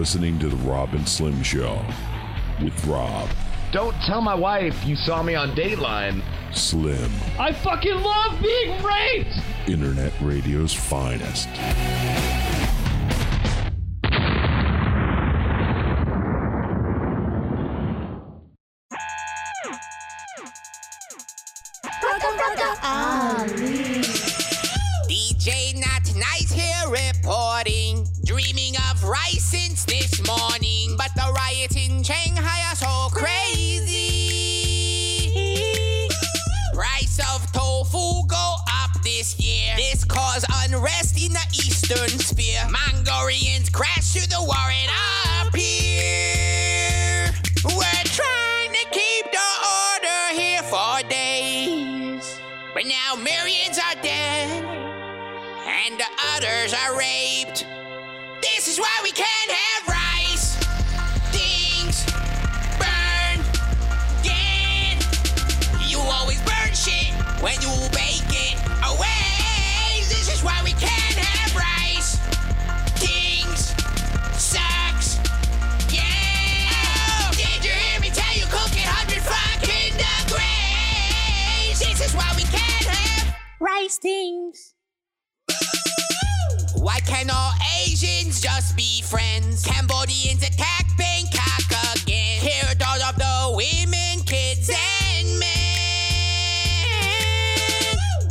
Listening to The Rob and Slim Show with Rob, Don't tell my wife you saw me on Dateline. Slim, I fucking love being raped! Internet Radio's finest. Eastern sphere. Mongolians crash through the war and appear. We're trying to keep the order here for days. But now millions are dead and the others are raped. This is why we can't have rice things. Why can't all Asians just be friends? Cambodians attack Bangkok again. Here all of the women, kids, and men.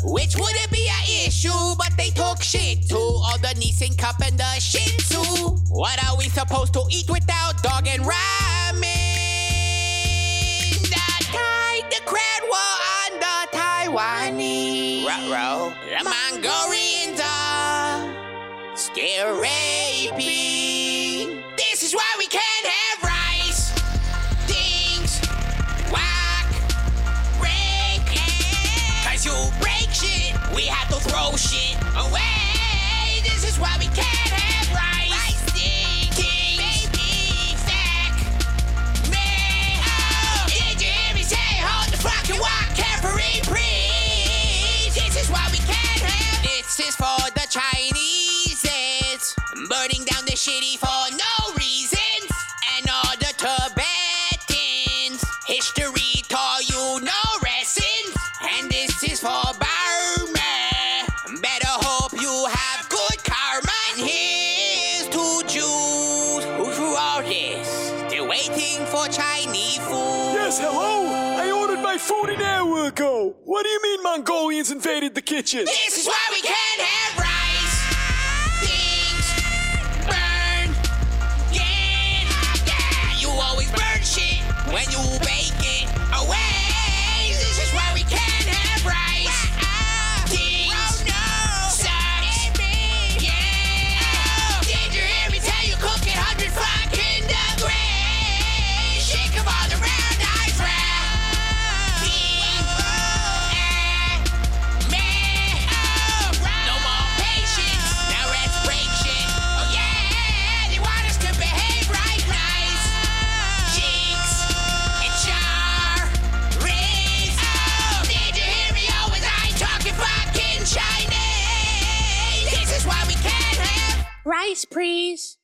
Which wouldn't be an issue, but they talk shit to all the Nissan Cup and the Shih Tzu. What are we supposed to eat without dog and ramen? Taiwanese. Ruh-roh. The Mongolians are still. Shitty for no reasons. And all the Tibetans. History taught you no lessons. And this is for Burma. Better hope you have good karma. And here's to Jews who through all this. Still waiting for Chinese food. Yes, hello. I ordered my food an hour ago. What do you mean Mongolians invaded the kitchen? This is why we can't have when you bake rice, please.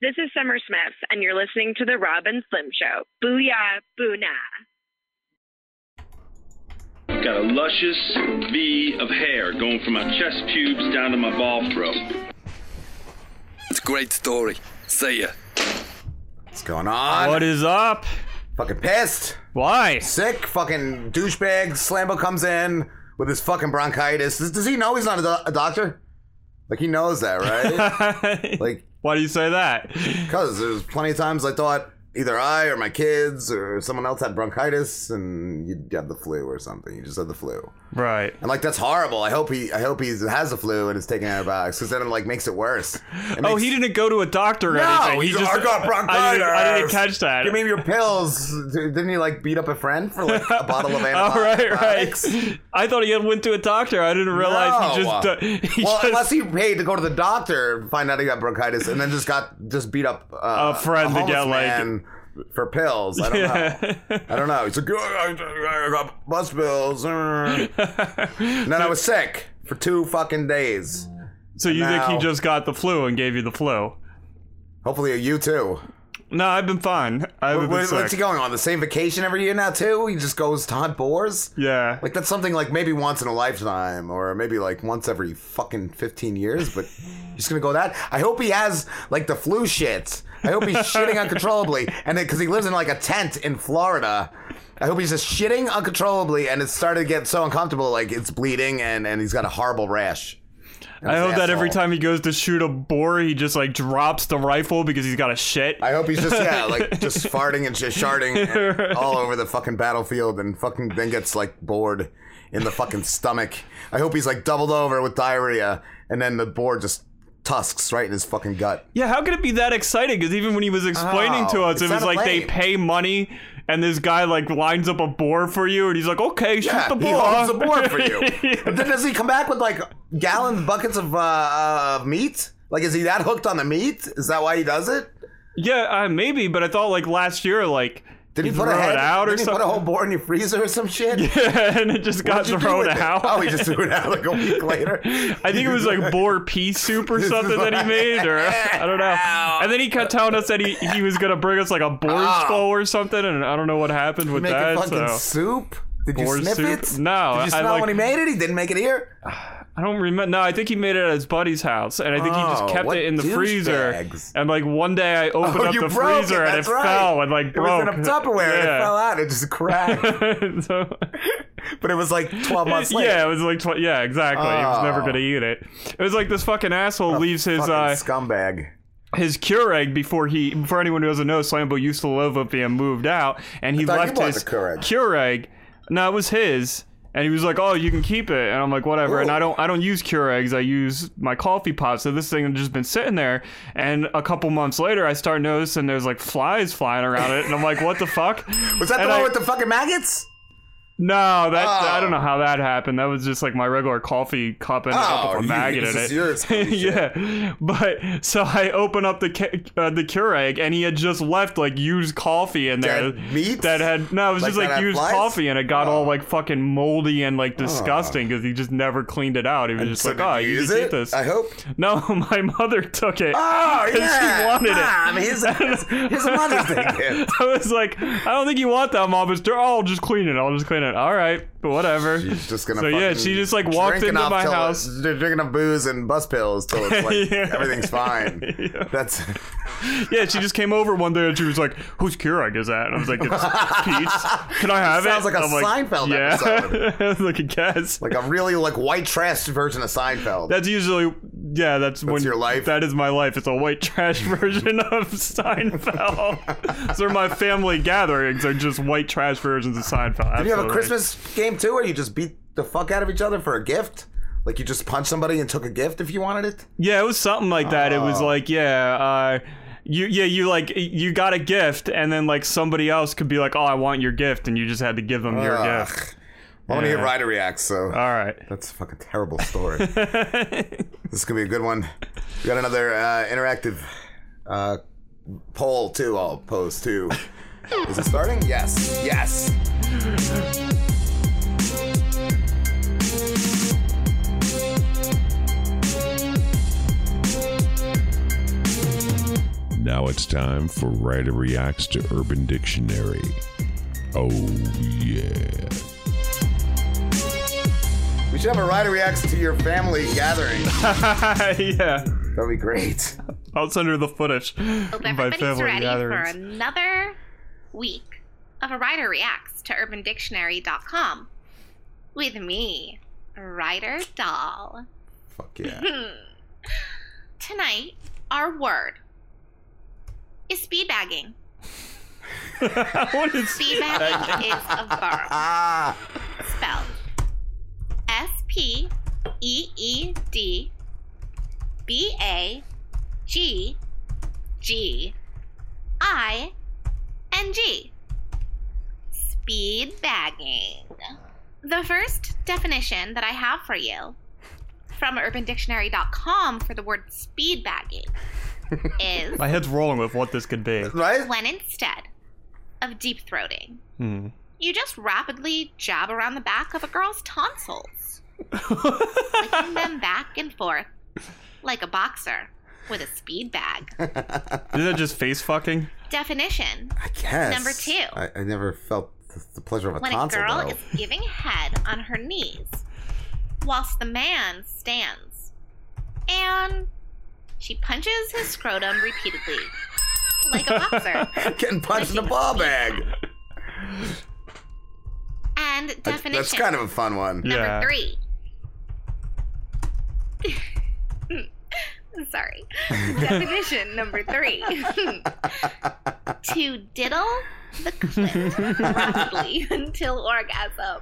This is Summer Smith, and you're listening to The Rob and Slim Show. Booyah, boo nah. Got a luscious V of hair going from my chest pubes down to my ball throat. It's a great story. See ya. What's going on? What is up? Fucking pissed. Why? Sick. Fucking douchebag. Slambo comes in with his fucking bronchitis. Does, does he know he's not a, do- a doctor? Like he knows that, right? like Why do you say that? Because there's plenty of times I thought either I or my kids or someone else had bronchitis and you had the flu or something. You just had the flu. Right. And like that's horrible. I hope he I hope he has the flu and is taking antibiotics because then it like makes it worse. It oh, he didn't go to a doctor or no, anything. he's he just I got bronchitis. I didn't, I didn't catch that. Give me your pills. Didn't he like beat up a friend for like a bottle of Oh, antibiotics? right, right. I thought he went to a doctor. I didn't realize he just. He well, just unless he paid to go to the doctor, find out he got bronchitis, and then just got just beat up uh, A friend to homeless get, like- man for pills. I don't Yeah. know. I don't know. He's like, "Oh, I, got bus pills, uh." and then I was sick for two fucking days. so you think he just got the flu and gave you the flu? Hopefully, you too. No, I've been fine. I haven't been what- what's he going on? The same vacation every year now too? He just goes to hunt boars. Yeah. Like that's something like maybe once in a lifetime, or maybe like once every fucking fifteen years. But he's gonna go that. I hope he has like the flu shit. I hope he's shitting uncontrollably, and because he lives in like a tent in Florida. I hope he's just shitting uncontrollably, and it's started to get so uncomfortable, like it's bleeding, and and he's got a horrible rash. I hope that every time he goes to shoot a boar, he just like drops the rifle because he's got a shit. I hope he's just yeah, like just farting and just sharding all over the fucking battlefield, and fucking then gets like bored in the fucking stomach. I hope he's like doubled over with diarrhea, and then the boar just tusks right in his fucking gut. Yeah, how could it be that exciting? Because even when he was explaining to Oh, us, it was like they pay money and this guy like lines up a boar for you, and he's like, "Okay, shoot Yeah, the boar." he holds the boar for you. And then does he come back with like gallons, buckets of uh, uh, meat? Like, is he that hooked on the meat? Is that why he does it? yeah, uh, maybe, but I thought like last year, like Did he he put a throw head it out or something? put a whole boar in your freezer or some shit? Yeah, and it just got What'd you do thrown with it? out. Oh, he just threw it out like a week later. I think it was like boar pea soup or something that he made, or I don't know. And then he kept telling us that he, he was gonna bring us like a boar Oh. Ah. skull or something, and I don't know what happened with Make a that. fucking So soup. Did you sniff soup? it? No, Did you I smell like- when he made it? He didn't make it here. I don't remember. No, I think he made it at his buddy's house, and I think he Oh, just kept it in the freezer. douchebags. And like one day, I opened Oh, up the freezer it. and it right. fell and like It broke. was in a Tupperware and it fell out. It just cracked. so, but it was like 12 months later. yeah, it was like tw- yeah, exactly. He was never Oh. gonna eat it. It was like this fucking asshole leaves his uh, scumbag. his Keurig before he for anyone who doesn't know, Slambo used to live up and moved out, and he I thought you left his Keurig. Keurig. No, it was his. And he was like, "Oh, you can keep it," and I'm like, "Whatever." And I don't, I don't use Keurigs. I use my coffee pot. So this thing had just been sitting there. And a couple months later, I start noticing there's like flies flying around it, and I'm like, "What the fuck?" Was that the And one I- with the fucking maggots? No, that Oh. I don't know how that happened. That was just like my regular coffee cup and up Oh, with a maggot in it. your scummy shit. yeah, but so I open up the ca- uh, the Keurig and he had just left like used coffee in there. Dead meat? that had no, it was Like just like used flies? coffee and it got all Oh. like fucking moldy and like disgusting because he just never cleaned it out. He was just So like, oh, you just eat this. I hope. No, my mother took it. Oh, yeah. she wanted Mom, it. a, here's a Mother's. I was like, I don't think you want that, mom. But oh, I'll just clean it. I'll just clean it. All right, whatever. She's just gonna. So yeah, she just like walked into my house. it- drinking enough booze and bus pills till it's like Yeah. everything's fine. Yeah. That's Yeah, she just came over one day and she was like, "Whose Keurig is that?" And I was like, "It's Pete's. Can I have it?" Sounds it?" like a I'm Seinfeld yeah. episode. I was like, I guess. like a really like white trash version of Seinfeld. That's usually yeah. That's, when your life? That is my life. It's a white trash version of Seinfeld. so my family gatherings are just white trash versions of Seinfeld. Did you have a Absolutely. Christmas game too, where you just beat the fuck out of each other for a gift? Like you just punched somebody and took a gift if you wanted it? Yeah, it was something like that. It was Oh. like, yeah, uh, you, yeah, you like, you got a gift, and then like somebody else could be like, oh, I want your gift, and you just had to give them your Ugh. gift. I want to hear. Ryder react, so All right. that's a fucking terrible story. this is gonna be a good one. We got another uh, interactive uh, poll too. I'll post too. Is it starting? Yes. Yes. Now it's time for Ryder Reacts to Urban Dictionary. Oh, yeah. We should have a Ryder reacts to your family gathering. yeah, That'd be great. I'll send her the footage Hope of my everybody's family ready gatherings. for another week of a Ryder reacts to UrbanDictionary.com with me, Ryder Doll. Fuck yeah. Tonight, our word is speed bagging. what is Speedbagging is a verb. Ah. Spelled S P E E D B A G G I N G. Speed bagging. The first definition that I have for you from urbandictionary.com for the word speed bagging is My head's rolling with what this could be. Right? when instead of deep throating, Hmm. you just rapidly jab around the back of a girl's tonsils, flicking them back and forth like a boxer with a speed bag. Isn't that just face fucking? Definition Yes. Number two. I, I never felt the, the pleasure of a when a girl though. is giving head on her knees whilst the man stands and she punches his scrotum repeatedly like a boxer. Getting punched in the ball bag. And definition That's kind of a fun one. number three. Sorry. Definition number three. to diddle the clit rapidly until orgasm.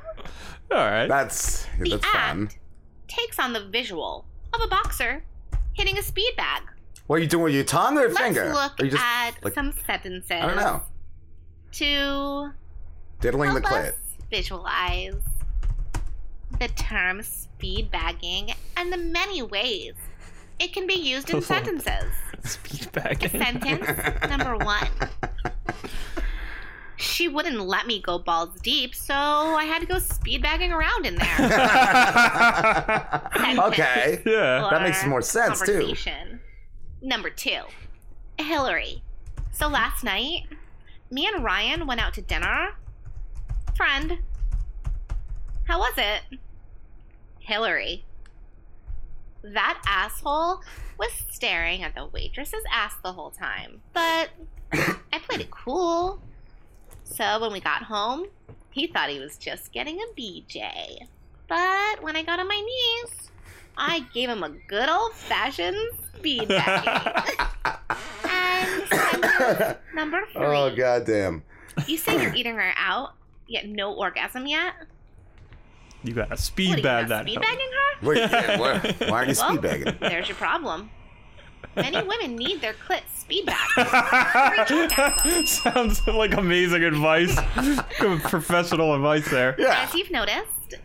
All right. That's The that's fun. act takes on the visual of a boxer hitting a speed bag. What are you doing with your tongue or your Let's finger? look Or you just at like, some sentences I don't know. to Diddling the help clit. us visualize the term speed bagging and the many ways it can be used in sentences. Speed bagging. Sentence number one. She wouldn't let me go balls deep, so I had to go speed bagging around in there. Sentence okay. Yeah. That makes more sense too. Number two, Hillary. So last night, me and Ryan went out to dinner. Friend, how was it? Hillary. That asshole was staring at the waitress's ass the whole time, but I played it cool. So when we got home, he thought he was just getting a BJ. But when I got on my knees, I gave him a good old fashioned speed backing. and number oh, three. Oh goddamn. You say you're eating her out, yet no orgasm yet? You got to What, speed are you bag that. speed bagging her? Wait, yeah, why, why aren't you Well, speed bagging? There's your problem. Many women need their clit speed back. to reach orgasm. Sounds like amazing advice. Professional advice there. As you've noticed,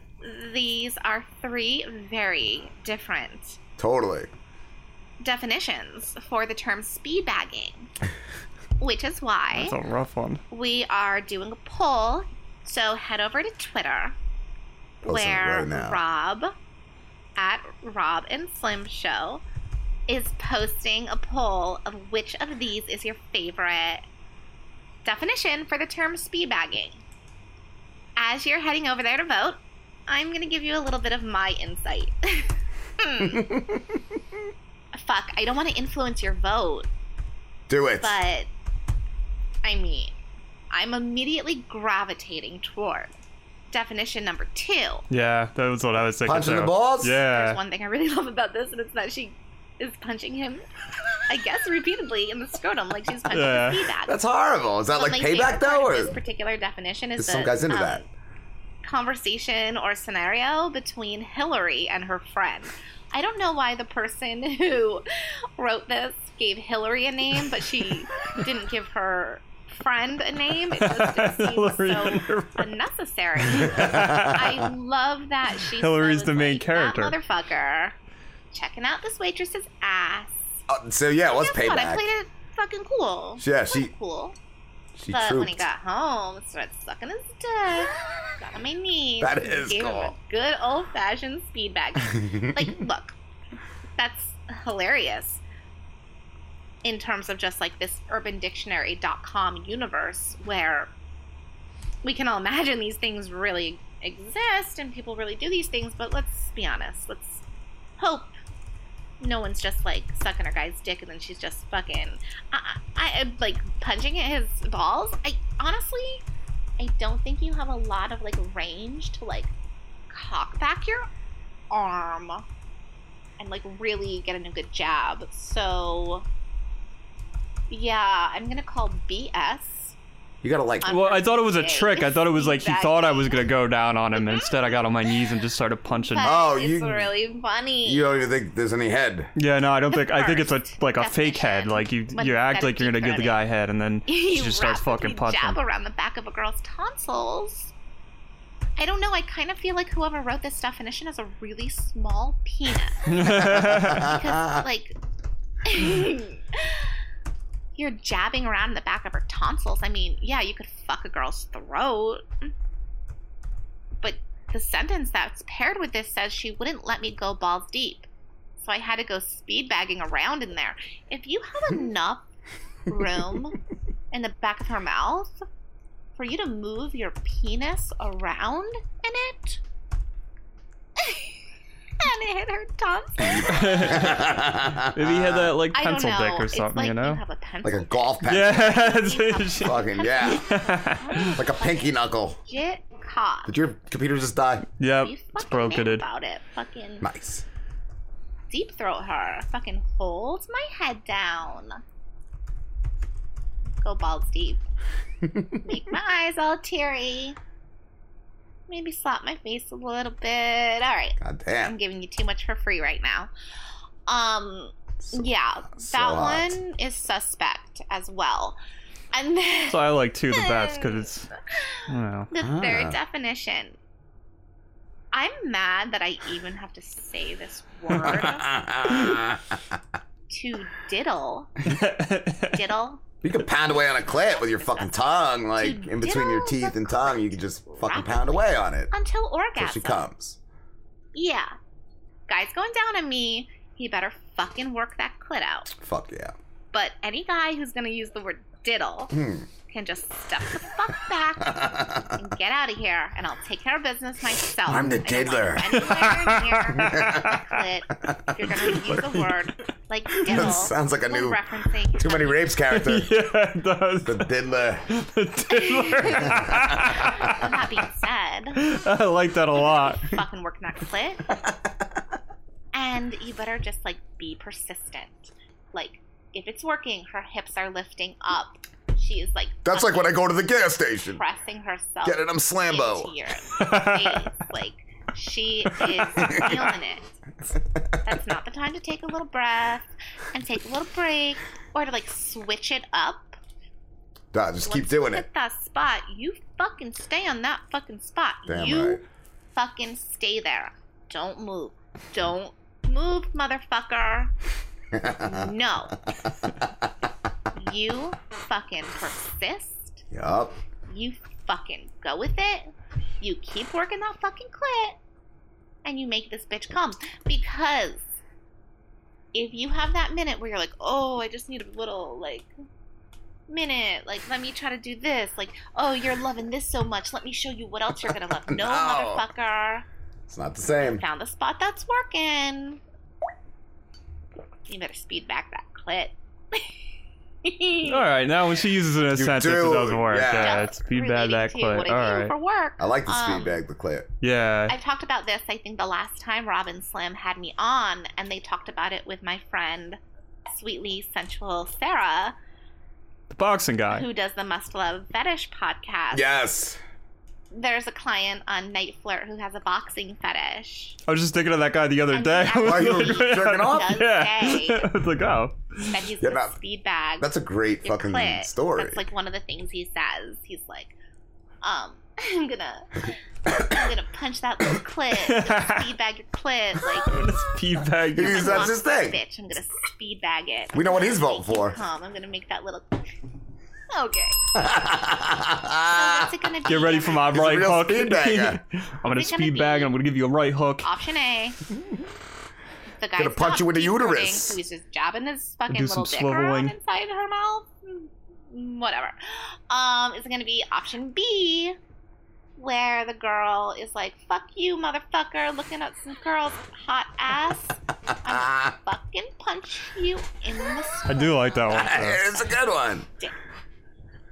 these are three very different Totally. definitions for the term speed bagging, which is why That's a rough one. we are doing a poll. So head over to Twitter, Posting it where right. Rob at Rob and Slim Show is posting a poll of which of these is your favorite definition for the term speed bagging. As you're heading over there to vote, I'm going to give you a little bit of my insight. Hmm. Fuck, I don't want to influence your vote. Do it. But I mean, I'm immediately gravitating toward definition number two. Yeah, that was what I was thinking. Punching the balls? Yeah. There's one thing I really love about this, and it's that she is punching him, I guess, repeatedly in the scrotum, like she's punching Yeah. his feedback. That's horrible. Is that But like payback favorite though, part or of this particular definition is Because the some guy's into um, that. conversation or scenario between Hillary and her friend. I don't know why the person who wrote this gave Hillary a name, but she didn't give her friend a name. It just it seems Hillary so unnecessary. I love that she Hillary's the main that character. motherfucker checking out this waitress's ass. Oh, so yeah, it was Guess what? I played it fucking cool. Yeah, I played she- it cool. She but when he got home, started sucking his dick, got on my knees. That and is him cool. a good old fashioned speed bag. like, look, that's hilarious in terms of just like this urbandictionary.com universe where we can all imagine these things really exist and people really do these things, but let's be honest. Let's hope no one's just like sucking her guy's dick and then she's just fucking I, I like punching at his balls. I honestly I don't think you have a lot of like range to like cock back your arm and like really get in a good jab. So yeah, I'm gonna call BS You gotta like. Well, I thought it was a trick. I thought it was like he thought I was gonna go down on him. Instead, I got on my knees and just started punching. But Oh, it's you- really funny. You don't even think there's any head. Yeah, no, I don't think. I think it's a like a fake head. Like you, But you act like you're gonna give the guy head, and then she you just starts fucking rapidly punching. jab around the back of a girl's tonsils. I don't know. I kind of feel like whoever wrote this definition has a really small penis. because, like, you're jabbing around in the back of her tonsils. I mean, yeah, you could fuck a girl's throat. But the sentence that's paired with this says she wouldn't let me go balls deep. So I had to go speed bagging around in there. If you have enough room in the back of her mouth for you to move your penis around in it, and it hit her tonsil. Maybe he had that like I don't pencil know. dick or It's something, like you know? you have a pencil Like a golf pencil. Yeah. Fucking yeah. like a pinky knuckle. Get caught. Did your computer just die? Yep, You it's fucking broken. think It. about it. Fucking Nice. deep throat her. Fucking hold my head down. Go balls deep. Make my eyes all teary. Maybe slap my face a little bit. All right. God I'm giving you too much for free right now. Um, yeah, that hot. one is suspect as well. And then So I like two the best because it's, you know. the Ah. third definition. I'm mad that I even have to say this word to diddle. diddle. You could pound away on a clit with your fucking tongue, like in between your teeth and tongue. You could just fucking pound away on it Until orgasm. she comes. Yeah. Guy's going down on me. He better fucking work that clit out. Fuck yeah. But any guy who's gonna use the word diddle Hmm. Can just step the fuck back and get out of here, and I'll take care of business myself. I'm the I don't want diddler. Anywhere near, if you're gonna use a word like diddle, That sounds like a new referencing Too many rapes character. yeah, it does. The diddler. the diddler. that being said, I like that a lot. fucking working that clit. And you better just like be persistent. Like if it's working, her hips are lifting up. She is like That's like when I go to the gas station. pressing herself. Get it, I'm Slambo. into your face. Like she is feeling it. That's not the time to take a little breath and take a little break, or to like switch it up. Nah, just keep doing you it. hit that spot, you fucking stay on that fucking spot. Damn you right. fucking stay there. Don't move. Don't move, motherfucker. no. You fucking persist. Yup. You fucking go with it. You keep working that fucking clit. And you make this bitch come. Because if you have that minute where you're like, oh, I just need a little, like, minute. Like, let me try to do this. Like, oh, you're loving this so much. Let me show you what else you're gonna love. No, No. motherfucker. It's not the same. Found the spot that's working. You better speed back that clit. All right, now when she uses it in a You sentence, do, it doesn't work. yeah. Yeah, it's speed bad that to clit. what All I for work. I like the speed Um, the clip. Yeah. I've talked about this, I think, the last time Robin Slim had me on, and they talked about it with my friend, Sweetly Sensual Sarah, The boxing guy. who does the Must Love Fetish podcast. Yes. There's a client on NiteFlirt who has a boxing fetish. I was just thinking of that guy the other And day. he Why you were jerking off? Yeah. say I was like, oh. That he's Yeah, the that- speed bag. That's a great fucking clit. story. That's like one of the things he says. He's like, um, I'm gonna, I'm gonna punch that little clit, I'm gonna speed bag your clit, like. Speed bag. He's- I'm that's his thing. Bitch, I'm gonna speed bag it. We know what he's voting for. Come, I'm gonna make that little. Okay. So what's it gonna be? Get ready for my He's a right real hook. speed. I'm gonna Is gonna speed bag and I'm gonna give you a right hook. Option A. The guy's Gonna punch you in the uterus. So he's just jabbing his fucking Do little some dick around swiveling. inside her mouth. Mm, Whatever. Um, is it gonna be option B, where the girl is like, "Fuck you, motherfucker," looking at some girl's hot ass. I'm gonna fucking punch you in the. I do like that one. though. it's a good one.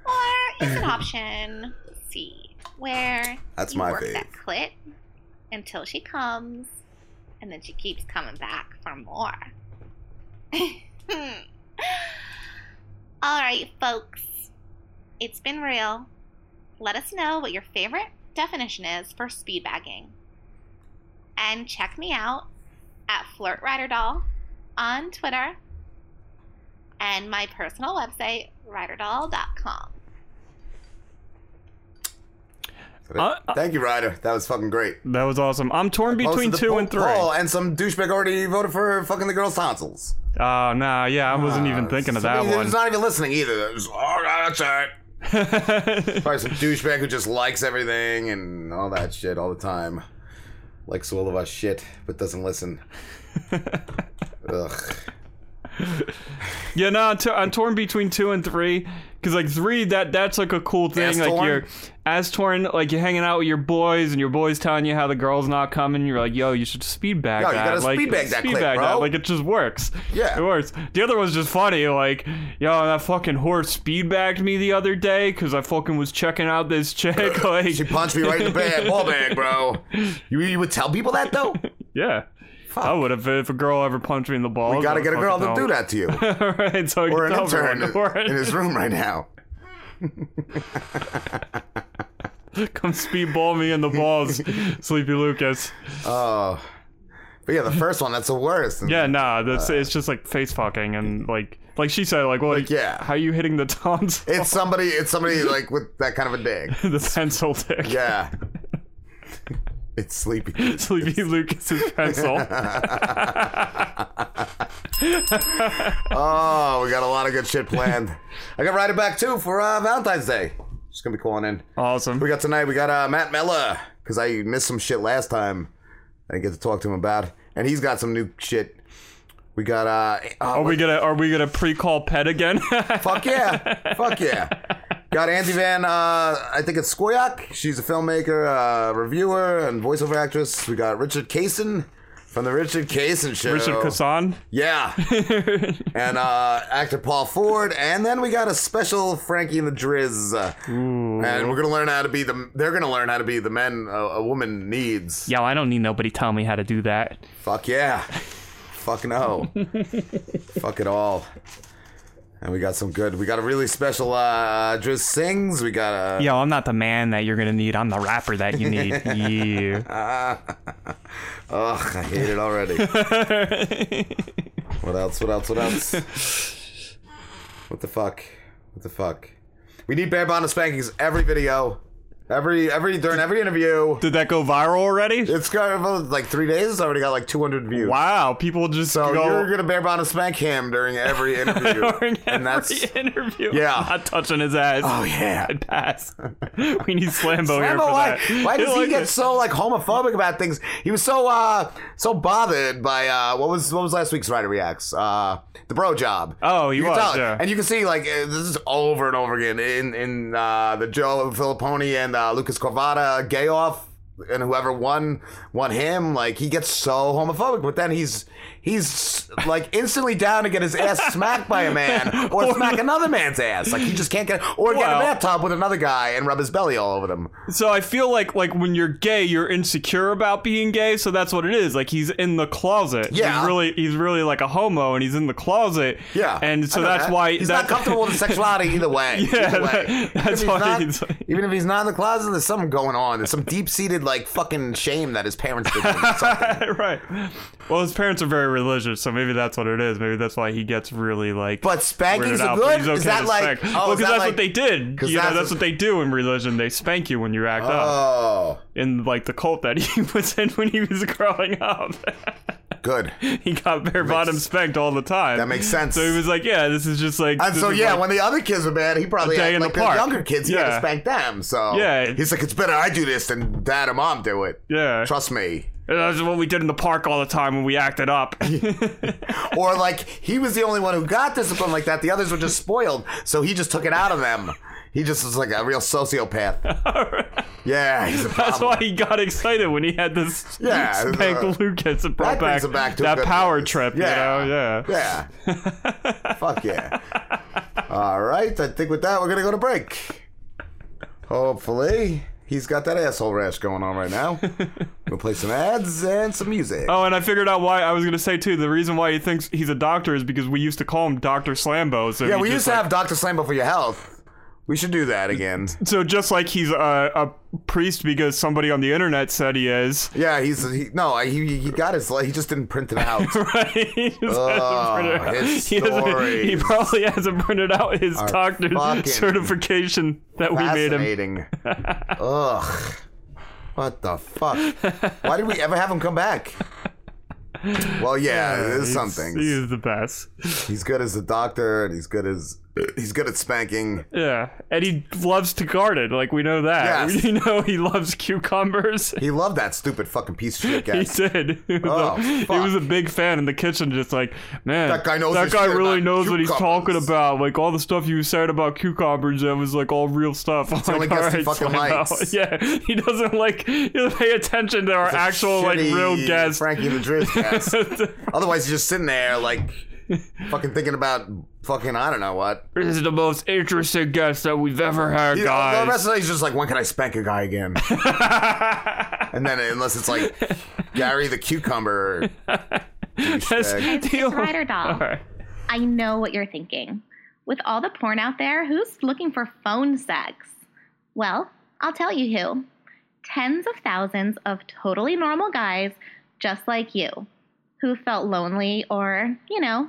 Or it's an option C, where That's you my work fave. that clit until she comes, and then she keeps coming back for more. All right, folks, it's been real. let us know what your favorite definition is for speed bagging. And check me out at FlirtRyderDoll on Twitter and my personal website, ryderdoll.com. Uh, uh, Thank you, Ryder. That was fucking great. That was awesome. I'm torn between two po- and three. poll, and some douchebag already voted for fucking the girl's tonsils. Oh, nah, yeah, I wasn't even ah, thinking of that one. who's not even listening either. It was, oh, that's all right. Probably some douchebag who just likes everything and all that shit all the time. Likes all of us shit, but doesn't listen. Ugh. Yeah, no, I'm, t- I'm torn between two and three. Cause like three, that that's like a cool thing. As like you're as torn, like you're hanging out with your boys, and your boys telling you how the girl's not coming. You're like, yo, you should speed bag Yo, you that. gotta like, speed bag that speed clip, bro. that. Like it just works. Yeah. it works. The other one's just funny. Like, yo, that fucking horse speed bagged me the other day because I fucking was checking out this chick. Like, She punched me right in the bag, ball bag, bro. You, you would tell people that though? yeah. I would have if a girl ever punched me in the balls. We gotta get a girl to do that to you. right, so Or an intern in, in his room right now. Come speedball me in the balls, Sleepy Lucas. Oh. But yeah, the first one, that's the worst. Yeah, nah, that's uh, it's just like face fucking and like like she said, like, well, Like, yeah. how you hitting the tons? It's somebody it's somebody like with that kind of a dig. the pencil dick. Yeah. It's sleepy. Sleepy Lucas's pencil. Oh, we got a lot of good shit planned. I got Ryder back too for uh, Valentine's Day. She's gonna be calling in. Awesome. We got tonight. We got uh, Matt Mellor because I missed some shit last time. I didn't get to talk to him about, and he's got some new shit. We got uh. Are we gonna are we gonna pre-call pet again? Fuck yeah! Fuck yeah! Got Andy Van. Uh, I think it's Scoyoc. She's a filmmaker, uh, reviewer, and voiceover actress. We got Richard Cason from the Richard Cason Show. Richard Cason. Yeah. and uh, actor Paul Ford, and then we got a special Frankie and the Driz. uh, and we're gonna learn how to be the. They're gonna learn how to be the men a, a woman needs. Yo, I don't need nobody telling me how to do that. Fuck yeah. Fuck no. Fuck it all. And we got some good. We got a really special uh, Driz sings. We got a. Yo, I'm not the man that you're gonna need. I'm the rapper that you need. yeah. Ugh, I hate it already. what else? What else? What else? What the fuck? What the fuck? We need bare bottom spankings every video, every every during every interview. Did that go viral already? It's got about, like three days. It's already got like 200 views. Wow, people just So go you're gonna bare bottom spank him during every interview, during and that's every interview. Yeah. not touching his ass. Oh, yeah. I'd pass. we need Slambo, here for why, that. why does he like get it. so like homophobic about things? He was so uh so bothered by uh what was what was last week's Ryder Reacts? Uh the bro job. Oh, he you was, yeah. and you can see like uh, this is over and over again in in uh, the Joe Filipponi and uh, Uh, Lucas Corvada gay off. And whoever won won him, like he gets so homophobic, but then he's he's like instantly down to get his ass smacked by a man or smack another man's ass. Like he just can't get or get a bathtub with another guy and rub his belly all over them. So I feel like like when you're gay, you're insecure about being gay. So that's what it is. Like he's in the closet. Yeah. he's really he's really like a homo, and he's in the closet. Yeah, and so that's that. why he's that, not comfortable with his sexuality either way. Yeah, either way. that- Even that's if why not, he's- even if he's not in the closet, there's something going on. There's some deep seated like fucking shame that his parents did. right. Well, his parents are very religious, so maybe that's what it is. Maybe that's why he gets really like. But spankings are but good? he's Is okay that like- spank. oh, because that that's like- what they did. You know, that's that's a- what they do in religion. They spank you when you act up. Oh, In like the cult that he was in when he was growing up. good. he got bare bottom spanked all the time. That makes sense. So he was like, yeah, this is just like. And so yeah, like- when the other kids were bad, he probably had, in the like the, younger kids. He had to Yeah. spank them. So Yeah. he's like, it's better I do this than dad or mom do it. yeah. Trust me. That's what we did in the park all the time when we acted up. Or like he was the only one who got discipline like that. The others were just spoiled, so he just took it out of them. He just was like a real sociopath. Yeah, he's a That's why he got excited when he had this Yeah, spank uh, Lucas and brought back, back to that power place. trip. Yeah. You know, yeah. Yeah. Fuck yeah. All right, I think with that we're gonna go to break. Hopefully, he's got that asshole rash going on right now. we'll play some ads and some music. Oh, and I figured out why I was gonna say too. The reason why he thinks he's a doctor is because we used to call him Doctor Slambo. So yeah, we used to like- have Dr. Slambo for your health. We should do that again. So just like he's a, a priest because somebody on the internet said he is. Yeah, he's he, no, he he got his he just didn't print it out. right. He Oh, hasn't printed out- his he, he probably hasn't printed out his doctor's certification that we made him. Ugh. What the fuck? Why did we ever have him come back? Well, yeah, there's he's- some things. He is the best. He's good as a doctor, and he's good as he's good at spanking. Yeah, and he loves to garden. Like we know that. Yes. We know he loves cucumbers. He loved that stupid fucking piece of shit guy. He did. He was, Oh, a, he was a big fan in the kitchen, just like, man, That guy knows That guy really knows what he's talking about. Like all the stuff you said about cucumbers, that was like all real stuff. I'm only like, guest he "Alright, fucking likes. Yeah, he doesn't like. He doesn't pay attention to our It's actual like real guests. Frankie the Driz guest. Otherwise, he's just sitting there like fucking thinking about fucking I don't know what. This is the most interesting guest that we've ever had, You know, guys. the rest of the he's just like, when can I spank a guy again? and then unless it's like Gary the cucumber. douchebag. It's, it's Ryder Doll. Alright. I know what you're thinking. With all the porn out there, who's looking for phone sex? Well, I'll tell you who. Tens of thousands of totally normal guys just like you who felt lonely or, you know,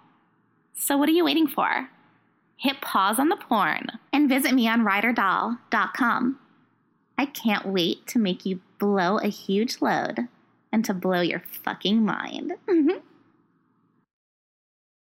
So, what are you waiting for? Hit pause on the porn and visit me on ryderdoll.com. I can't wait to make you blow a huge load and to blow your fucking mind.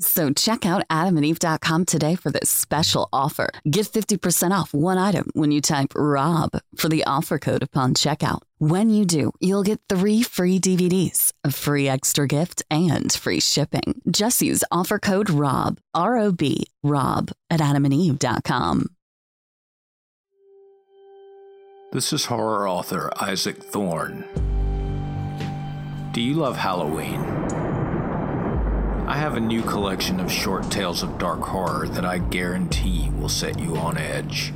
So check out adamandeve.com today for this special offer. Get 50% off one item when you type ROB for the offer code upon checkout. When you do, you'll get three free DVDs, a free extra gift, and free shipping. Just use offer code ROB, R O B, ROB at adamandeve.com. This is horror author Isaac Thorne. Do you love Halloween? I have a new collection of short tales of dark horror that I guarantee will set you on edge.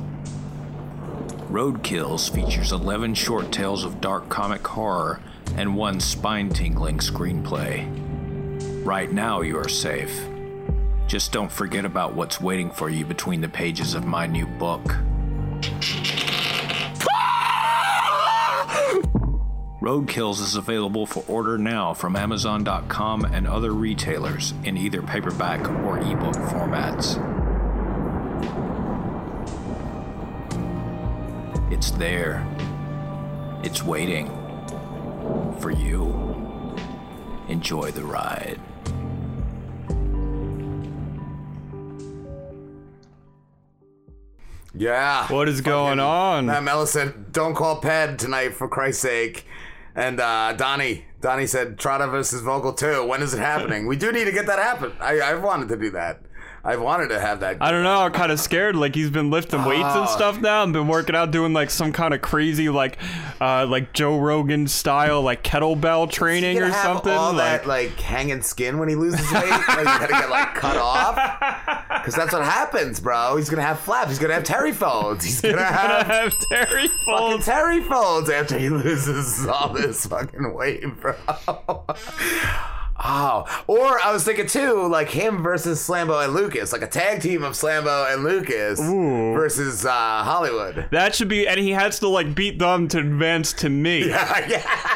Roadkills features 11 short tales of dark comic horror and one spine tingling screenplay. Right now, you are safe. Just don't forget about what's waiting for you between the pages of my new book. Roadkills is available for order now from Amazon.com and other retailers in either paperback or ebook formats. It's there. It's waiting for you. Enjoy the ride. Yeah. What is going on? Matt Mellor said, "Don't call Ped tonight for Christ's sake." And uh, Donnie, Donnie said, "Trotta versus Vogel too. When is it happening? we do need to get that happen. I, I've wanted to do that. I've wanted to have that. I don't know. I'm kind of scared. Like he's been lifting weights and Oh. stuff now, and been working out, doing like some kind of crazy, like, uh, like Joe Rogan style, like kettlebell training or something. All like, that like hanging skin when he loses weight, like you gotta get like cut off, because that's what happens, bro. He's gonna have flaps. He's gonna have terry folds. He's gonna He's gonna have, have terry fucking folds. terry folds after he loses all this fucking weight, bro. Oh, or I was thinking too, like him versus Slambo and Lucas, like a tag team of Slambo and Lucas versus uh, Hollywood. That should be, and he has to like beat them to advance to me. Yeah, yeah.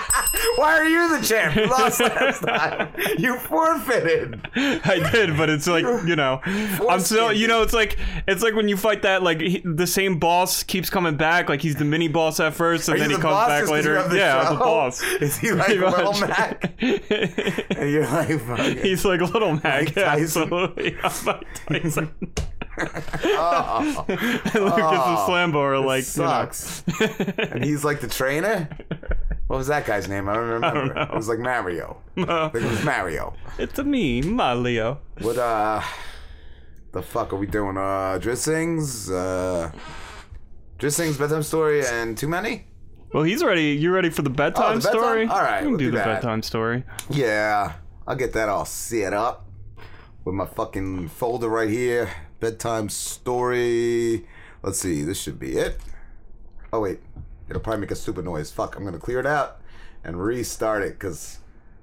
Why are you the champ? You lost last time. You forfeited. I did, but it's like you know, I'm still, you know, it's like it's like when you fight that like he, the same boss keeps coming back, like he's the mini boss at first, and Are then you he the comes back later. the yeah, I'm the boss. Is he like much. Mac? You're like, fucking, He's like a Little Mac. Mike yeah, Tyson. absolutely. I'm Mike Tyson. oh, and Lucas and Slambo are like, you know. sucks. and he's like the trainer. What was that guy's name? I don't remember. It was like Mario. I think it was Mario. It's a me, Mario. What uh, the fuck are we doing? Uh, Driz Sings, uh, Driz Sings bedtime story, and too many. Well, he's ready. You ready for the bedtime, Oh, the bedtime? story? All right, we can we'll do, do the bedtime story. Yeah, I'll get that all set up with my fucking folder right here. Bedtime story. Let's see, this should be it. Oh wait, it'll probably make a stupid noise. Fuck, I'm gonna clear it out and restart it because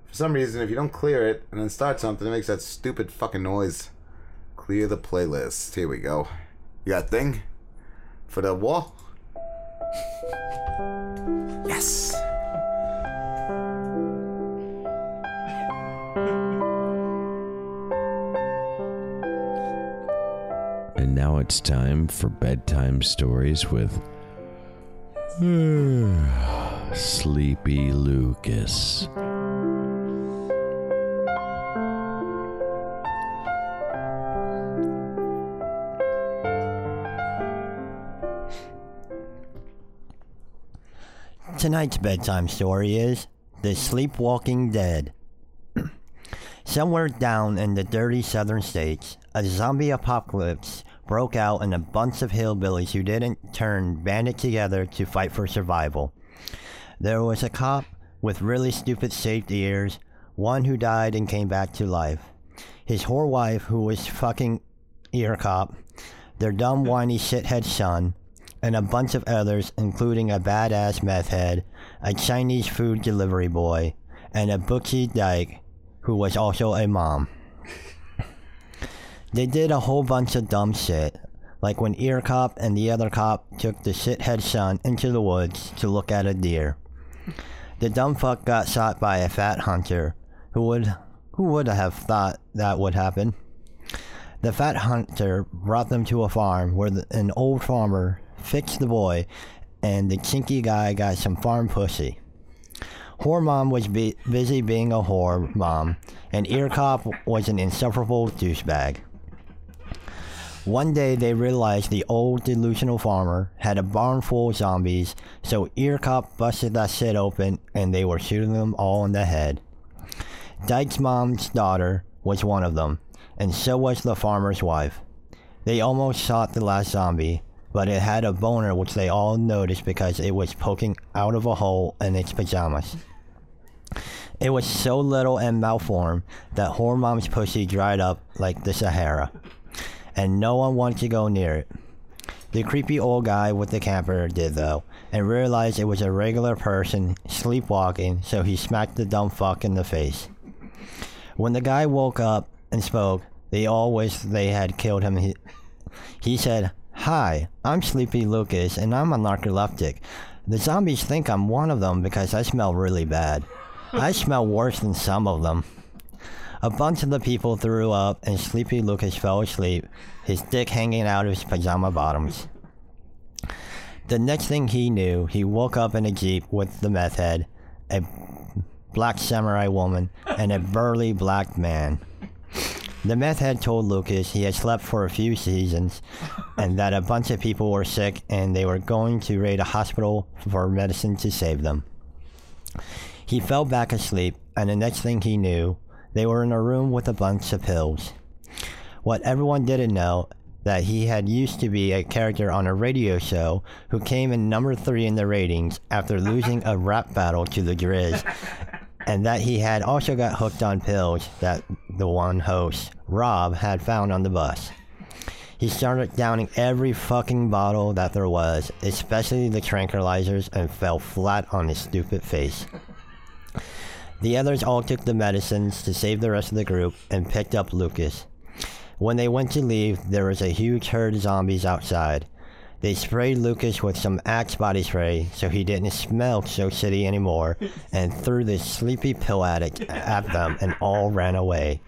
for some reason, if you don't clear it and then start something, it makes that stupid fucking noise. Clear the playlist. Here we go. You got a thing for the wall? Yes. Now it's time for bedtime stories with Sleepy Lucas. Tonight's bedtime story is The Sleepwalking Dead. Somewhere down in the dirty southern states, a zombie apocalypse broke out in a bunch of hillbillies who didn't turn banded together to fight for survival. There was a cop with really stupid shaped ears, one who died and came back to life. His whore wife, who was fucking ear cop, their dumb whiny shithead son, and a bunch of others, including a badass meth head, a Chinese food delivery boy, and a bookie dyke, who was also a mom. They did a whole bunch of dumb shit, like when Ear Cop and the other cop took the shithead son into the woods to look at a deer. The dumb fuck got shot by a fat hunter, who would who would have thought that would happen? The fat hunter brought them to a farm where the, an old farmer fixed the boy, and the kinky guy got some farm pussy. Whore mom was be- busy being a whore mom, and ear cop was an insufferable douchebag. One day they realized the old delusional farmer had a barn full of zombies, so ear cop busted that shit open and they were shooting them all in the head. Dyke's mom's daughter was one of them, and so was the farmer's wife. They almost shot the last zombie, but it had a boner which they all noticed because it was poking out of a hole in its pajamas. It was so little and malformed that Whore Mom's pussy dried up like the Sahara, and no one wanted to go near it. The creepy old guy with the camper did though, and realized it was a regular person sleepwalking, so he smacked the dumb fuck in the face. When the guy woke up and spoke, they all wished they had killed him. He, he said, Hi, I'm Sleepy Lucas, and I'm a narcoleptic. The zombies think I'm one of them because I smell really bad. I smell worse than some of them. A bunch of the people threw up, and Sleepy Lucas fell asleep, his dick hanging out of his pajama bottoms. The next thing he knew, he woke up in a jeep with the meth head, a black samurai woman, and a burly black man. The meth head told Lucas he had slept for a few seasons and that a bunch of people were sick and they were going to raid a hospital for medicine to save them. He fell back asleep, and the next thing he knew, they were in a room with a bunch of pills. What everyone didn't know that he had used to be a character on a radio show who came in number three in the ratings after losing a rap battle to the Grizz, and that he had also got hooked on pills that the one host, Rob, had found on the bus. He started downing every fucking bottle that there was, especially the tranquilizers, and fell flat on his stupid face. The others all took the medicines to save the rest of the group and picked up Lucas. When they went to leave, there was a huge herd of zombies outside. They sprayed Lucas with some Axe body spray so he didn't smell so shitty anymore and threw this sleepy pill addict at them and all ran away.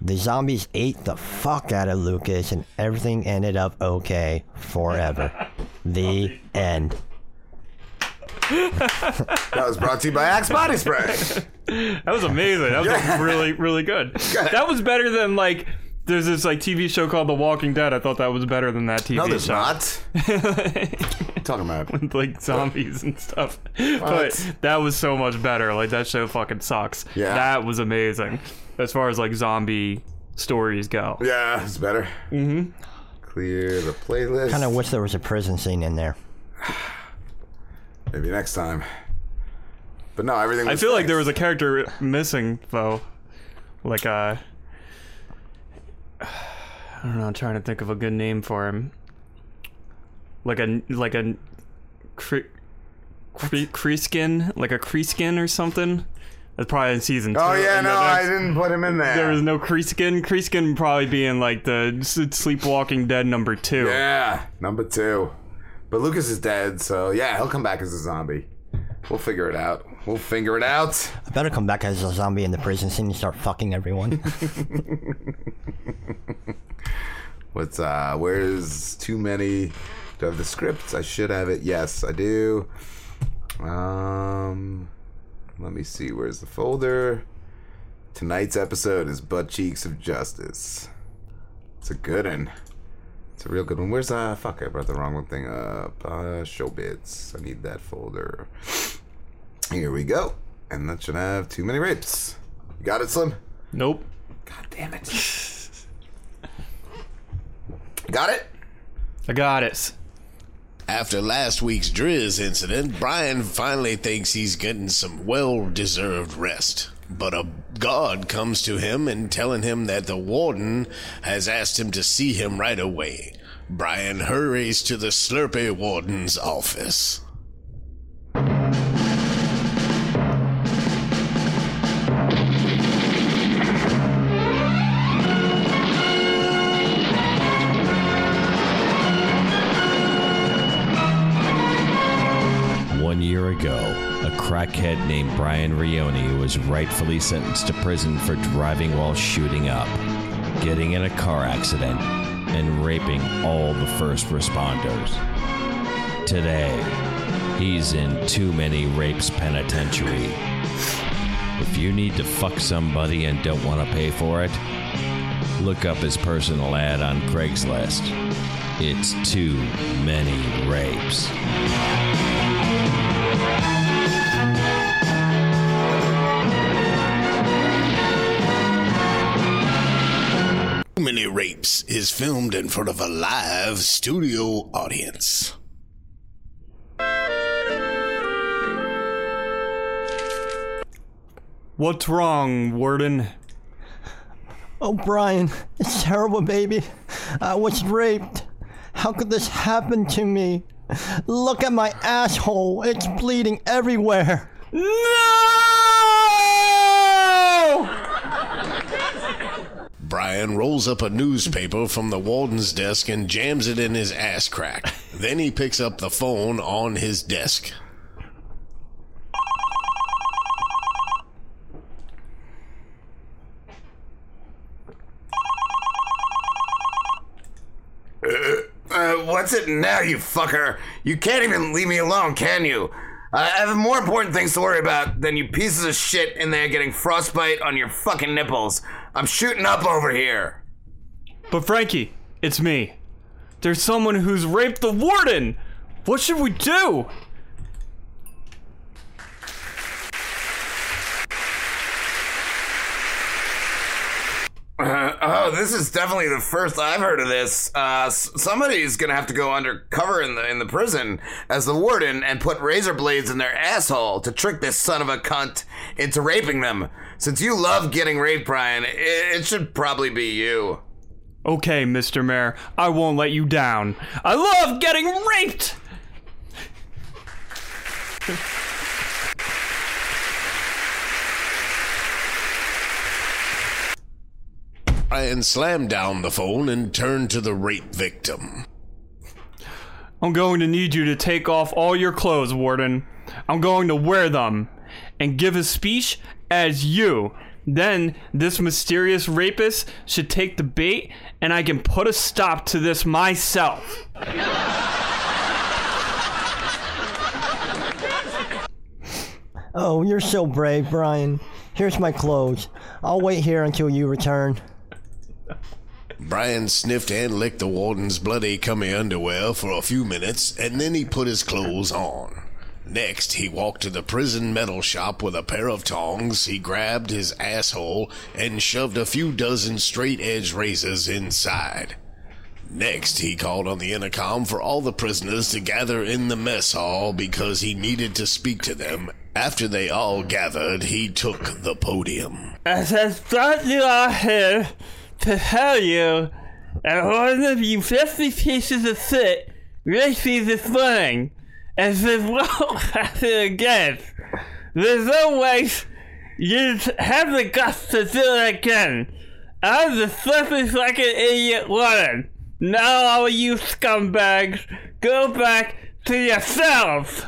The zombies ate the fuck out of Lucas and everything ended up okay forever. The end. That was brought to you by Axe Body Spray. That was amazing. That was Yeah. really, really good. That was better than like. There's this like TV show called The Walking Dead. I thought that was better than that TV show. No, there's show. not. talking about with like zombies and stuff. But that was so much better. Like that show fucking sucks. Yeah. That was amazing. As far as like zombie stories go. Yeah, it's better. Mm-hmm. Clear the playlist. Kind of wish there was a prison scene in there. Maybe next time. But no, everything. I feel like there was a character missing though. Like uh I don't know, I'm trying to think of a good name for him. Like a like a cre- cre- Creeskin, like a Creeskin or something. That's probably in season two. Oh yeah, no, I didn't put him in there. There was no Creeskin. Creeskin probably being like the Sleepwalking Dead number two. Yeah, number two. But Lucas is dead, so yeah, he'll come back as a zombie. We'll figure it out. We'll figure it out. I better come back as a zombie in the prison scene and start fucking everyone. What's uh where's too many do I have the scripts? I should have it. Yes, I do. Um let me see, where's the folder? Tonight's episode is Butt Cheeks of Justice. It's a good one. It's a real good one. Where's uh fuck I brought the wrong one thing up. Uh show bits. I need that folder. Here we go. And that should have too many rapes. You got it, Slim? Nope. God damn it. Got it? I got it. After last week's Driz incident, Brian finally thinks he's getting some well deserved rest. But a guard comes to him and telling him that the warden has asked him to see him right away. Brian hurries to the Slurpy warden's office. A crackhead named Brian Rioni was rightfully sentenced to prison for driving while shooting up, getting in a car accident, and raping all the first responders. Today, he's in Too Many Rapes Penitentiary. If you need to fuck somebody and don't want to pay for it, look up his personal ad on Craigslist. It's Too Many Rapes. Rapes is filmed in front of a live studio audience. What's wrong, Warden? Oh, Brian, it's terrible, baby. I was raped. How could this happen to me? Look at my asshole. It's bleeding everywhere. Brian rolls up a newspaper from the warden's desk and jams it in his ass crack. Then he picks up the phone on his desk. Uh, what's it now, you fucker? You can't even leave me alone, can you? I have more important things to worry about than you pieces of shit in there getting frostbite on your fucking nipples. I'm shooting up over here. But Frankie, it's me. There's someone who's raped the warden. What should we do? Uh, oh, this is definitely the first I've heard of this. Uh, somebody's gonna have to go undercover in the in the prison as the warden and put razor blades in their asshole to trick this son of a cunt into raping them. Since you love getting raped, Brian, it, it should probably be you. Okay, Mr. Mayor, I won't let you down. I love getting raped! Brian slammed down the phone and turned to the rape victim. I'm going to need you to take off all your clothes, Warden. I'm going to wear them and give a speech as you. Then this mysterious rapist should take the bait and I can put a stop to this myself. Oh, you're so brave, Brian. Here's my clothes. I'll wait here until you return. Brian sniffed and licked the warden's bloody cummy underwear for a few minutes, and then he put his clothes on. Next, he walked to the prison metal shop with a pair of tongs. He grabbed his asshole and shoved a few dozen straight edge razors inside. Next, he called on the intercom for all the prisoners to gather in the mess hall because he needed to speak to them. After they all gathered, he took the podium. As I brought you all here to tell you that one of you 50 pieces of shit me this morning, and this won't happen again. There's no way you have the guts to do it again. I'm the slippery fucking idiot woman. Now all you scumbags, go back to yourselves.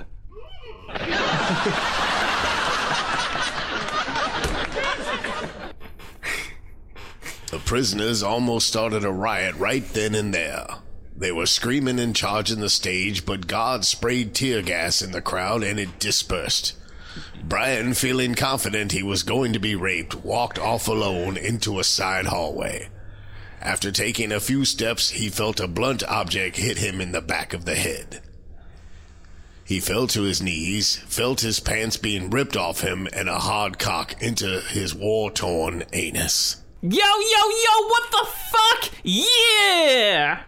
The prisoners almost started a riot right then and there. They were screaming and charging the stage, but God sprayed tear gas in the crowd and it dispersed. Brian, feeling confident he was going to be raped, walked off alone into a side hallway. After taking a few steps, he felt a blunt object hit him in the back of the head. He fell to his knees, felt his pants being ripped off him, and a hard cock into his war torn anus. Yo, yo, yo, what the fuck? Yeah!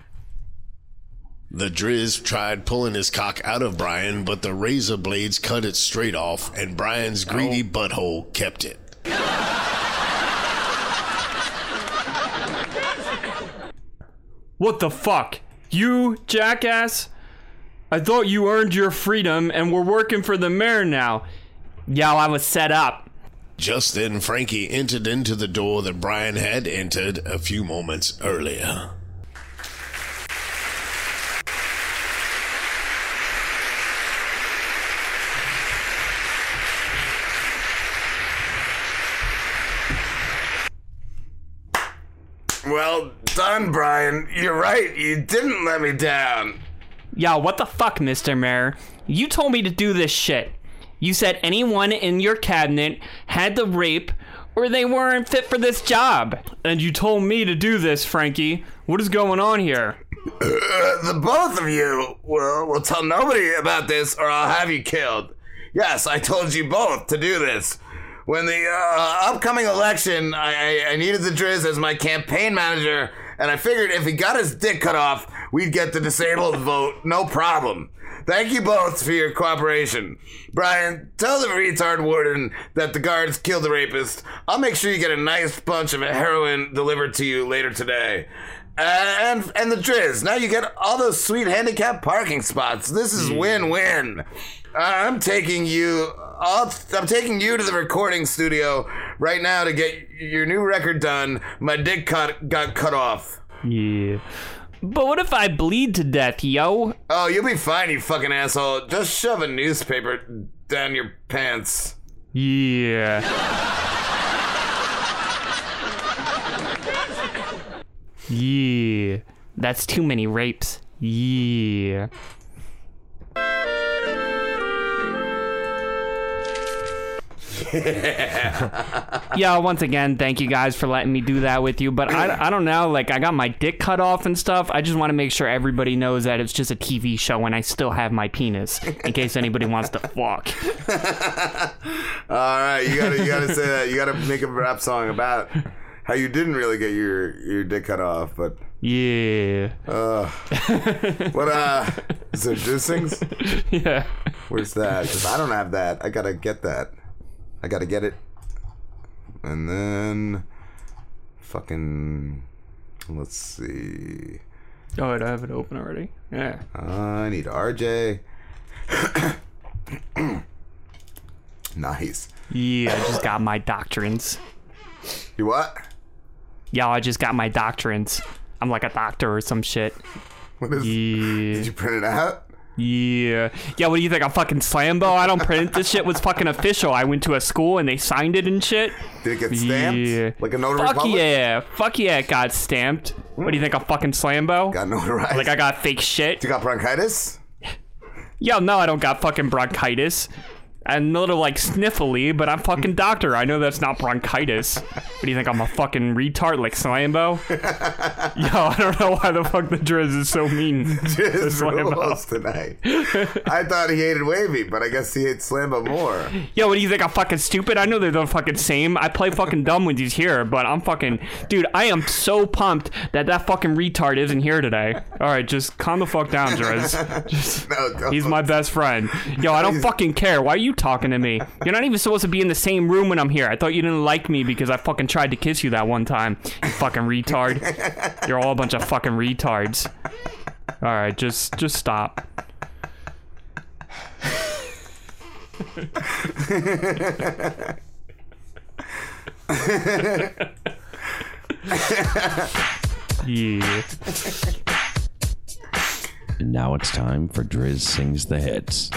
The Driz tried pulling his cock out of Brian, but the razor blades cut it straight off, and Brian's greedy oh. butthole kept it. What the fuck? You, jackass? I thought you earned your freedom and were working for the mayor now. Yo, I was set up. Just then, Frankie entered into the door that Brian had entered a few moments earlier. Well done, Brian. You're right. You didn't let me down. Yo, what the fuck, Mr. Mayor? You told me to do this shit. You said anyone in your cabinet had the rape or they weren't fit for this job. And you told me to do this, Frankie. What is going on here? Uh, the both of you will, will tell nobody about this or I'll have you killed. Yes, I told you both to do this. When the uh, upcoming election, I, I, I needed the Driz as my campaign manager, and I figured if he got his dick cut off, we'd get the disabled vote, no problem. Thank you both for your cooperation. Brian, tell the retard warden that the guards killed the rapist. I'll make sure you get a nice bunch of heroin delivered to you later today. Uh, and and the Driz. Now you get all those sweet handicap parking spots. This is hmm. win-win. Uh, I'm taking you. I'll, I'm taking you to the recording studio right now to get your new record done. My dick cut got cut off. Yeah. But what if I bleed to death, yo? Oh, you'll be fine, you fucking asshole. Just shove a newspaper down your pants. Yeah. yeah. That's too many rapes. Yeah. yeah, once again, thank you guys for letting me do that with you. But I, I don't know, like, I got my dick cut off and stuff. I just want to make sure everybody knows that it's just a TV show and I still have my penis in case anybody wants to fuck. All right, you gotta you gotta say that. You gotta make a rap song about how you didn't really get your your dick cut off, but Yeah. uh, what uh, is there juicings? Yeah. Where's that? 'Cause I don't have that. I gotta get that. I gotta get it, and then fucking let's see. Oh, wait, I have it open already. Yeah. I need RJ. nice. Yeah, I just got my doctrines. You what? Yo, I just got my doctrines. I'm like a doctor or some shit. What is, yeah. Did you print it out? Yeah. Yeah, what do you think? I'm fucking Slambo? I don't print this shit was fucking official. I went to a school and they signed it and shit. Did it get stamped? Yeah. Like a notary Fuck public? yeah. Fuck yeah, it got stamped. What do you think? I'm fucking Slambo? Got notarized. Like I got fake shit. You got bronchitis? Yo, no, I don't got fucking bronchitis. I'm a little like sniffly, but I'm fucking doctor. I know that's not bronchitis. What do you think? I'm a fucking retard like Slambo? Yo, I don't know why the fuck the Driz is so mean. to Just Slambo. rules tonight. I thought he hated Wavy, but I guess he hates Slambo more. Yo, what do you think? I'm fucking stupid? I know they're the fucking same. I play fucking dumb when he's here, but I'm fucking. Dude, I am so pumped that that fucking retard isn't here today. Alright, just calm the fuck down, Driz. Just, No, he's my best friend. Yo, I don't fucking care. Why are you talking to me? You're not even supposed to be in the same room when I'm here. I thought you didn't like me because I fucking tried to kiss you that one time. You fucking retard. You're all a bunch of fucking retards. Alright, just just stop. Yeah. And now it's time for Driz Sings the Hits.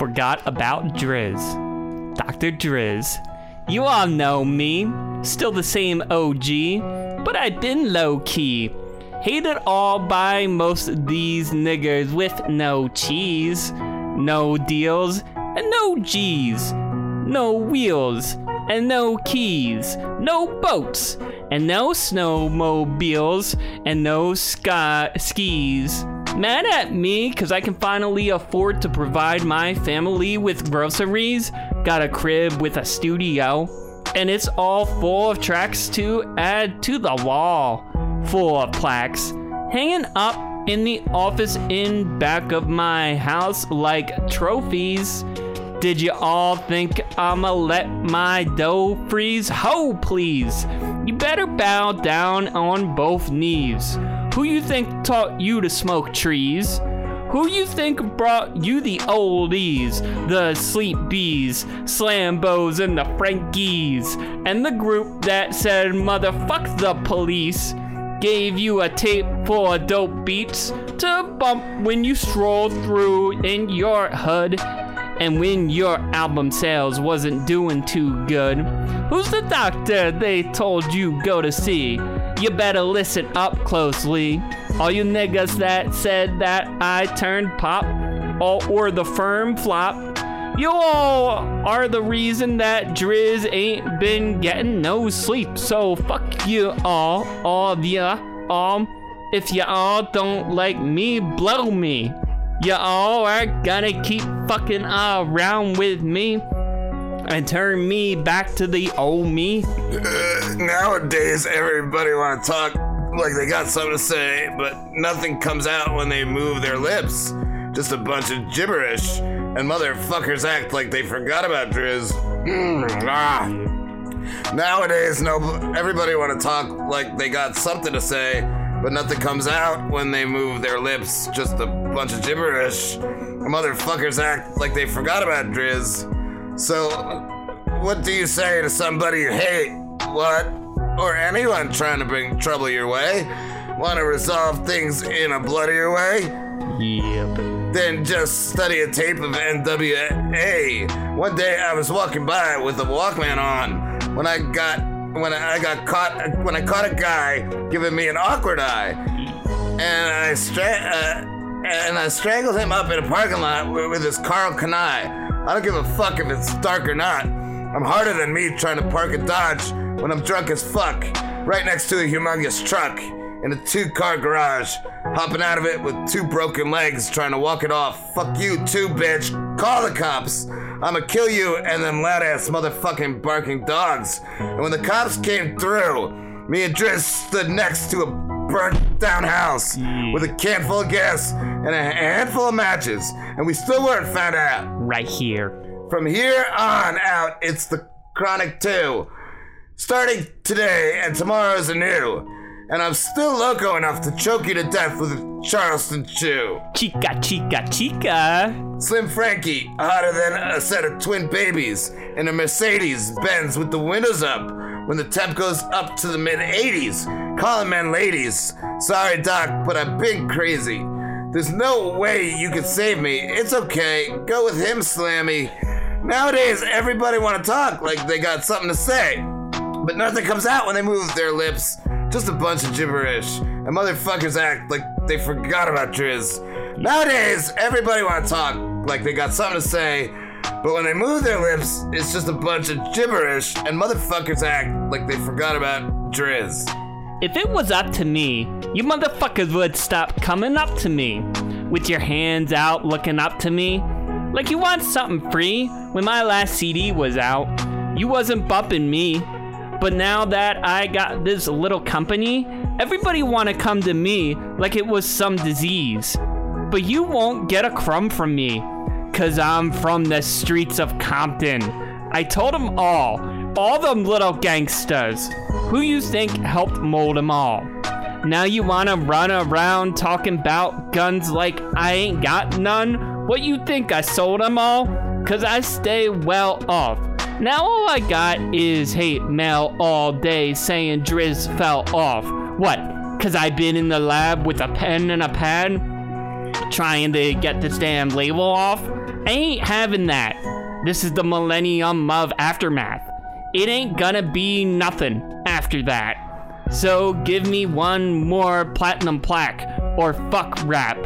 Forgot about Driz. Dr. Driz. You all know me. Still the same OG, but I've been low key. Hated all by most these niggers with no cheese, no deals, and no G's, no wheels, and no keys, no boats, and no snowmobiles, and no sky skis. Mad at me because I can finally afford to provide my family with groceries. Got a crib with a studio, and it's all full of tracks to add to the wall. Full of plaques hanging up in the office in back of my house like trophies. Did you all think I'ma let my dough freeze? Ho, please! You better bow down on both knees. Who you think taught you to smoke trees? Who you think brought you the oldies, the sleep bees, slambos and the Frankies, and the group that said motherfuck the police? Gave you a tape full of dope beats to bump when you stroll through in your hood. And when your album sales wasn't doing too good, who's the doctor they told you go to see? You better listen up closely. All you niggas that said that I turned pop, all or the firm flop, you all are the reason that Driz ain't been getting no sleep. So fuck you all, all of ya, um, if you all don't like me, blow me. You all are gonna keep fucking around with me and turn me back to the old me. Uh, nowadays, everybody want to talk like they got something to say, but nothing comes out when they move their lips. Just a bunch of gibberish, and motherfuckers act like they forgot about Driz. Mm, ah. Nowadays, no, everybody want to talk like they got something to say, but nothing comes out when they move their lips. Just a bunch of gibberish. Motherfuckers act like they forgot about Driz. So, what do you say to somebody you hate? What? Or anyone trying to bring trouble your way? Want to resolve things in a bloodier way? Yep. Then just study a tape of NWA. One day I was walking by with a Walkman on when I got when I got caught when I caught a guy giving me an awkward eye, and I stra- uh, and I strangled him up in a parking lot with, with this Karl Kani. I don't give a fuck if it's dark or not. I'm harder than me trying to park a Dodge when I'm drunk as fuck, right next to a humongous truck in a two car garage, hopping out of it with two broken legs trying to walk it off. Fuck you too, bitch. Call the cops. I'ma kill you and them loud ass motherfucking barking dogs. And when the cops came through, me and Driz stood next to a burnt down house with a can full of gas and a handful of matches, and we still weren't found out. Right here. From here on out, it's the Chronic 2. Starting today and tomorrow's anew. and I'm still loco enough to choke you to death with a Charleston chew. Chica, chica, chica. Slim Frankie, hotter than a set of twin babies in a Mercedes Benz with the windows up when the temp goes up to the mid 80s. Calling men ladies. Sorry, Doc, but I've been crazy. There's no way you could save me. It's okay. Go with him, Slammy. Nowadays, everybody want to talk like they got something to say, but nothing comes out when they move their lips. Just a bunch of gibberish. And motherfuckers act like they forgot about Driz. Nowadays, everybody want to talk like they got something to say, but when they move their lips, it's just a bunch of gibberish, and motherfuckers act like they forgot about Driz. If it was up to me, you motherfuckers would stop coming up to me with your hands out looking up to me. Like you want something free. When my last CD was out, you wasn't bumping me. But now that I got this little company, everybody want to come to me like it was some disease. But you won't get a crumb from me, cause I'm from the streets of Compton. I told them all, all them little gangsters, who you think helped mold them all. Now you wanna run around talking about guns like I ain't got none? What you think I sold them all? Cause I stay well off. Now all I got is hate mail all day saying Driz fell off. What? Cause I been in the lab with a pen and a pad trying to get this damn label off? I ain't having that. This is the millennium of aftermath. It ain't gonna be nothing after that. So give me one more platinum plaque or fuck rap.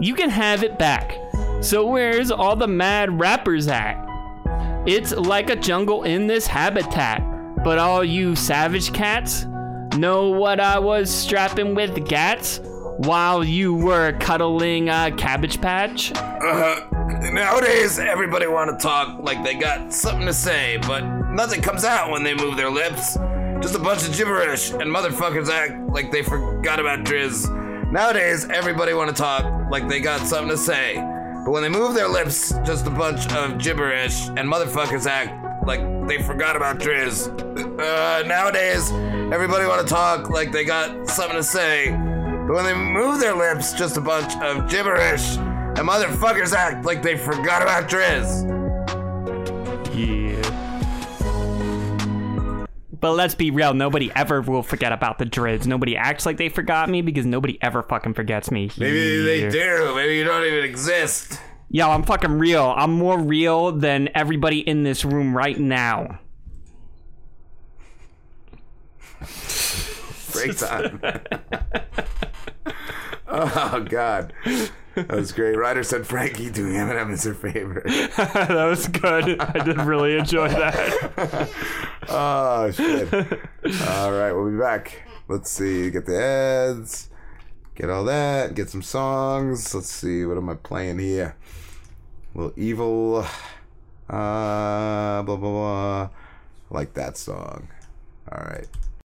You can have it back. So where's all the mad rappers at? It's like a jungle in this habitat. But all you savage cats know what I was strapping with gats while you were cuddling a cabbage patch? Uh, nowadays, everybody want to talk like they got something to say, but nothing comes out when they move their lips. Just a bunch of gibberish, and motherfuckers act like they forgot about Driz. Nowadays, everybody want to talk like they got something to say, but when they move their lips, just a bunch of gibberish, and motherfuckers act like they forgot about Driz. Uh, nowadays, everybody want to talk like they got something to say, but when they move their lips, just a bunch of gibberish, and motherfuckers act like they forgot about Driz. Yeah. But let's be real, nobody ever will forget about the Driz. Nobody acts like they forgot me because nobody ever fucking forgets me. Maybe they do. Maybe you don't even exist. Yo, I'm fucking real. I'm more real than everybody in this room right now. Break time. oh God, that was great. Ryder said Frankie doing Eminem is her favorite. that was good. I did really enjoy that. oh shit! All right, we'll be back. Let's see. Get the ads. Get all that. Get some songs. Let's see. What am I playing here? little evil. Uh, blah blah blah. I like that song. All right.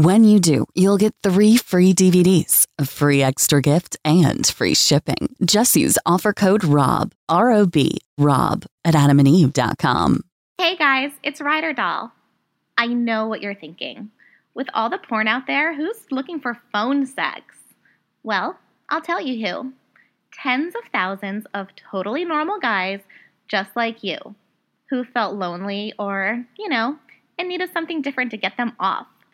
When you do, you'll get three free DVDs, a free extra gift, and free shipping. Just use offer code ROB, R O B, ROB at adamandeve.com. Hey guys, it's Ryder Doll. I know what you're thinking. With all the porn out there, who's looking for phone sex? Well, I'll tell you who. Tens of thousands of totally normal guys just like you who felt lonely or, you know, in need of something different to get them off.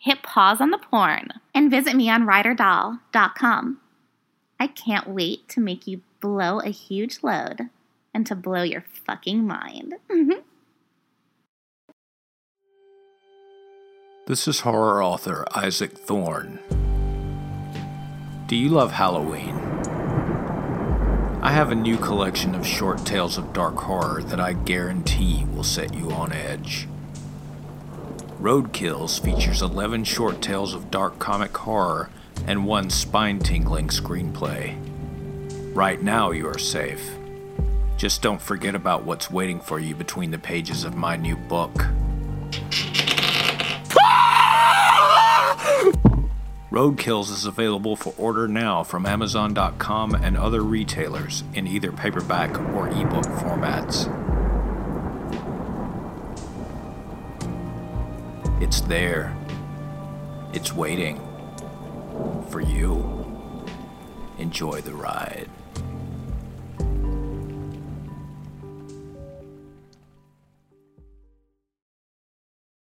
Hit pause on the porn and visit me on ryderdoll.com. I can't wait to make you blow a huge load and to blow your fucking mind. Mm-hmm. This is horror author Isaac Thorne. Do you love Halloween? I have a new collection of short tales of dark horror that I guarantee will set you on edge. Roadkills features 11 short tales of dark comic horror and one spine tingling screenplay. Right now, you are safe. Just don't forget about what's waiting for you between the pages of my new book. Roadkills is available for order now from Amazon.com and other retailers in either paperback or ebook formats. It's there. It's waiting. For you. Enjoy the ride.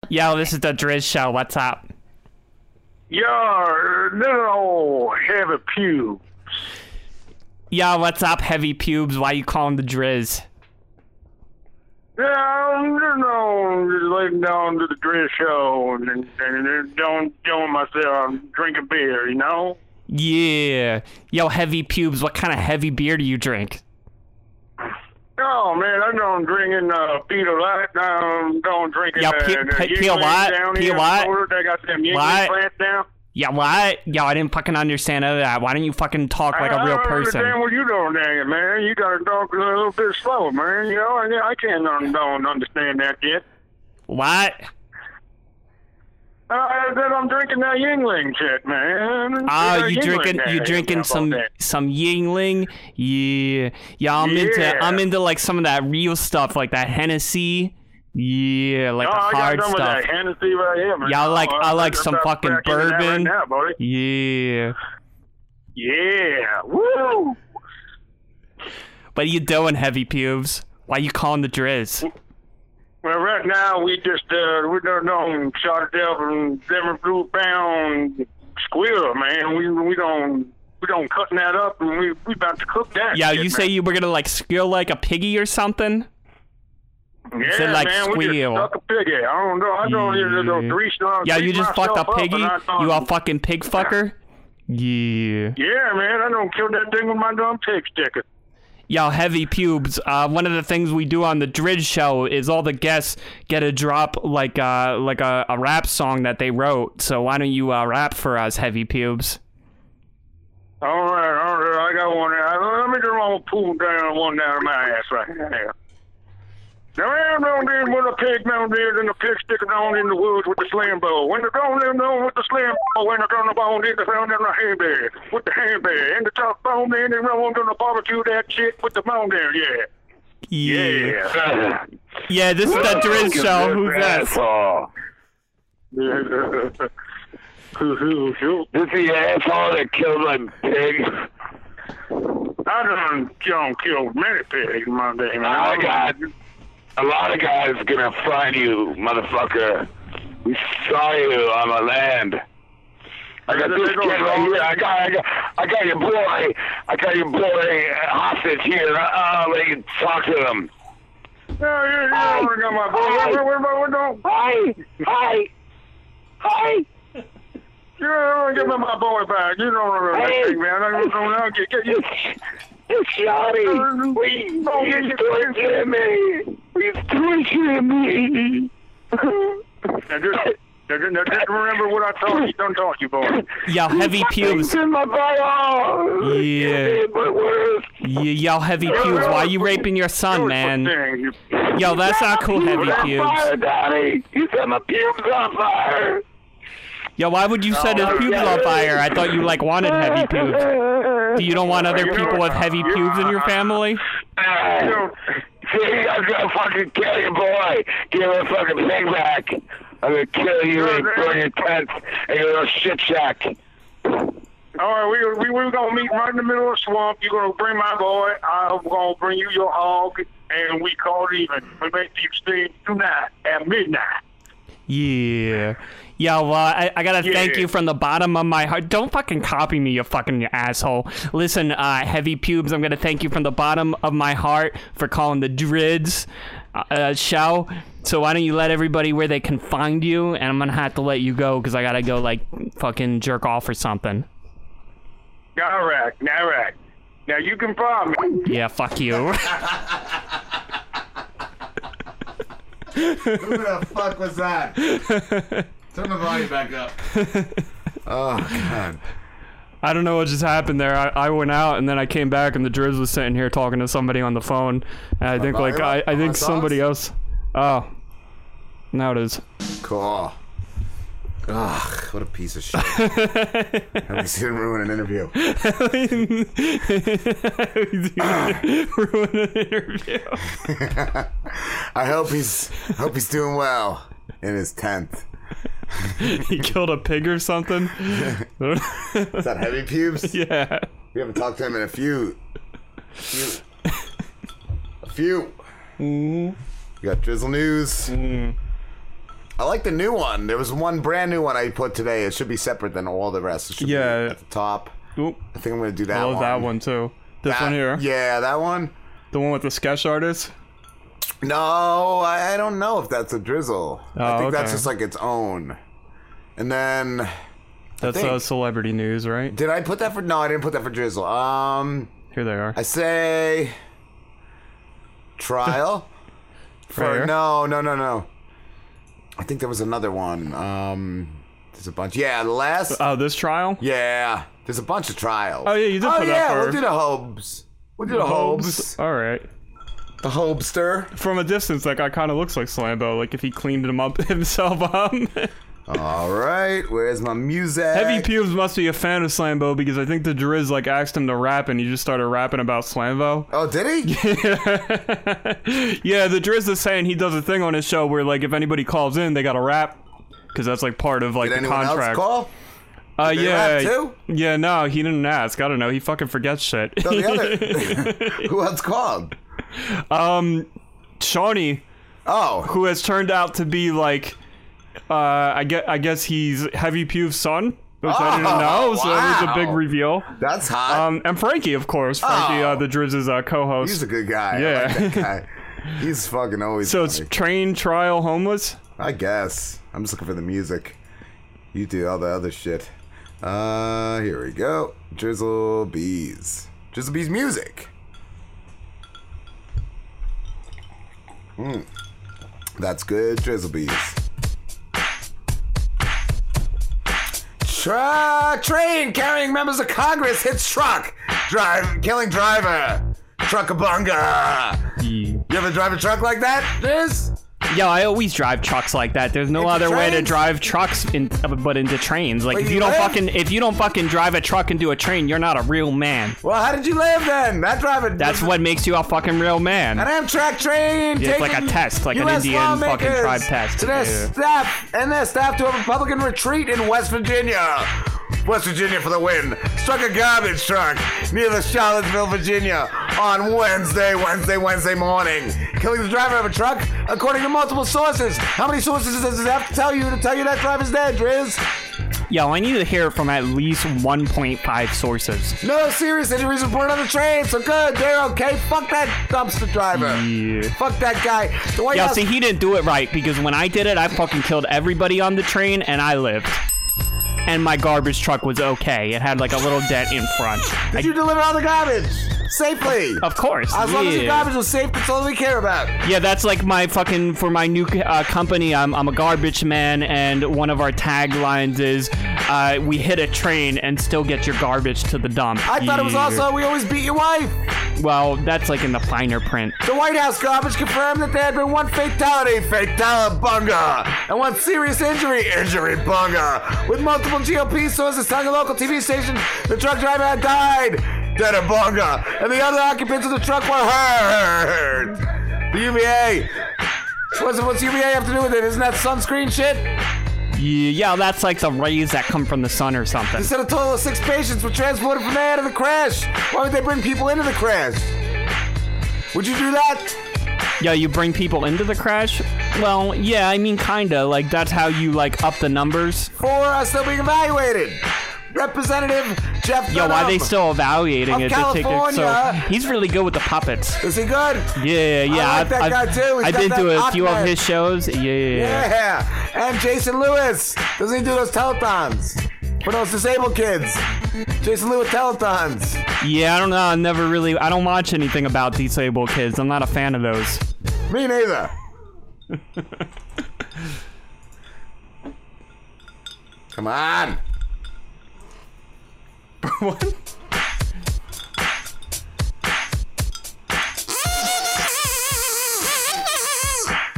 Yo, this is the Driz Show. What's up? Yo, little heavy pew. Yo, what's up, heavy pubes? Why you calling the Driz? Yeah, I'm just know, just laying down to the dress show and, and, and don't doing myself. I'm drinking beer, you know. Yeah. Yo, heavy pubes. What kind of heavy beer do you drink? Oh man, I'm going drinking uh, Peter Light. I'm going drinking Yeah, uh, Pe- the Pe- Peel Yuengling Light? down Peel here in Light? Florida. They got them Yuengling plants down. Yeah, what? Yo, I didn't fucking understand that. Why don't you fucking talk like a real I don't person? understand what you doing there, man. You gotta talk a little bit slower, man. You know, I, I can't don't understand that yet. What? Uh, I said I'm drinking that Yingling shit, man. Oh, That you drinking? You drinking some that? some Yingling? Yeah, yeah. I'm into I'm into like some of that real stuff, like that Hennessy. Yeah, like oh, the hard stuff. that Hennessy right here, man. Yeah, I like Oh, I like some fucking bourbon. Right now. Yeah. Yeah. Woo. What are you doing, heavy pubes? Why you calling the Driz? Well, right now we just uh we don't know shot it down from seven blue pound squirrel, man. We we don't we don't cutting that up and we we about to cook that. Yeah, shit, you say you were gonna like squeal like a piggy or something? Yeah, said, like, man, we just squeal. stuck a piggy. I don't know. I don't even know. three uh, Yeah, you just fucked a piggy? and I thought- You a fucking pig fucker? Yeah. Yeah, man, I don't kill that thing with my dumb pig sticker. Yo, heavy pubes. Uh, one of the things we do on the Driz show is all the guests get a drop like uh like a, a rap song that they wrote. So why don't you uh, rap for us, heavy pubes? All right, all right, I got one. Let me just roll pull down one down my ass right now. Now I'm down there with a pig down there and the pig sticking down in the woods with the Slambo. When they're going down there with the slam bow, when they're going to bone in, they found in the handbag with the handbag and the top bone in, they run going to barbecue that shit with the bone there, yeah. Yeah. Yeah, this is the Driz show. Who's this? Who, who, who? This is the asshole that killed my pig. I done, done killed many pigs in my day, man. I got a lot of guys gonna find you, motherfucker. We saw you on the land. I got this kid right here. I got, I got, I got your boy. I got your boy uh, hostage here. I'll let you talk to him. Yeah, yeah, yeah. I got my boy. Where, where, where, where, where, Hi, hi, hi. Yeah, I give me my boy back. You don't remember that Hey. thing, man. I don't to get, get you. It's Johnny. We, he's torturing me. He's torturing me. Now just, now, just- now just remember what I told you. Don't talk, you boy. Yo, heavy pubes. in my ball. Yeah. Yeah, yo, heavy pubes. Why are you raping your son, man? Yo, that's not cool, heavy pubes. Fire, Daddy. You set my pubes on fire. Yo, why would you oh, set his pubes on fire? I thought you like wanted heavy pubes. Do you don't want other people with heavy pubes in your family? See, I'm gonna fucking kill your boy. Give him a fucking pig back. I'm gonna kill you and burn your tent and your little shit shack. All right, we we we're gonna meet right in the middle of the swamp. You're gonna bring my boy. I'm gonna bring you your hog, and we call it even. We make the exchange tonight at midnight. Yeah. Yo, uh, I, I gotta thank Yeah. you from the bottom of my heart. Don't fucking copy me, you fucking asshole. Listen, uh, Heavy Pubes, I'm gonna thank you from the bottom of my heart for calling the Driz uh, uh, show. So why don't you let everybody where they can find you? And I'm gonna have to let you go because I gotta go, like, fucking jerk off or something. All right, all right. Now you can find me. Yeah, fuck you. Who the fuck was that? Turn the volume back up. Oh god. I don't know what just happened there. I, I went out and then I came back and the Driz was sitting here talking to somebody on the phone. And I think like I, I think My somebody else. Oh, now it is. Cool. Ugh, what a piece of shit. At least he didn't ruin an interview. Ruin an interview. I hope he's hope he's doing well in his tenth. he killed a pig or something. Is that heavy pubes? Yeah. We haven't talked to him in a few. few a few. Mm-hmm. We got drizzle news. I like the new one. There was one brand new one I put today. It should be separate than all the rest. It should Yeah. be at the top. Oop. I think I'm gonna do that I love one. that one too. This That- one here. Yeah, that one. The one with the sketch artist. No, I, I don't know if that's a drizzle. I Oh, think that's just like its own. And then That's uh, celebrity news, right? did I put that for? No, I didn't put that for drizzle. Um, Here they are. I say trial for no, no, no, no. I think there was another one. Um, there's a bunch. Yeah, the last. Oh, this trial. Yeah, there's a bunch of trials. Oh yeah, you did Oh yeah, we'll do the Hobes. We'll do the Hobes. All right. The Hobster. From a distance, that guy kind of looks like Slambo. Like if he cleaned him up himself up. All right, where's my music? Heavy Pubes must be a fan of Slambo because I think the Driz like asked him to rap and he just started rapping about Slambo. Oh, did he? yeah, the Driz is saying he does a thing on his show where like if anybody calls in, they gotta rap because that's like part of like Did the anyone else contract. call? Uh, yeah, yeah, no, he didn't ask. I don't know. He fucking forgets shit. No, the other. Who else called? Um, Shawnee. Oh, who has turned out to be like, uh, I get, I guess he's Heavy Pugh's son, which I didn't Oh, know. So that was a big reveal. That's hot. Um, and Frankie, of course, Frankie, uh, the Drizz's uh, co-host. He's a good guy. Yeah. Like that guy. He's fucking always. so it's train trial homeless. I guess. I'm just looking for the music. You do all the other shit. Uh, here we go. Drizzle Bees. Drizzle Bees music. Hmm. That's good, Drizzle Bees. Truck train carrying members of Congress hits truck. Drive killing driver. Truckabunga. You ever drive a truck like that, Driz? Yo, I always drive trucks like that. There's no Into other way to drive trucks in, uh, but into trains. Like if you you don't live? fucking if you don't fucking drive a truck into a train, you're not a real man. Well, how did you live then? That driver. That's what makes you a fucking real man. An Amtrak train. Yeah, it's like a test, like an Indian fucking tribe test. To their Yeah. staff and their staff to a Republican retreat in West Virginia. West Virginia for the win. Struck a garbage truck near the Charlottesville, Virginia on Wednesday, Wednesday, Wednesday morning. Killing the driver of a truck, according to multiple sources. How many sources does it have to tell you to tell you that driver's dead, Driz? Yo, I need to hear from at least 1.5 sources. No serious injuries reported on the train, so good, they're okay. Fuck that dumpster driver. Yeah. Fuck that guy. The White Yeah, House see, he didn't do it right because when I did it, I fucking killed everybody on the train and I lived. And my garbage truck was okay. It had like a little dent in front. I- Did you deliver all the garbage safely? of course. As long as the garbage was safe, that's all we care about. Yeah, that's like my fucking for my new uh, company. I'm I'm a garbage man, and one of our taglines is, uh, "We hit a train and still get your garbage to the dump." I thought it was also we always beat your wife. Well, that's like in the finer print. The White House garbage confirmed that there had been one fatality, fatality bunga, and one serious injury, injury bunga. With multiple GOP sources telling a local TV station the truck driver had died, dead a bunga, and the other occupants of the truck were hurt. The UVA What's, what's UVA have to do with it? Isn't that sunscreen shit? Yeah, yeah, that's like the rays that come from the sun or something. They said a total of six patients were transported from there to the crash. Why would they bring people into the crash? Would you do that? Yeah, you bring people into the crash? Well, yeah, I mean, kinda. Like, that's how you, like, up the numbers. Four are still being evaluated. Representative Jeff Yo, why are they still evaluating it? take? So he's really good with the puppets. Is he good? Yeah, yeah. I like I've, that I've, guy, too. He's I've been to a few of his shows. Yeah, yeah, yeah. Yeah. And Jason Lewis. Doesn't he do those telethons? For those disabled kids. Jason Lee with telethons. Yeah, I don't know. I never really. I don't watch anything about disabled kids. I'm not a fan of those. Me neither. Come on. what?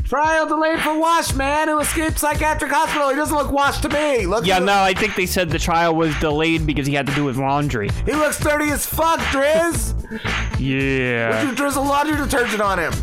Trial delayed for Wash Man who escaped psychiatric hospital. He doesn't look washed to me. Look, Yeah, no, I think they said the trial was delayed because he had to do his laundry. He looks dirty as fuck, Driz. Yeah. Would you drizzle laundry detergent on him?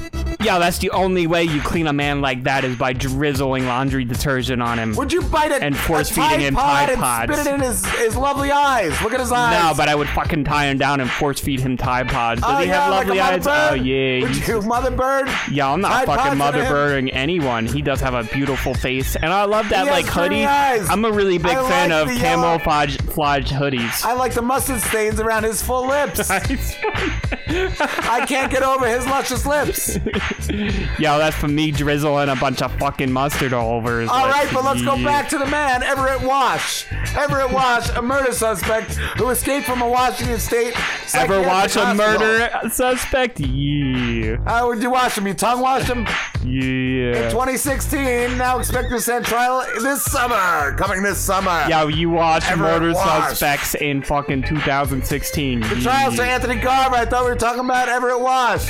Yeah, that's the only way you clean a man like that is by drizzling laundry detergent on him. Would you bite a, and force a feeding Tide him Pod Tide and Pods? spit it in his, his lovely eyes? Look at his eyes. No, but I would fucking tie him down and force feed him Tide Pods. Does oh, he yeah, have like lovely mother eyes? bird? Oh yeah. Would you mother bird? Yeah, I'm not Tide fucking mother birding anyone. He does have a beautiful face, and I love that He like hoodie. eyes. I'm a really big I fan like of camouflage uh, flage hoodies. I like the mustard stains around his full lips. I can't get over his luscious lips. Yo, that's from me drizzling a bunch of fucking mustard all over his All right, but let's go back to the man, Everett Wash. Everett Wash, a murder suspect who escaped from a Washington State. Ever watch a psychiatric murder suspect? Yeah. How would you wash him? You tongue wash him? Yeah. In 2016, now expect to send trial this summer. Coming this summer. Yo, you watch Everett murder Wash. suspects in fucking 2016. The trials for Anthony Garver. I thought we were talking about Everett Wash.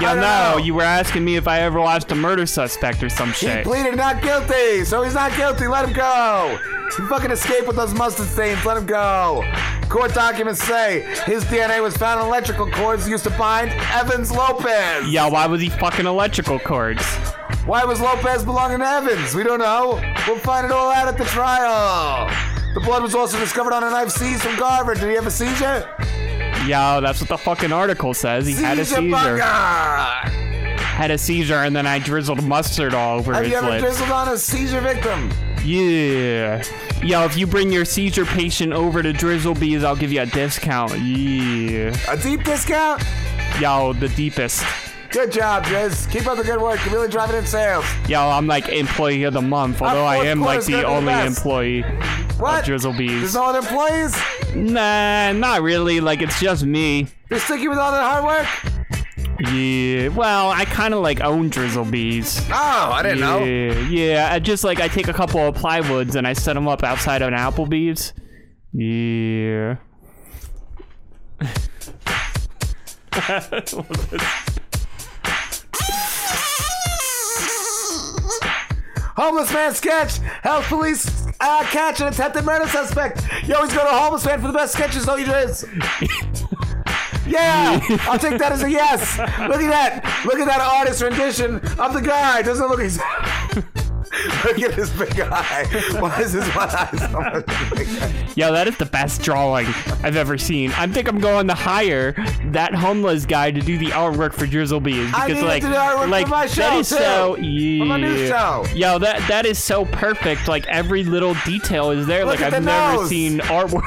Yo, no, know. you were asking me if I ever watched a murder suspect or some shit. He pleaded not guilty, so he's not guilty. Let him go. He fucking escaped with those mustard stains. Let him go. Court documents say his DNA was found in electrical cords used to bind Evans Lopez. Yeah, why was he fucking electrical cords? Why was Lopez belonging to Evans? We don't know. We'll find it all out at the trial. The blood was also discovered on a knife seized from Garver. Did he have a seizure? Yo, that's what the fucking article says. He had a Seizure. Had a seizure, and then I drizzled mustard all over Have his you ever lips. drizzled on a seizure victim? Yeah. Yo, if you bring your seizure patient over to Drizzlebees, I'll give you a discount. Yeah. A deep discount? Yo, the deepest. Good job, Driz. Keep up the good work. You're really driving in sales. Yo, I'm like employee of the month, although I am like the only employee What? of Drizzlebees. There's no other employees? Nah, not really. Like it's just me. They're sticking with all that hard work? Yeah. Well, I kind of like own Drizzlebees. Oh, I didn't know. Yeah, yeah. I just like I take a couple of plywoods and I set them up outside of an Applebee's. Yeah. Homeless man sketch. Health police uh, catch an attempted murder suspect. You always go to homeless man for the best sketches, don't you, Driz? Yeah, I'll take that as a yes. Look at that. Look at that artist rendition of the guy. Doesn't it look exactly. Look at his big eye. Why is his one eye so much bigger? Yo, that is the best drawing I've ever seen. I think I'm going to hire that homeless guy to do the artwork for Drizzlebees I because need like to do artwork for like my show, that is too. so For yeah. my new show. Yo, that that is so perfect. Like every little detail is there. Look like I've never nose. seen artwork.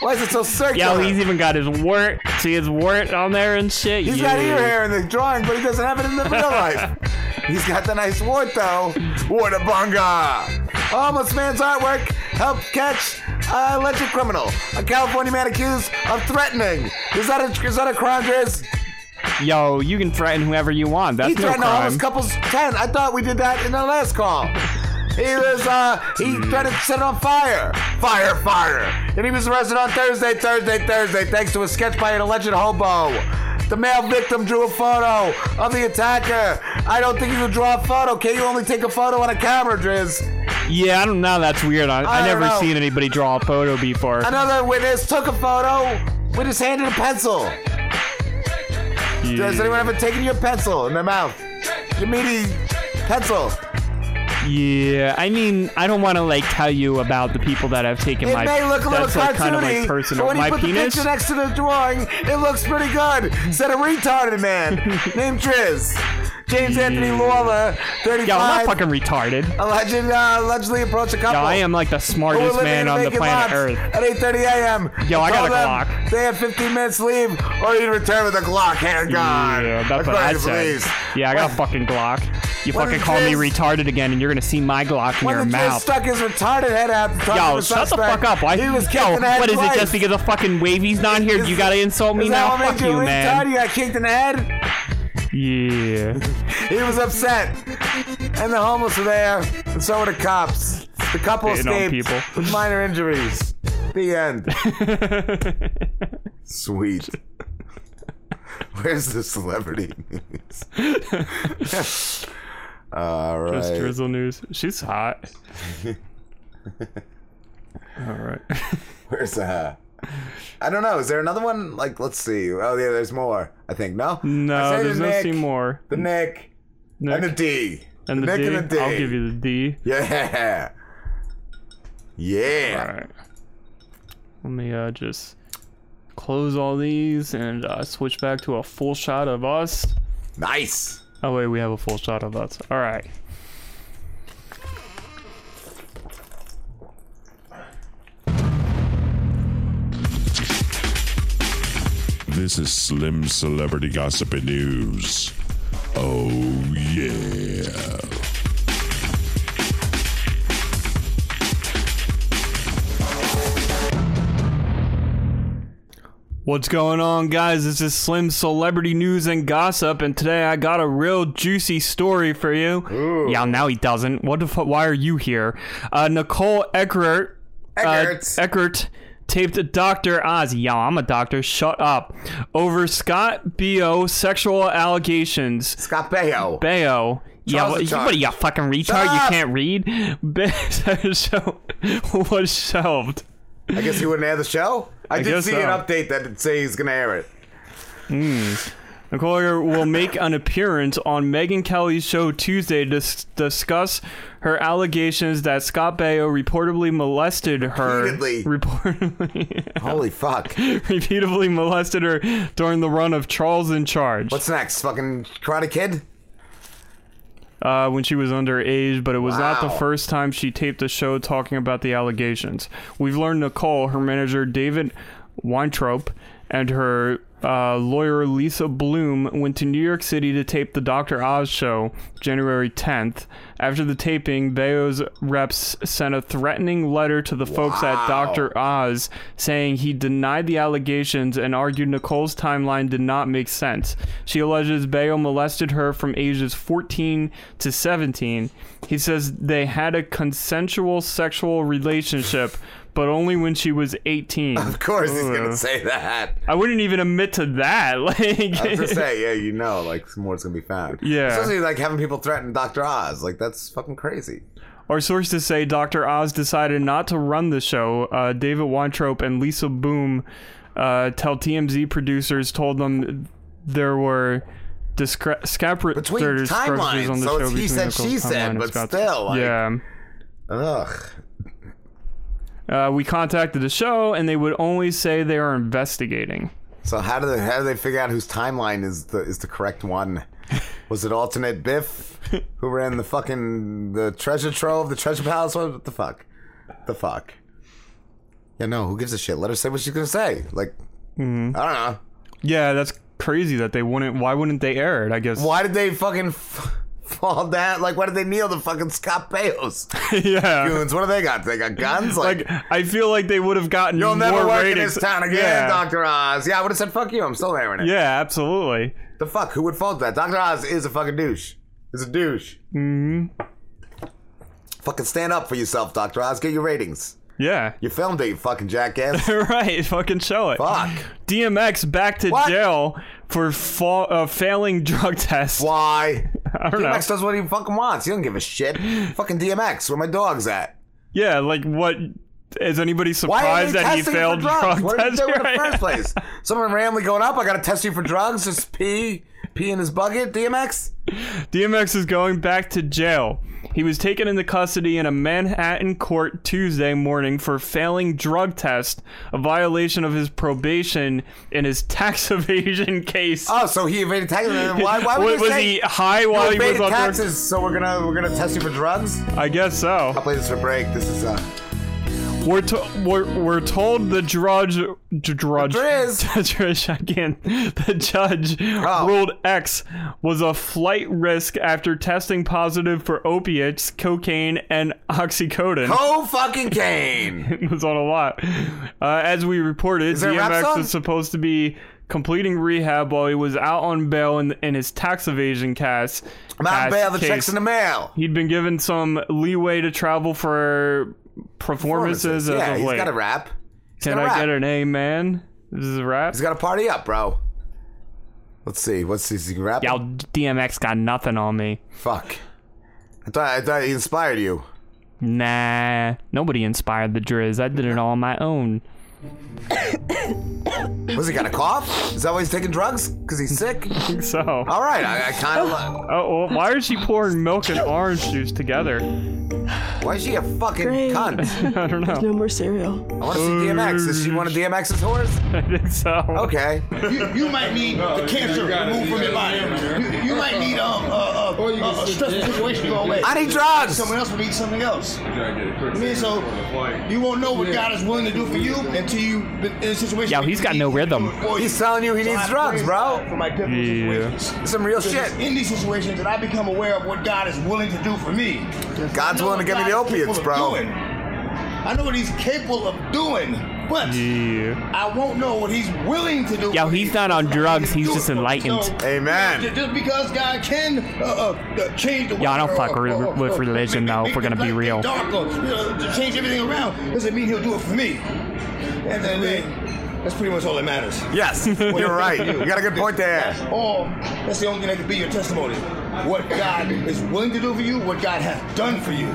Why is it so circular? Yo, he's even got his wart. See his wart on there and shit. He's yeah. got ear hair in the drawing, but he doesn't have it in the real life. He's got the nice wart though. Whatabunga! Homeless man's artwork helped catch a alleged criminal, a California man accused of threatening. Is that a is that a crime, Driz? Yo, you can threaten whoever you want. That's he no threatened a crime. homeless couple's tent. I thought we did that in the last call. He was uh he threatened to set it on fire. Fire, fire. And he was arrested on Thursday, Thursday, Thursday, thanks to a sketch by an alleged hobo. The male victim drew a photo of the attacker. I don't think you can draw a photo. Can you only take a photo on a camera, Driz? Yeah, I don't know. That's weird. I, I, I never know. seen anybody draw a photo before. Another witness took a photo with his hand in a pencil. Has anyone ever taken your pencil in their mouth? your meaty pencil. Yeah, I mean, I don't want to like tell you about the people that have taken It my. may look a little that's like kind of like but personal. when you My put penis. the picture next to the drawing, it looks pretty good. Said a retarded man named Triz. James Anthony Lawler, 35. Yo, I'm not fucking retarded. Alleged, uh, allegedly approached a couple. Yo, I am like the smartest man on the planet Earth. At 8:30 a.m. Yo, I got a Glock. They had 15 minutes leave, or you'd return with a Glock handgun. Yeah, that's what I said. Yeah, I got a fucking Glock. You When fucking call me retarded again, and you're gonna see my Glock in When your the mouth. Stuck his retarded head out the Yo, shut the fuck up. Why? He was Yo, in the head what is it? Just because the fucking wavy's not here, you gotta insult me now? Fuck you you, man. You got kicked in the head? Yeah. He was upset. And the homeless were there, and so were the cops. The couple Hitting escaped people. with minor injuries. The end. Sweet. Where's the celebrity news? All right. Just drizzle news. She's hot. All right. Where's uh I don't know. Is there another one? Like, let's see. Oh, yeah, there's more. I think no. No, say the there's no Nick, more. The Nick, Nick. and the D. And the Nick D. and the D. I'll give you the D. Yeah. Yeah. All right. Let me uh, just close all these and uh, switch back to a full shot of us. Nice. Oh wait, we have a full shot of us. All right. This is Slim Celebrity Gossip and News. Oh, yeah. What's going on, guys? This is Slim Celebrity News and Gossip, and today I got a real juicy story for you. Yeah, now he doesn't. What the fuck? Why are you here? Uh, Nicole Eggert. Eggert. Uh, Eggert taped Dr. Oz. Yeah, I'm a doctor. Shut up. Over Scott B.O. sexual allegations. Scott Baio. Baio. Yeah, what, what are you, a fucking retard? You can't read? So, was shelved. I guess he wouldn't air the show? I, I did see so. an update that did say he's going to air it. Hmm. Nicole will make an appearance on Megyn Kelly's show Tuesday to s- discuss her allegations that Scott Baio reportedly molested her. Repeatedly. Reportedly. Holy fuck. repeatedly molested her during the run of Charles in Charge. What's next? Fucking Karate Kid? uh, when she was underage, but it was not the first time she taped a show talking about the allegations. We've learned Nicole, her manager David Weintraub, and her uh, lawyer Lisa Bloom went to New York City to tape the Dr. Oz show January 10th. After the taping, Baio's reps sent a threatening letter to the folks at Dr. Oz saying he denied the allegations and argued Nicole's timeline did not make sense. She alleges Bayo molested her from ages 14 to 17. He says they had a consensual sexual relationship, but only when she was 18. Of course he's gonna say that. I wouldn't even admit to that. Like, I was to say, yeah, you know, like, some more's going to be found. Yeah. Especially, like, having people threaten Dr. Oz. Like, that's fucking crazy. Our sources say Dr. Oz decided not to run the show. Uh, David Weintraub and Lisa Boom uh, tell TMZ producers told them there were discre- scapra- Between there are discrepancies timelines, on the so show it's he said, she said, but Scott's. still, like- yeah. Ugh. Uh, we contacted the show, and they would only say they are investigating. So how do they how do they figure out whose timeline is the is the correct one? Was it alternate Biff who ran the fucking the treasure trove, the treasure palace? What the fuck? The fuck? Yeah, no. Who gives a shit? Let her say what she's gonna say. Like, Mhm. I don't know. Yeah, that's crazy that they wouldn't. Why wouldn't they air it? I guess. Why did they fucking f- fall down? Like, why did they kneel to fucking Scott Baios? yeah. Goons, what do they got? They got guns? Like, I feel like they would have gotten You'll more never work ratings. in this town again, yeah. Doctor Oz. Yeah, I would have said fuck you. I'm still airing it. Yeah, absolutely. The fuck? Who would fault that? Doctor Oz is a fucking douche. Is a douche. hmm Fucking stand up for yourself, Doctor Oz. Get your ratings. Yeah. You filmed it, you fucking jackass. right, fucking show it. Fuck. DMX back to jail for fa- uh, failing drug tests. Why? I don't know. DMX does what he fucking wants. He don't give a shit. fucking DMX. Where my dog's at? Yeah, like what? Is anybody surprised that he failed drug What did tests? you do in the first place? Someone randomly going up. I gotta test you for drugs. Just pee, pee in his bucket. DMX. DMX is going back to jail. He was taken into custody in a Manhattan court Tuesday morning for failing drug test, a violation of his probation in his tax evasion case. Oh, so he evaded taxes. Why, why would was, you was he high while he was on drugs? taxes? So we're gonna we're gonna test you for drugs. I guess so. I'll play this for break. This is uh. We're, to- we're we're told the drudge d- drudge. I can't. The judge Oh. ruled X was a flight risk after testing positive for opiates, cocaine, and oxycodone. Co fucking cane. it was on a lot. Uh, as we reported, DMX is supposed to be completing rehab while he was out on bail in, in his tax evasion case. I'm out on bail, the case. check's in the mail. He'd been given some leeway to travel for performances, as Yeah, of he's late. got a rap. He's Can I rap. get an amen? This is a rap. He's got to party up, bro. Let's see. What's this? He rap? Y'all, DMX got nothing on me. Fuck. I thought I thought he inspired you. Nah, nobody inspired the Driz. I did it all on my own. Was he got a cough? Is that why he's taking drugs? Because he's sick? I think so. All right, I, I kind of. Oh, well, why is she pouring milk and orange juice together? Why is she a fucking Great. cunt? I don't know. There's no more cereal. I want to see DMX. Is she one of DMX's whores? I think so. Okay. You, you might need the cancer removed from your body. You, you might need um, uh, uh, uh, a stressful situation to go away. I need drugs. Someone else will need something else. I mean, so you won't know what God is willing to do for you until you been in a situation. Yo, where he's you got no rhythm. do it for you. He's telling you he So needs I drugs, bro. For my different Yeah. situations. Some real shit. In these situations that I become aware of what God is willing to do for me. God's willing to give me the opiates, bro. doing. I know what He's capable of doing, but Yeah. I won't know what He's willing to do. Yo, he's me. not on That's what I drugs. He's just it for me. enlightened. So, Amen. Just just because God can uh, uh, uh, change the world. Yo, I don't fuck or- with- or- or- with religion, make- though, make if we're gonna be real. Dark or, you know, to change everything around doesn't mean He'll do it for me. And then, then that's pretty much all that matters. Yes, you're right. You got a good point there. That's all. That's the only thing that could be your testimony. What God is willing to do for you, what God has done for you.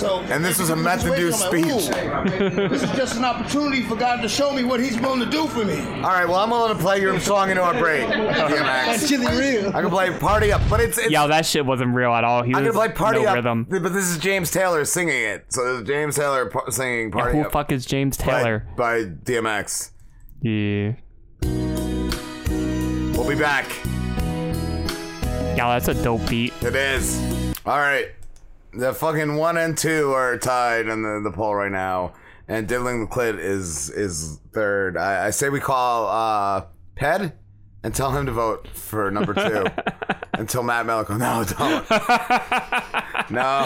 So, And this if was you a do meth induced situation, I'm like, "Ooh, this is just an opportunity for God to show me what He's willing to do for me. All right, well, I'm willing to play your song into our break, That's really real. I can play Party Up, but it's. it's Yo, that shit wasn't real at all. He I'm was gonna play Party no Up, rhythm. but this is James Taylor singing it. So this is James Taylor par- singing Yeah, Party who Up the fuck is James Taylor? by, DMX. Yeah. We'll be back. Yeah, that's a dope beat. It is. All right. The fucking one and two are tied in the, the poll right now, and diddling the clit is is third. I, I say we call uh Ped and tell him to vote for number two until Matt Mellor. goes, No, don't. No.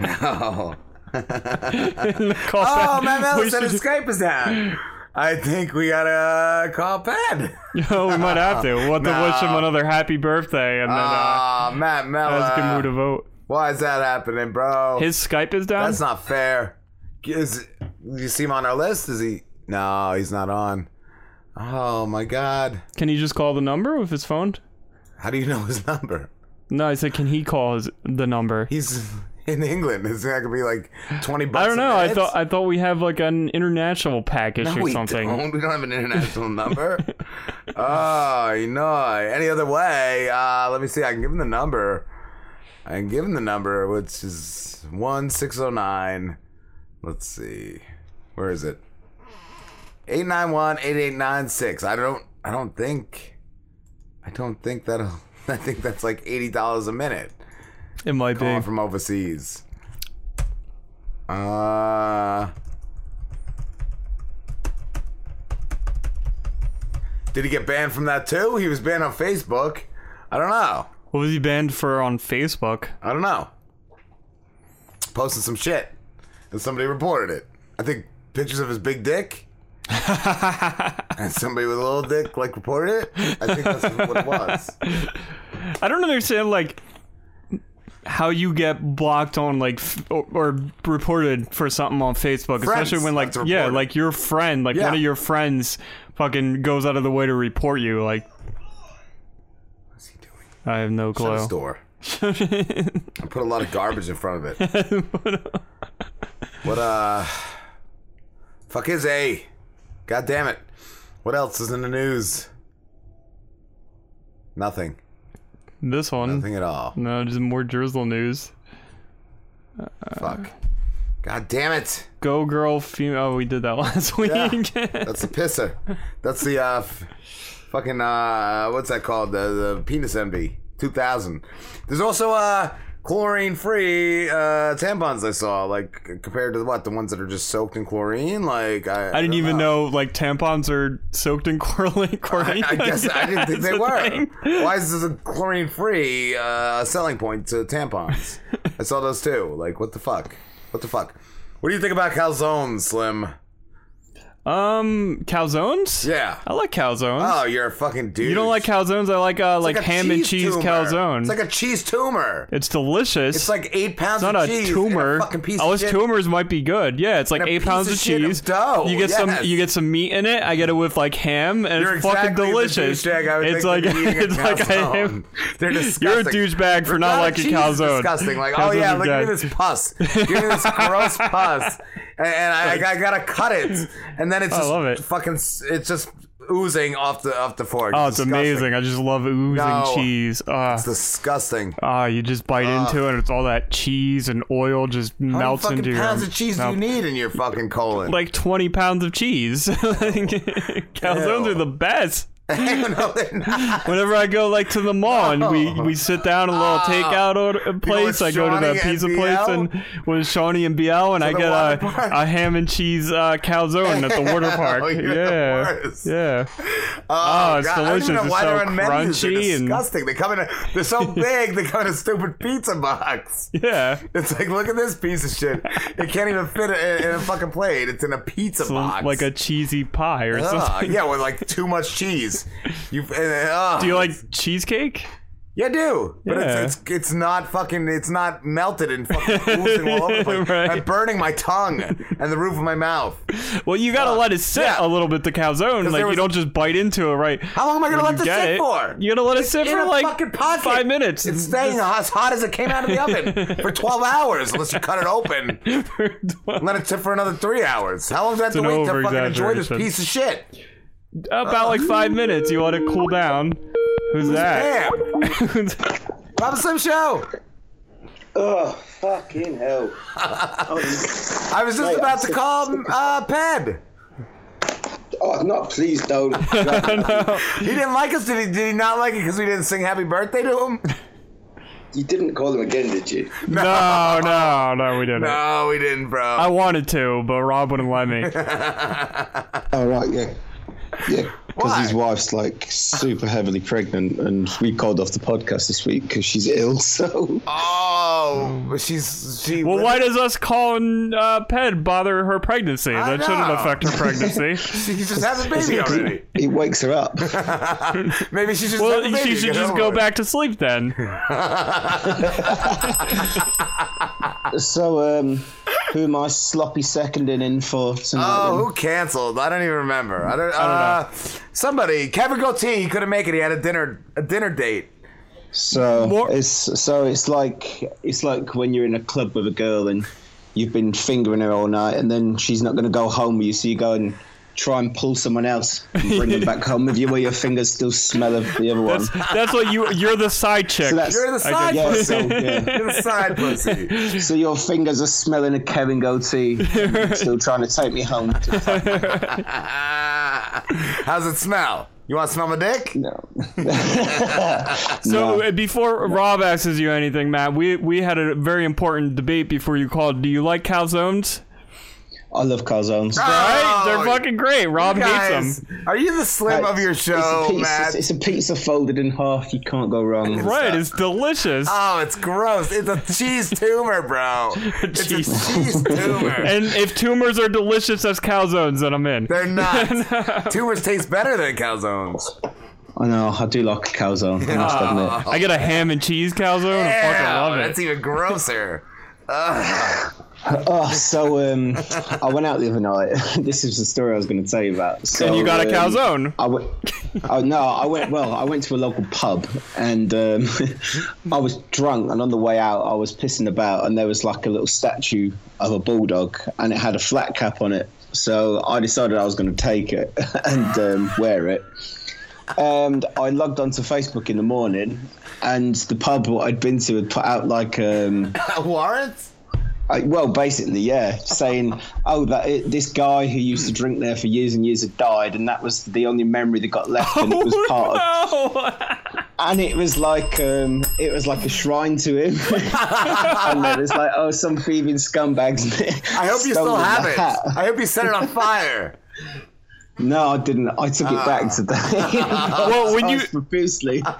No. oh, Matt Mellor We said his Skype is down. I think we gotta call Ped. Yo, we might have to. We'll have to wish him another happy birthday and then uh, Ah, Matt Mellor. ask him who to vote. Why is that happening, bro? His Skype is down? That's not fair. Is, you see him on our list? Is he? No, he's not on. Oh my god. Can he just call the number with his phone? How do you know his number? No, I said, can he call his, the number? He's in England. Is that gonna be like twenty bucks? I don't know. I thought I thought we have like an international package No, or we something. don't. We don't have an international number. oh, you know. Any other way? Uh, let me see. I can give him the number. I can give him the number, which is one six zero nine. Let's see. Where is it? 891-8896. I don't. I don't think. I don't think that'll. I think that's like eighty dollars a minute. It might Calling be. from overseas. Uh. Did he get banned from that too? He was banned on Facebook. I don't know. What was he banned for on Facebook? I don't know. Posting some shit, and somebody reported it. I think pictures of his big dick, and somebody with a little dick like reported it. I think that's what it was. I don't understand like how you get blocked on like f- or, or reported for something on Facebook, Friends especially when like yeah, like your friend, like Yeah. one of your friends, fucking goes out of the way to report you. Like, what's he doing? I have no Shut clue. his door. I put a lot of garbage in front of it. what uh fuck is A? God damn it. What else is in the news? Nothing. This one. Nothing at all. No, just more drizzle news. Fuck. God damn it. Go girl female. Oh, we did that last week. Yeah, that's the pisser. That's the uh, f- fucking uh, what's that called? The, the penis envy. 2000. There's also uh chlorine-free uh tampons I saw, like compared to what the ones that are just soaked in chlorine. Like I, I didn't don't even know. like tampons are soaked in chlorine. chlorine. I guess I didn't think they were. thing. Why is this a chlorine-free uh, selling point to tampons? I saw those too. Like, what the fuck? What the fuck? What do you think about calzones, Slim? Um, calzones. Yeah, I like calzones. Oh, you're a fucking dude. You don't like calzones? I like uh, like, a ham and cheese tumor. calzone. It's like a cheese tumor. It's delicious. It's like eight pounds It's not of a cheese. tumor. a fucking piece oh, those tumors might be good. Yeah, it's like eight pounds of of shit of cheese. dough, You get some. You get some meat in it. I get it with like ham, and You're it's fucking exactly the delicious. douchebag I would It's like it's like I am. They're disgusting. You're a douchebag for not Ricotta liking cheese calzone. Disgusting. Like, oh yeah, look at this pus. Give me this gross pus, and, I, I gotta cut it, and then it's I just love it. fucking. It's just oozing off the off the fork. Oh, it's disgusting. amazing. I just love oozing No. cheese. Uh, It's disgusting. Ah, you just bite Ugh. into it, and it's all that cheese and oil just How many melts fucking into your pounds of cheese mouth. do you need in your fucking colon? Like twenty pounds of cheese. Calzones Ew. are the best. no. Whenever I go like to the mall and we, we sit down in a little Oh. takeout order, place, I go to Shawnee that pizza and place BL? and with Shawnee and BL and I the get water a, a ham and cheese uh, calzone at the water park. Oh, you're the yeah, worst. yeah. Oh, Oh, it's God. I don't delicious. even know It's why so they're on menus. They're crunchy and disgusting. They come in. A, they're so big. they come in a stupid pizza box. yeah. It's like, look at this piece of shit. It can't even fit in, in a fucking plate. It's in a pizza It's box. like a cheesy pie or Ugh, something. yeah, with like too much cheese. You. Uh. Do you like cheesecake? Yeah, I do. But Yeah. it's, it's it's not fucking it's not melted and fucking oozing all over the place. Right. I'm burning my tongue and the roof of my mouth. Well, you gotta let it sit yeah. a little bit. The calzone, like there you was- don't just bite into it, right? How long am I gonna let this sit it. for? You gotta let it sit in for a like pocket. five minutes. It's staying as hot as it came out of the oven for 12 hours unless you cut it open. And let it sit for another three hours. How long do I have to an wait to fucking enjoy this over-exaggeration. piece of shit? About like five minutes. You want to cool down. Who's that? Damn. Rob Slim Show. Oh, fucking hell. I was just Mate, about I'm to so- call him uh, Ped. Oh, not please don't. He didn't like us. Did he? Did he not like it because we didn't sing Happy Birthday to him? You didn't call him again, did you? No, no, no, we didn't. No, we didn't, bro. I wanted to, but Rob wouldn't let me. Oh, right, yeah. Yeah, because his wife's like super heavily pregnant, and we called off the podcast this week because she's ill. So Oh, but she's she. Well, why does us calling uh, Ped bother her pregnancy? I that shouldn't affect her pregnancy. she just has a baby already? it wakes her up. Maybe she should. well, baby she should just go it. back to sleep then. so, um, who am I sloppy seconding in for tonight? Oh, then? who canceled? I don't even remember. I don't. uh, Somebody, Kevin Goatee. He couldn't make it. He had a dinner a dinner date. So it's so it's like it's like when you're in a club with a girl and you've been fingering her all night, and then she's not going to go home with you, so you go and try and pull someone else, and bring them back home with you, where your fingers still smell of the other one. That's that's what you. You're the side chick. So You're the side guess. pussy. so, yeah. You're the side pussy. So your fingers are smelling a Kevin goatee, and still trying to take me home. How's it smell? You want to smell my dick? No. So uh, before Rob asks you anything, Matt, we we had a very important debate before you called. Do you like calzones? I love calzones. Right? Oh, They're fucking great. Rob You hates guys, them. Are you the slim Hey, of your show, it's a pizza, Matt? It's a pizza folded in half. You can't go wrong. Right? It's delicious. Oh, it's gross. It's a cheese tumor, bro. It's a cheese tumor. And if tumors are delicious as calzones, then I'm in. They're not. Tumors taste better than calzones. I know. I do like a calzone. I must admit. I get a ham and cheese calzone. I fucking love it. That's even grosser. Ugh. Oh, so um, I went out the other night. this is the story I was going to tell you about. So, and you got a um, calzone. I went. Oh no, I went. Well, I went to a local pub, and um, I was drunk. And on the way out, I was pissing about, and there was like a little statue of a bulldog, and it had a flat cap on it. So I decided I was going to take it and um, wear it. and I logged onto Facebook in the morning, and the pub what I'd been to had put out like um, a warrants. I, well, basically, yeah, saying, "Oh, that it, this guy who used to drink there for years and years had died, and that was the only memory that got left, and it was part of." And it was like, um, it was like a shrine to him, and then it's like, "Oh, some thieving scumbags." I hope you still have it. hat. I hope you set it on fire. No, I didn't. I took it back ah. today. Well, when you- profusely.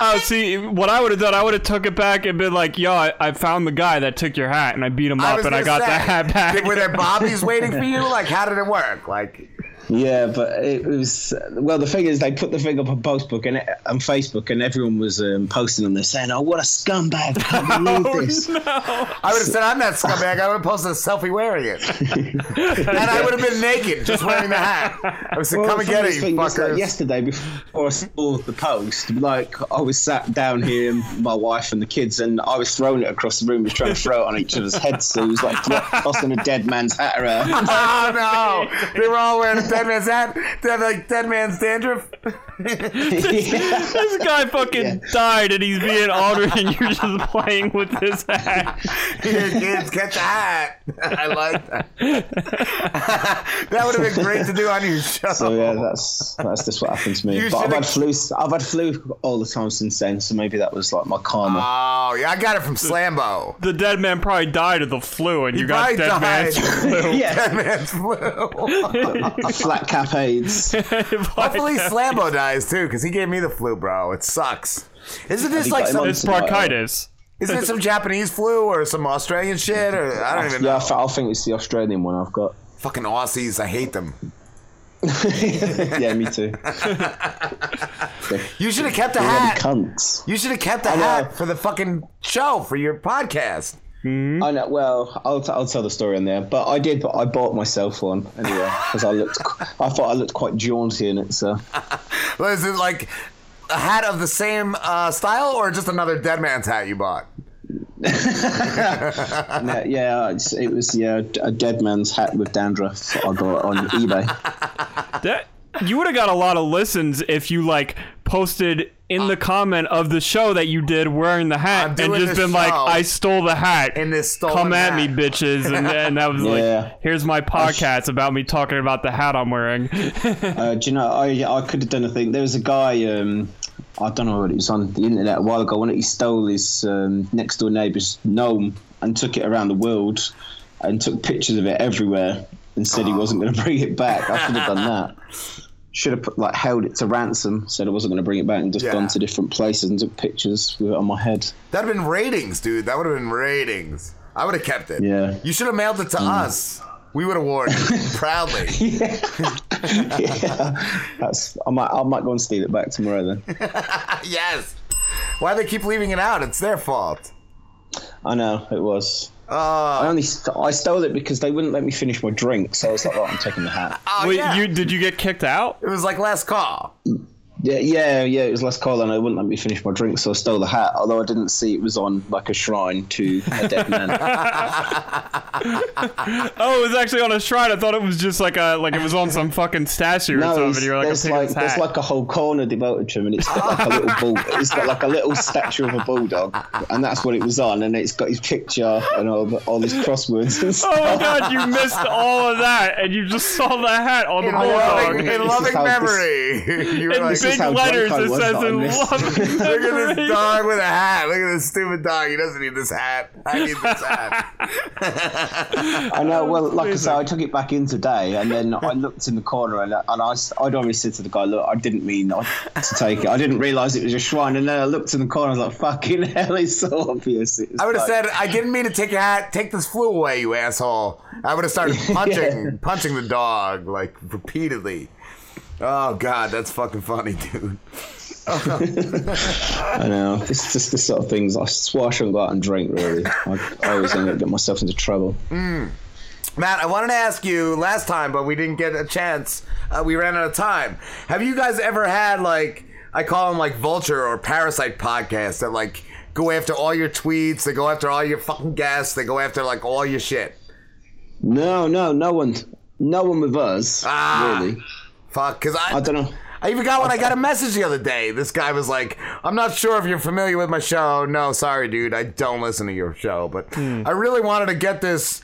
Oh, see, what I would have done, I would have took it back and been like, "Yo, I, I found the guy that took your hat, and I beat him I up, and I gonna got the say, hat back." did- Were there bobbies waiting for you? Like, how did it work? Like, Yeah, but it was well. The thing is, they put the thing up on Facebook and on Facebook, and everyone was um, posting on there saying, "Oh, what a scumbag! I Oh, this." I would have said I'm that scumbag. I would have posted a selfie wearing it, and I would have been naked, just wearing the hat. I would say, Well, "Come and get it, you thing was, like, yesterday, before I saw the post, like I was sat down here, my wife and the kids, and I was throwing it across the room, was trying to throw it on each other's heads. So it was like tossing a dead man's hat around. oh no! They were all wearing a dead man's hat. They have like dead man's dandruff. this guy fucking died, and he's being honored, and you're just playing with his hat. Here, kids, catch a hat. I like that. that would have been great to do on your show. So yeah, that's that's just what happened to me. You but I've had flu. I've had flu all the time since then. So maybe that was like my karma. Oh yeah, I got it from Slambo. The dead man probably died of the flu, and He you got probably dead man's flu. Yeah. Dead man's flu. Flat cap AIDS. Hopefully Slambo dies too, because he gave me the flu, bro. It sucks. Isn't this you like some? It's bronchitis. Isn't it some Japanese flu or some Australian shit? Or I don't even yeah, know. I, I think it's the Australian one I've got. Fucking Aussies, I hate them. yeah, me too. You should have kept the hat. Cunts. You should have kept the hat for the fucking show for your podcast. I know. Well, I'll, t- I'll tell the story in there, but I did. But I bought myself one anyway because I looked. I thought I looked quite jaunty in it. So Well, Is it like a hat of the same uh, style, or just another dead man's hat you bought? yeah, yeah, it's, it was yeah a dead man's hat with dandruff I got on eBay. That you would have got a lot of listens if you like posted in the comment of the show that you did wearing the hat and just been like, "I stole the hat." in this stolen Come at me, bitches, and, and that was Yeah. like, "Here's my podcast about me talking about the hat I'm wearing." Uh, do you know? I I could have done a thing. There was a guy. Um, I don't know what it was on the internet a while ago when he stole his um, next door neighbor's gnome and took it around the world and took pictures of it everywhere and said he wasn't going to bring it back. I should have done that. Should have put, like held it to ransom. Said I wasn't going to bring it back and just Yeah. gone to different places and took pictures with it on my head. That'd have been ratings, dude. That would have been ratings. I would have kept it. Yeah. You should have mailed it to mm. us. We would have worn it proudly. yeah, that's. I might. I might go and steal it back tomorrow then. yes. Why do they keep leaving it out? It's their fault. I know it was. Uh, I only st- I stole it because they wouldn't let me finish my drink, so I was like, "Oh, I'm taking the hat." oh, Wait, yeah. you did you get kicked out? It was like last call. Yeah, yeah, yeah. It was last call, and they wouldn't let me finish my drink, so I stole the hat. Although I didn't see it was on like a shrine to a dead man. Oh, it was actually on a shrine. I thought it was just like a like it was on some fucking statue or no, something. it's- You're like, I'm there's like there's like a whole corner devoted to him, and it's got like a little bull. It's got like a little statue of a bulldog, and that's what it was on. And it's got his picture and all the, all his crosswords and stuff. Oh my god, you missed all of that, and you just saw the hat on the In loving, bulldog. in This loving is this- memory. you were like, This is big letters, I it says in missed loving Look at this dog with a hat. Look at this stupid dog. He doesn't need this hat. I need this hat. I know. Well, like I said, I took it back in today, and then I looked in the corner, and, and I, I'd always said to the guy, "Look, I didn't mean not to take it. I didn't realise it was a shrine." And then I looked in the corner, and I was like, "Fucking hell, it's so obvious." It was I would have like- said, I didn't mean to take your hat. Take this flu away, you asshole. I would have started punching, Yeah. punching the dog like repeatedly. Oh god, that's fucking funny, dude. I know. It's just the sort of things. I swear I shouldn't go out and drink. Really, I, always end up getting myself into trouble. Matt, I wanted to ask you last time, but we didn't get a chance. Uh, we ran out of time. Have you guys ever had like I call them like vulture or parasite podcasts that like go after all your tweets, they go after all your fucking guests, they go after like all your shit. No, no, no one, no one with us. Ah. really. Fuck, because I I don't know. I even got one. I got a message the other day. This guy was like, "I'm not sure if you're familiar with my show. No, sorry, dude. I don't listen to your show, but I really wanted to get this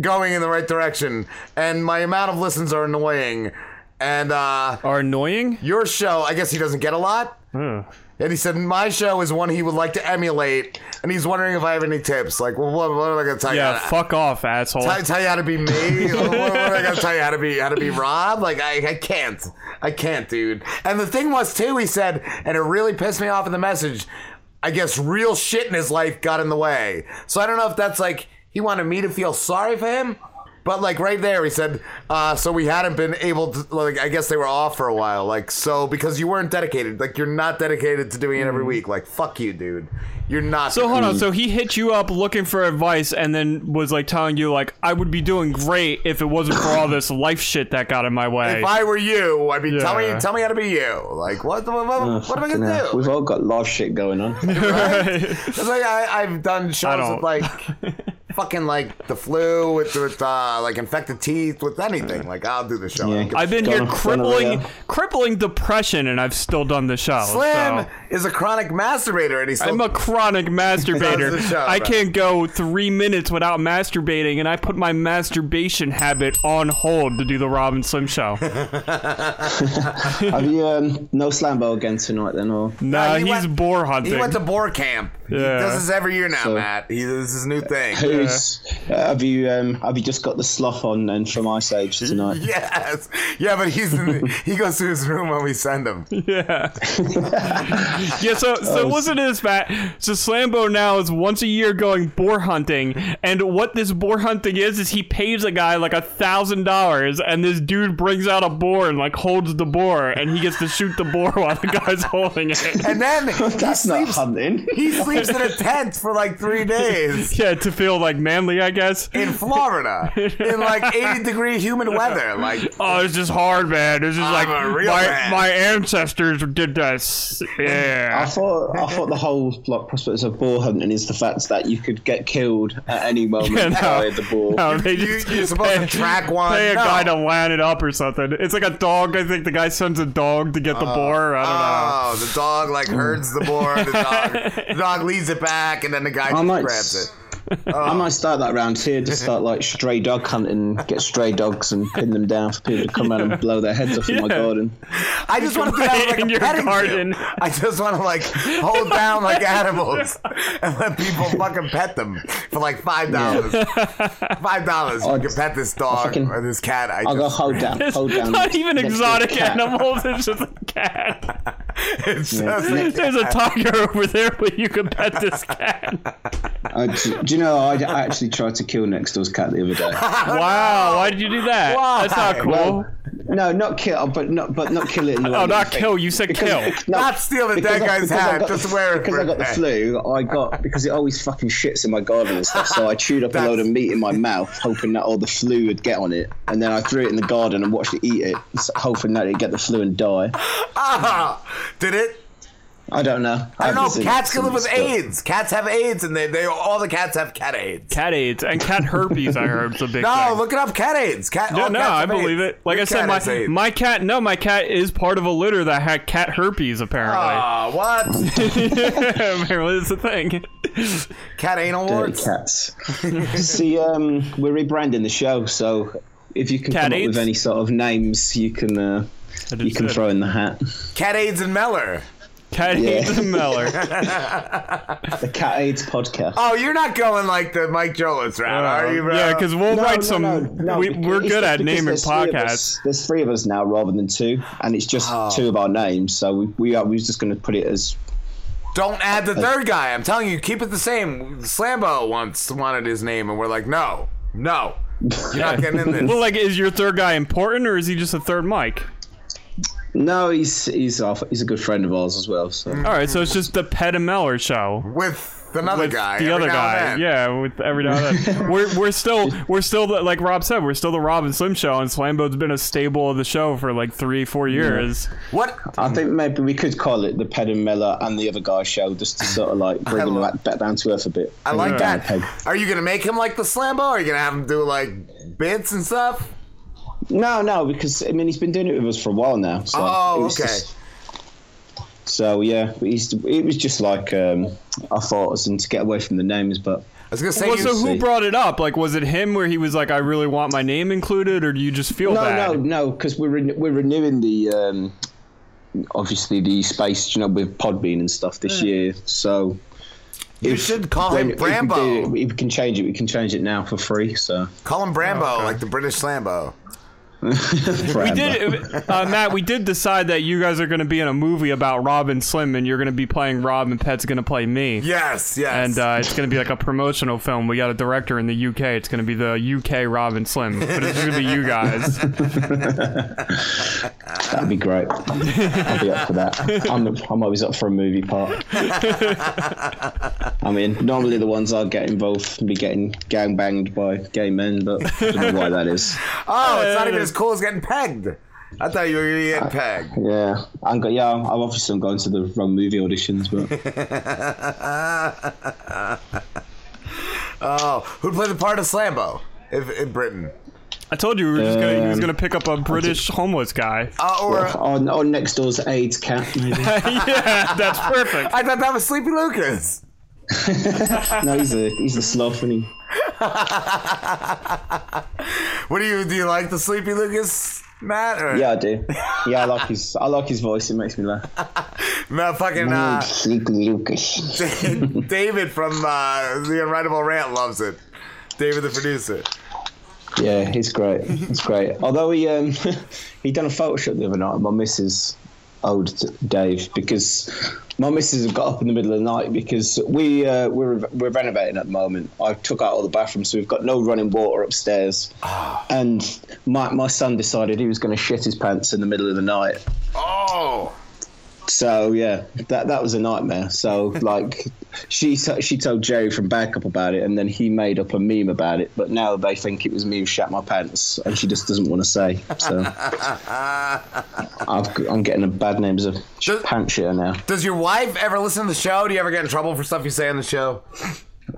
going in the right direction, and my amount of listens are annoying. And uh, are annoying? Your show, I guess he doesn't get a lot. And he said my show is one he would like to emulate, and he's wondering if I have any tips. Like, well, what, what am I gonna tell Yeah, you? fuck off, asshole. Tell, tell you how to be me? what, what am I gonna tell you how to be how to be Rob? Like I, I can't. I can't, dude. And the thing was too, he said, and it really pissed me off in the message. I guess real shit in his life got in the way. So I don't know if that's like he wanted me to feel sorry for him. But like right there, he said, uh, so we hadn't been able to like I guess they were off for a while. Like so because you weren't dedicated. Like you're not dedicated to doing it every week. Like fuck you, dude. You're not. So hold on. So he hit you up looking for advice, and then was like telling you like I would be doing great if it wasn't for all this life shit that got in my way. If I were you, I'd be tell me, Yeah. tell me how to be you. Like, what, what, what, Oh, what am I fucking gonna hell. do? We've all got life shit going on. It's like I, I've done shows don't. with like fucking like the flu, with, with uh, like infected teeth, with anything. Like I'll do the show. I don't give a I've been here crippling, crippling depression, and I've still done the show. Slim so. is a chronic masturbator, and he's still I'm a chronic masturbator. Show, I can't go three minutes without masturbating, and I put my masturbation habit on hold to do the Rob and Slim show. Have you um, no Slambo again tonight then, or Nah, he he's went- boar hunting. He went to boar camp. He Yeah. does this every year now, So- Matt. He this is his new thing. Who's? Uh, have you um, have you just got the sloth on then from Ice Age tonight? Yes, yeah, but he's in the, he goes to his room when we send him. Yeah. yeah, so so Oh, listen to this, Matt. So Slambo now is once a year going boar hunting, and what this boar hunting is is he pays a guy like a thousand dollars, and this dude brings out a boar and like holds the boar, and he gets to shoot the boar while the guy's holding it. And then he That's not sleeps. hunting. He sleeps in a tent for like three days Yeah, to feel like manly, I guess. in Florida in like 80 degree humid weather. Like Oh, it's just hard, man. It's just I'm like a real my man. my ancestors did this. Yeah, I thought I thought the whole like prospects of boar hunting is the fact that you could get killed at any moment Yeah, no. by the boar. No, they You- just you're supposed to track one. Pay a No. guy to land it up or something. It's like a dog. I think the guy sends a dog to get the oh. boar. I don't know. Oh, the dog like herds the boar. The dog, the dog leads it back, and then the guy just might- grabs it. I might start that round here. Just start like stray dog hunting, get stray dogs and pin them down for people to come around and blow their heads off in my Yeah. garden. I just want to do that with, like In a your petting garden. zoo. I just want to like hold down like animals and let people fucking pet them for like five dollars. Five dollars, you I'd- can pet this dog fucking- or this cat. I I'll go just, hold down, It's hold down. not even next to a exotic cat. animals. It's just a cat. it's Yeah. just There's a tiger over there, but you can pet this cat. Uh, do, do you know I I actually tried to kill next door's cat the other day? Wow, why did you do that? Why? That's not cool. Well, no, not kill, but not but not kill it. In the oh, not you kill. You said Because- kill. no, Not steal the because dead guy's because I hat, got- just wear it Because I got the flu, I got because it always fucking shits in my garden and stuff. So I chewed up a load of meat in my mouth, hoping that all the flu would get on it, and then I threw it in the garden and watched it eat it, hoping that it'd get the flu and die. ah, did it? I don't know. I don't know. Cats can live with since, but- AIDS. Cats have AIDS, and they, they all the cats have cat AIDS. Cat AIDS and cat herpes. I heard is a big No, thing. look it up. Cat AIDS. Cat. No, no, I believe AIDS. it. Like Your I said, my AIDS. my cat. No, my cat is part of a litter that had cat herpes. Apparently, Ah, what? apparently it's a thing. cat anal Dirty warts. cats. See, um, we're rebranding the show, so if you can Cat come AIDS? up with any sort of names, you can uh, you can said. throw in the hat. Cat AIDS and Mellor. Cat Yeah. AIDS and Mellor. The Cat AIDS podcast. Oh, you're not going like the Mike Jolas route, are you, bro? Uh, yeah, because we'll No, write no, some. no, no, we, because- we're good at naming there's three podcasts. us- There's three of us now rather than two, and it's just Oh. two of our names. So we we are we was just going to put it as Don't add the third guy. I'm telling you, keep it the same. Slambo once wanted his name, and we're like, no, no, you're not getting in this. Well, like, is your third guy important, or is he just a third mic? No. He's he's off. He's a good friend of ours as well. So All right, so it's just the Pet and Mellor show. With another with guy. the other guy, yeah, with every now and then. we're we're still we're still the, like Rob said, we're still the Rob and Slim show, and Slambo's been a staple of the show for like three, four years. What? I think maybe we could call it the Ped and Miller and the other guy show, just to sort of like bring him back, back down to earth a bit. I like that. down a peg. Are you gonna make him like the Slambo? Or are you gonna have him do like bits and stuff? No, no, because I mean he's been doing it with us for a while now. So Oh, okay. just- so yeah, he's, it was just like um, I thought, as in to get away from the names, but I was gonna say. Well, so who brought it up? Like, was it him where he was like, "I really want my name included," or do you just feel no, bad? no, no, because we're re- we're renewing the um, obviously the space, you know, with Podbean and stuff this Hmm. year. So You should call him if we Brambo. do If we can change it. We can change it now for free. So Call him Brambo, like the British Slambo. We did, uh, Matt. We did decide that you guys are going to be in a movie about Rob and Slim, and you're going to be playing Rob, and Pet's going to play me. Yes, yes. And uh, it's going to be like a promotional film. We got a director in the UK. It's going to be the UK Rob and Slim, but it's going to be you guys. that'd be great. I'll be up for that. I'm I'm always up for a movie part. I mean, normally the ones I get involved can be getting gang banged by gay men, but I don't know why that is. Oh, it's not even as cool as getting pegged. I thought you were gonna get pegged. Yeah, I'm go- yeah. I'm obviously I'm going to the wrong movie auditions, but oh, who'd play the part of Slambo if, in Britain? I told you we were just gonna, he was Um, going to pick up a British homeless guy. Uh, or on, on next door's AIDS cat, maybe. yeah, that's perfect. I thought that was Sleepy Lucas. no, he's a he's a sloth, and he What do you do? You like the Sleepy Lucas, Matt? Or? yeah, I do. Yeah, I like his I like his voice. It makes me laugh. Matt fucking uh, Sleepy Lucas. David from uh, the Unwritable Rant loves it. David, the producer. Yeah, he's great. He's great. Although he um he done a photo shoot the other night. My missus owed Dave because my missus got up in the middle of the night because we uh, we're we're renovating at the moment. I took out all the bathrooms, so we've got no running water upstairs. And my my son decided he was going to shit his pants in the middle of the night. Oh. So yeah, that that was a nightmare. So like, she she told Jerry from Backup about it, and then he made up a meme about it. But now they think it was me who shat my pants, and she just doesn't want to say. So I've, I'm getting a bad name as a pants shitter now. Does your wife ever listen to the show? Do you ever get in trouble for stuff you say on the show?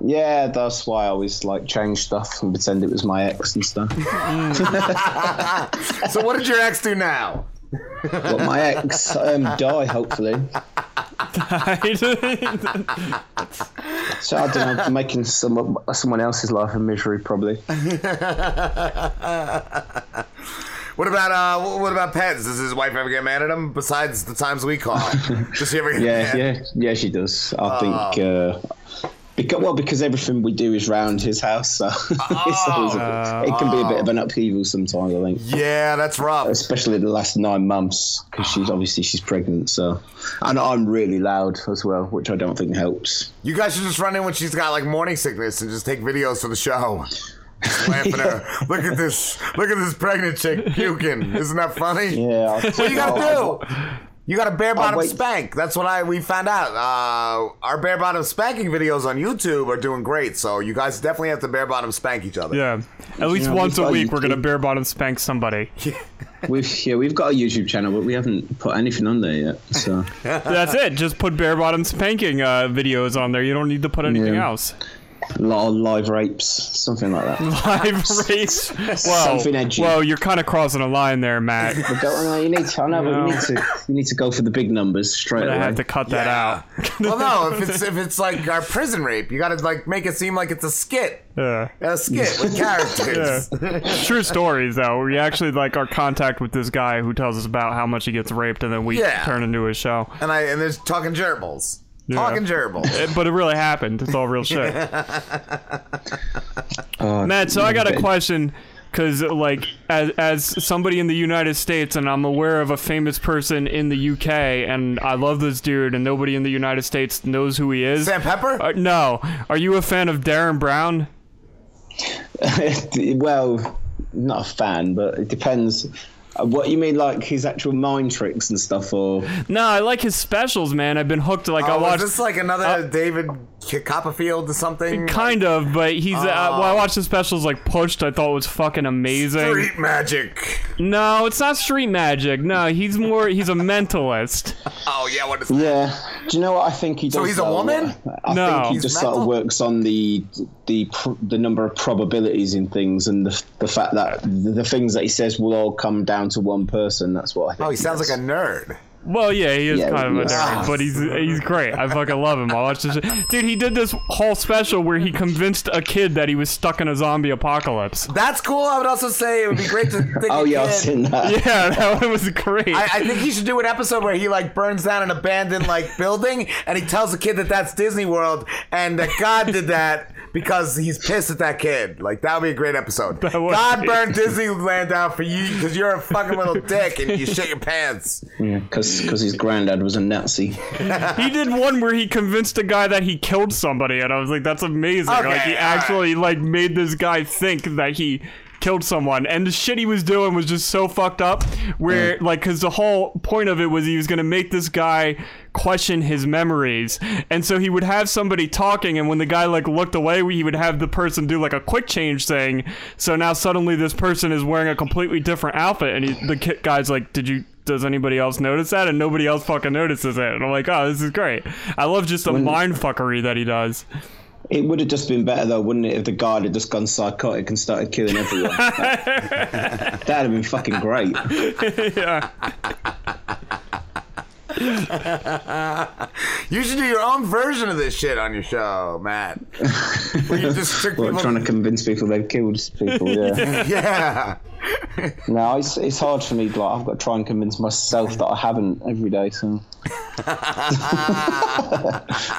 Yeah, that's why I always like change stuff and pretend it was my ex and stuff. so what did your ex do now? But my ex um, die hopefully. So I don't know, making some someone else's life a misery probably. What about uh? What about pets? Does his wife ever get mad at him? Besides the times we call, does she ever get yeah, mad? yeah, yeah, she does. I Oh. think uh, because well, because everything we do is round his house, so a bit- it can be a bit of an upheaval sometimes. I think. Yeah, that's rough. Especially the last nine months, because she's obviously she's pregnant. So, and I'm really loud as well, which I don't think helps. You guys should just run in when she's got like morning sickness and just take videos for the show. Her. Look at this. Look at this pregnant chick puking. Isn't that funny? Yeah. What you gotta I'll- do? You got a bare bottom wait. spank. That's what I we found out. Uh, our bare bottom spanking videos on YouTube are doing great. So you guys definitely have to bare bottom spank each other. Yeah, at least Yeah, once a we've week we're gonna bare bottom spank somebody. We've yeah, we've got a YouTube channel, but we haven't put anything on there yet. So That's it. Just put bare bottom spanking uh, videos on there. You don't need to put anything Yeah. else. A lot of live rapes, something like that. Live rapes. Whoa, Something edgy. whoa, you're kind of crossing a line there, Matt. But go, no, you need to. I know, but you need to. You need to go for the big numbers straight But I away. had to cut that out. well, no, if it's if it's like our prison rape, you gotta like make it seem like it's a skit, Yeah. a skit with characters. Yeah. True stories though. We actually like our contact with this guy who tells us about how much he gets raped, and then we Yeah. turn into a show. And I and there's talking gerbils, Yeah. talking gerbils. Eh, But it really happened. It's all real shit. Oh, Matt, so I got a question. Because, like, as, as somebody in the United States, and I'm aware of a famous person in the UK, and I love this dude, and nobody in the United States knows who he is. Sam Pepper? Uh, no. Are you a fan of Derren Brown? well, not a fan, but it depends. Uh, what you mean, like his actual mind tricks and stuff, or No, I like his specials, man. I've been hooked. Like I oh, watched. is this like another David Copperfield or something? Kind of, but he's. uh, Oh. well, I watched his specials like Pushed. I thought was fucking amazing. Street magic. No, it's not street magic. No, he's more. He's a mentalist. Oh yeah, what is yeah? Do you know what I think he does? So he's a though? woman? I No. think he He's just sort of works on the the pr- the number of probabilities in things and the the fact that the, the things that he says will all come down to one person. That's what I think. Oh, he sounds like a nerd. Well, yeah, he is Yeah, kind of a yeah. nerd, ah. but he's he's great. I fucking love him. I watched this. Dude, he did this whole special where he convinced a kid that he was stuck in a zombie apocalypse. That's cool. I would also say it would be great to think. Oh yeah, I've seen that. Yeah, that one was great. I, I think he should do an episode where he like burns down an abandoned like building, and he tells the kid that that's Disney World, and that God did that because he's pissed at that kid. Like that would be a great episode. God be. burned Disneyland down for you because you're a fucking little dick and you shit your pants. Yeah, because his granddad was a Nazi. he did one where he convinced a guy that he killed somebody, and I was like, "That's amazing!" like he all actually like made this guy think that he killed someone, and the shit he was doing was just so fucked up. Where like, because the whole point of it was he was gonna make this guy question his memories, and so he would have somebody talking, and when the guy like looked away, he would have the person do like a quick change thing. So now suddenly this person is wearing a completely different outfit, and he, the guy's like, "Did you?" Does anybody else notice that? And nobody else fucking notices it. And I'm like, oh, this is great. I love just the When- mind fuckery that he does. It would have just been better though, wouldn't it, if the guard had just gone psychotic and started killing everyone? That'd have been fucking great. yeah. You should do your own version of this shit on your show, Matt. Where you just people. trying to convince people they've killed people. Yeah. yeah. no, it's it's hard for me. Like I've got to try and convince myself that I haven't every day. So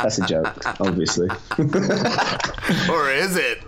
that's a joke, obviously. or is it?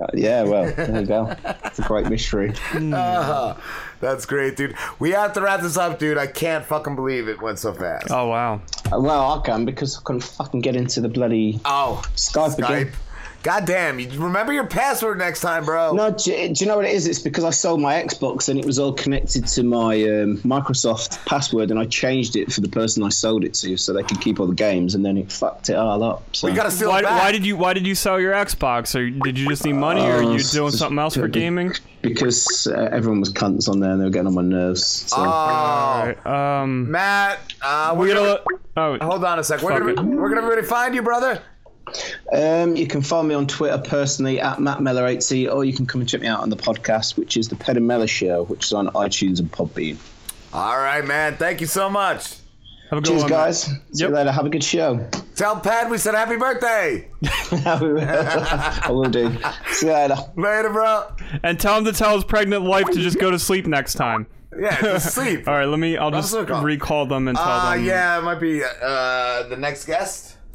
Uh, yeah, well, there you go. It's a great mystery. Ah, that's great, dude. We have to wrap this up, dude. I can't fucking believe it went so fast. Oh wow. Well, I can because I couldn't fucking get into the bloody oh Skype, again. Skype. God damn, you remember your password next time, bro. No, do, do you know what it is? It's because I sold my Xbox and it was all connected to my um, Microsoft password, and I changed it for the person I sold it to, so they could keep all the games, and then it fucked it all up. So. you gotta feel why, why did you Why did you sell your Xbox? Or did you just need money, or are Uh, you doing something else for gaming? Because uh, everyone was cunts on there, and they were getting on my nerves. So. Oh, um, Matt, uh, we're we gonna, Oh, hold on a sec. We're gonna, we're gonna really find you, brother. Um, you can find me on Twitter personally at Matt Mellor80, or you can come and check me out on the podcast, which is the Ped and Mellor Show, which is on iTunes and Podbean. All right, man. Thank you so much. Have a good Cheers, guys. See you later. Have a good show. Tell Pat we said happy birthday. I will do. See you later. Later, bro. And tell him to tell his pregnant wife to just go to sleep next time. Yeah, just sleep. All right, let me. I'll Rub just recall them and tell Uh, them. yeah, it might be uh, the next guest.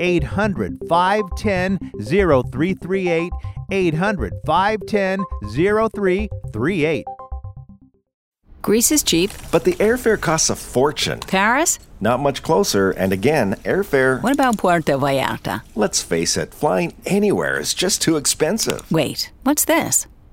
800 510 0338. 800 510 0338. Greece is cheap. But the airfare costs a fortune. Paris? Not much closer, and again, airfare. What about Puerto Vallarta? Let's face it, flying anywhere is just too expensive. Wait, what's this?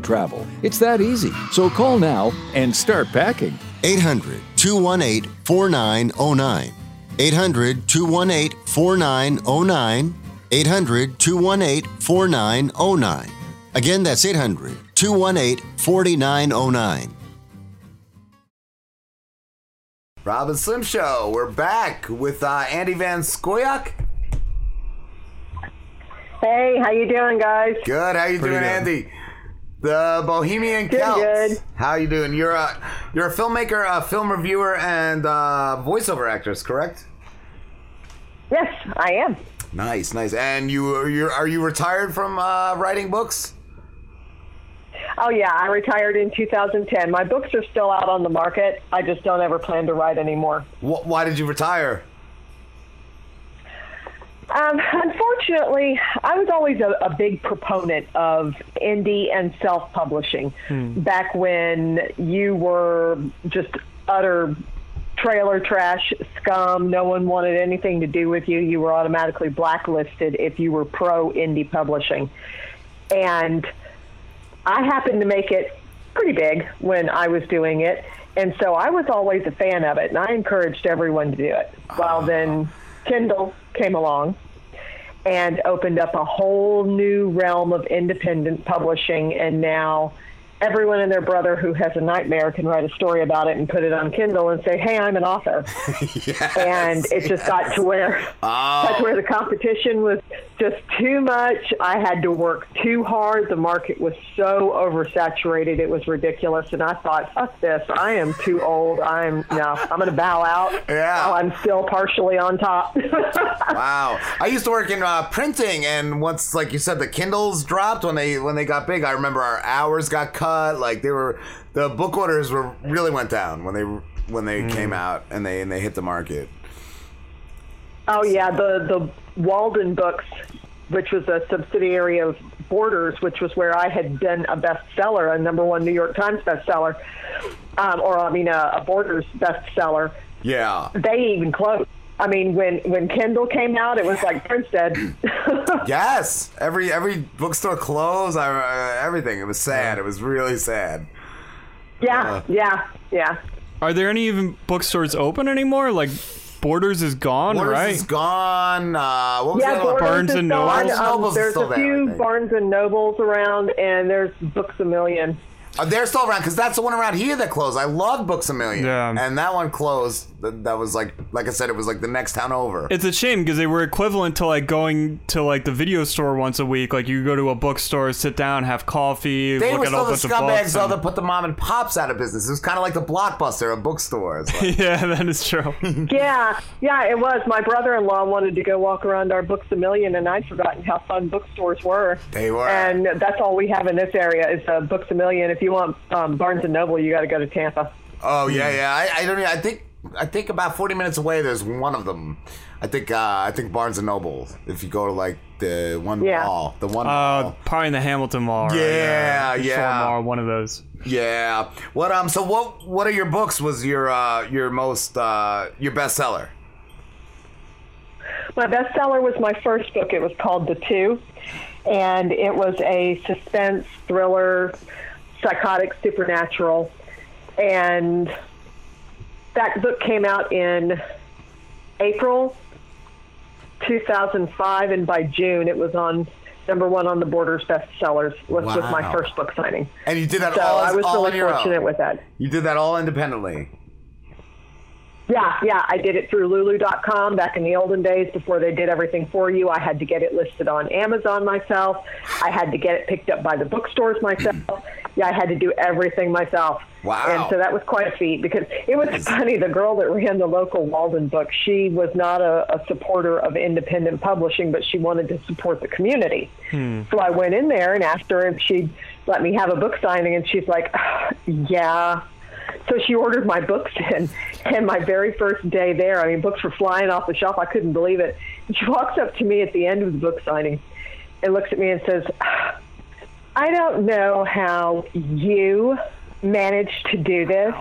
travel. It's that easy. So call now and start packing. 800 218 4909. 800 218 4909. 800 218 4909. Again, that's 800 218 4909. Rob and Slim Show. We're back with uh, Andy Van Scoyoc. Hey, how you doing, guys? Good. How you Pretty doing, good. Andy? The Bohemian Celts. How you doing? You're a you're a filmmaker, a film reviewer, and uh, voiceover actress, correct? Yes, I am. Nice, nice. And you are you are you retired from uh, writing books? Oh yeah, I retired in 2010. My books are still out on the market. I just don't ever plan to write anymore. Wh- why did you retire? Um, unfortunately, I was always a, a big proponent of indie and self-publishing. Back when you were just utter trailer trash scum, no one wanted anything to do with you. You were automatically blacklisted if you were pro indie publishing. And I happened to make it pretty big when I was doing it. And so I was always a fan of it, and I encouraged everyone to do it. Well, then Kindle came along and opened up a whole new realm of independent publishing, and now everyone and their brother who has a nightmare can write a story about it and put it on Kindle and say, "Hey, I'm an author." and it just got to where got to where the competition was just too much. I had to work too hard. The market was so oversaturated; it was ridiculous. And I thought, "Fuck this! I am too old. I'm no. I'm going to bow out." Yeah. While I'm still partially on top. wow. I used to work in uh, printing, and once, like you said, the Kindles dropped when they when they got big. I remember our hours got cut. Like they were, the book orders were really went down when they when they came out and they and they hit the market. Oh yeah, the the Walden Books, which was a subsidiary of Borders, which was where I had been a bestseller, a number one New York Times bestseller, um, or I mean a, a Borders bestseller. Yeah. They even closed. I mean, when when Kindle came out, it was like Prince dead. yes. Every every bookstore closed. I, uh, everything. It was sad. It was really sad. yeah, yeah, yeah. Are there any even bookstores open anymore? Like Borders is gone, Borders right? is gone. Uh, what was yeah, the? Borders Barnes is and gone. Nobles? Um, Nobles there's still a there, few think. Barnes and Nobles around, and there's Books a Million. Uh, they're still around because that's the one around here that closed. I love Books a Million. Yeah. And that one closed. That, that was like, like I said, it was like the next town over. It's a shame because they were equivalent to like going to like the video store once a week. Like you go to a bookstore, sit down, have coffee, They look were at all the bunch of scumbags books. though and- that put the mom and pops out of business. It was kind of like the blockbuster of bookstores. Like, yeah, that is true. yeah, yeah, it was. My brother-in-law wanted to go walk around our Books a Million, and I'd forgotten how fun bookstores were. They were. And that's all we have in this area is uh, Books a Million. If you want um, Barnes and Noble, you got to go to Tampa. oh yeah, yeah. I, I don't. know. I think. I think about forty minutes away. There's one of them. I think. Uh, I think Barnes and Noble. If you go to like the one Yeah. mall, the one Uh, mall. probably in the Hamilton Mall. right? Yeah, Shore yeah. Mall, one of those. Yeah. What um? So what? What are your books? Was your uh your most uh your bestseller? My bestseller was my first book. It was called The Two, and it was a suspense thriller, psychotic supernatural, and that book came out in April 2005, and by June it was on number one on the Borders bestsellers list with my first book signing. And you did that so all. I was all on really your fortunate own. with that. You did that all independently. Yeah, yeah, I did it through Lulu.com back in the olden days before they did everything for you. I had to get it listed on Amazon myself. I had to get it picked up by the bookstores myself. Yeah, I had to do everything myself. Wow. And so that was quite a feat because it was funny. The girl that ran the local Walden book, she was not a, a supporter of independent publishing, but she wanted to support the community. Hmm. So I went in there and asked her if she'd let me have a book signing, and she's like, ah, yeah. So she ordered my books in, and my very first day there, I mean, books were flying off the shelf. I couldn't believe it. And she walks up to me at the end of the book signing and looks at me and says, I don't know how you managed to do this,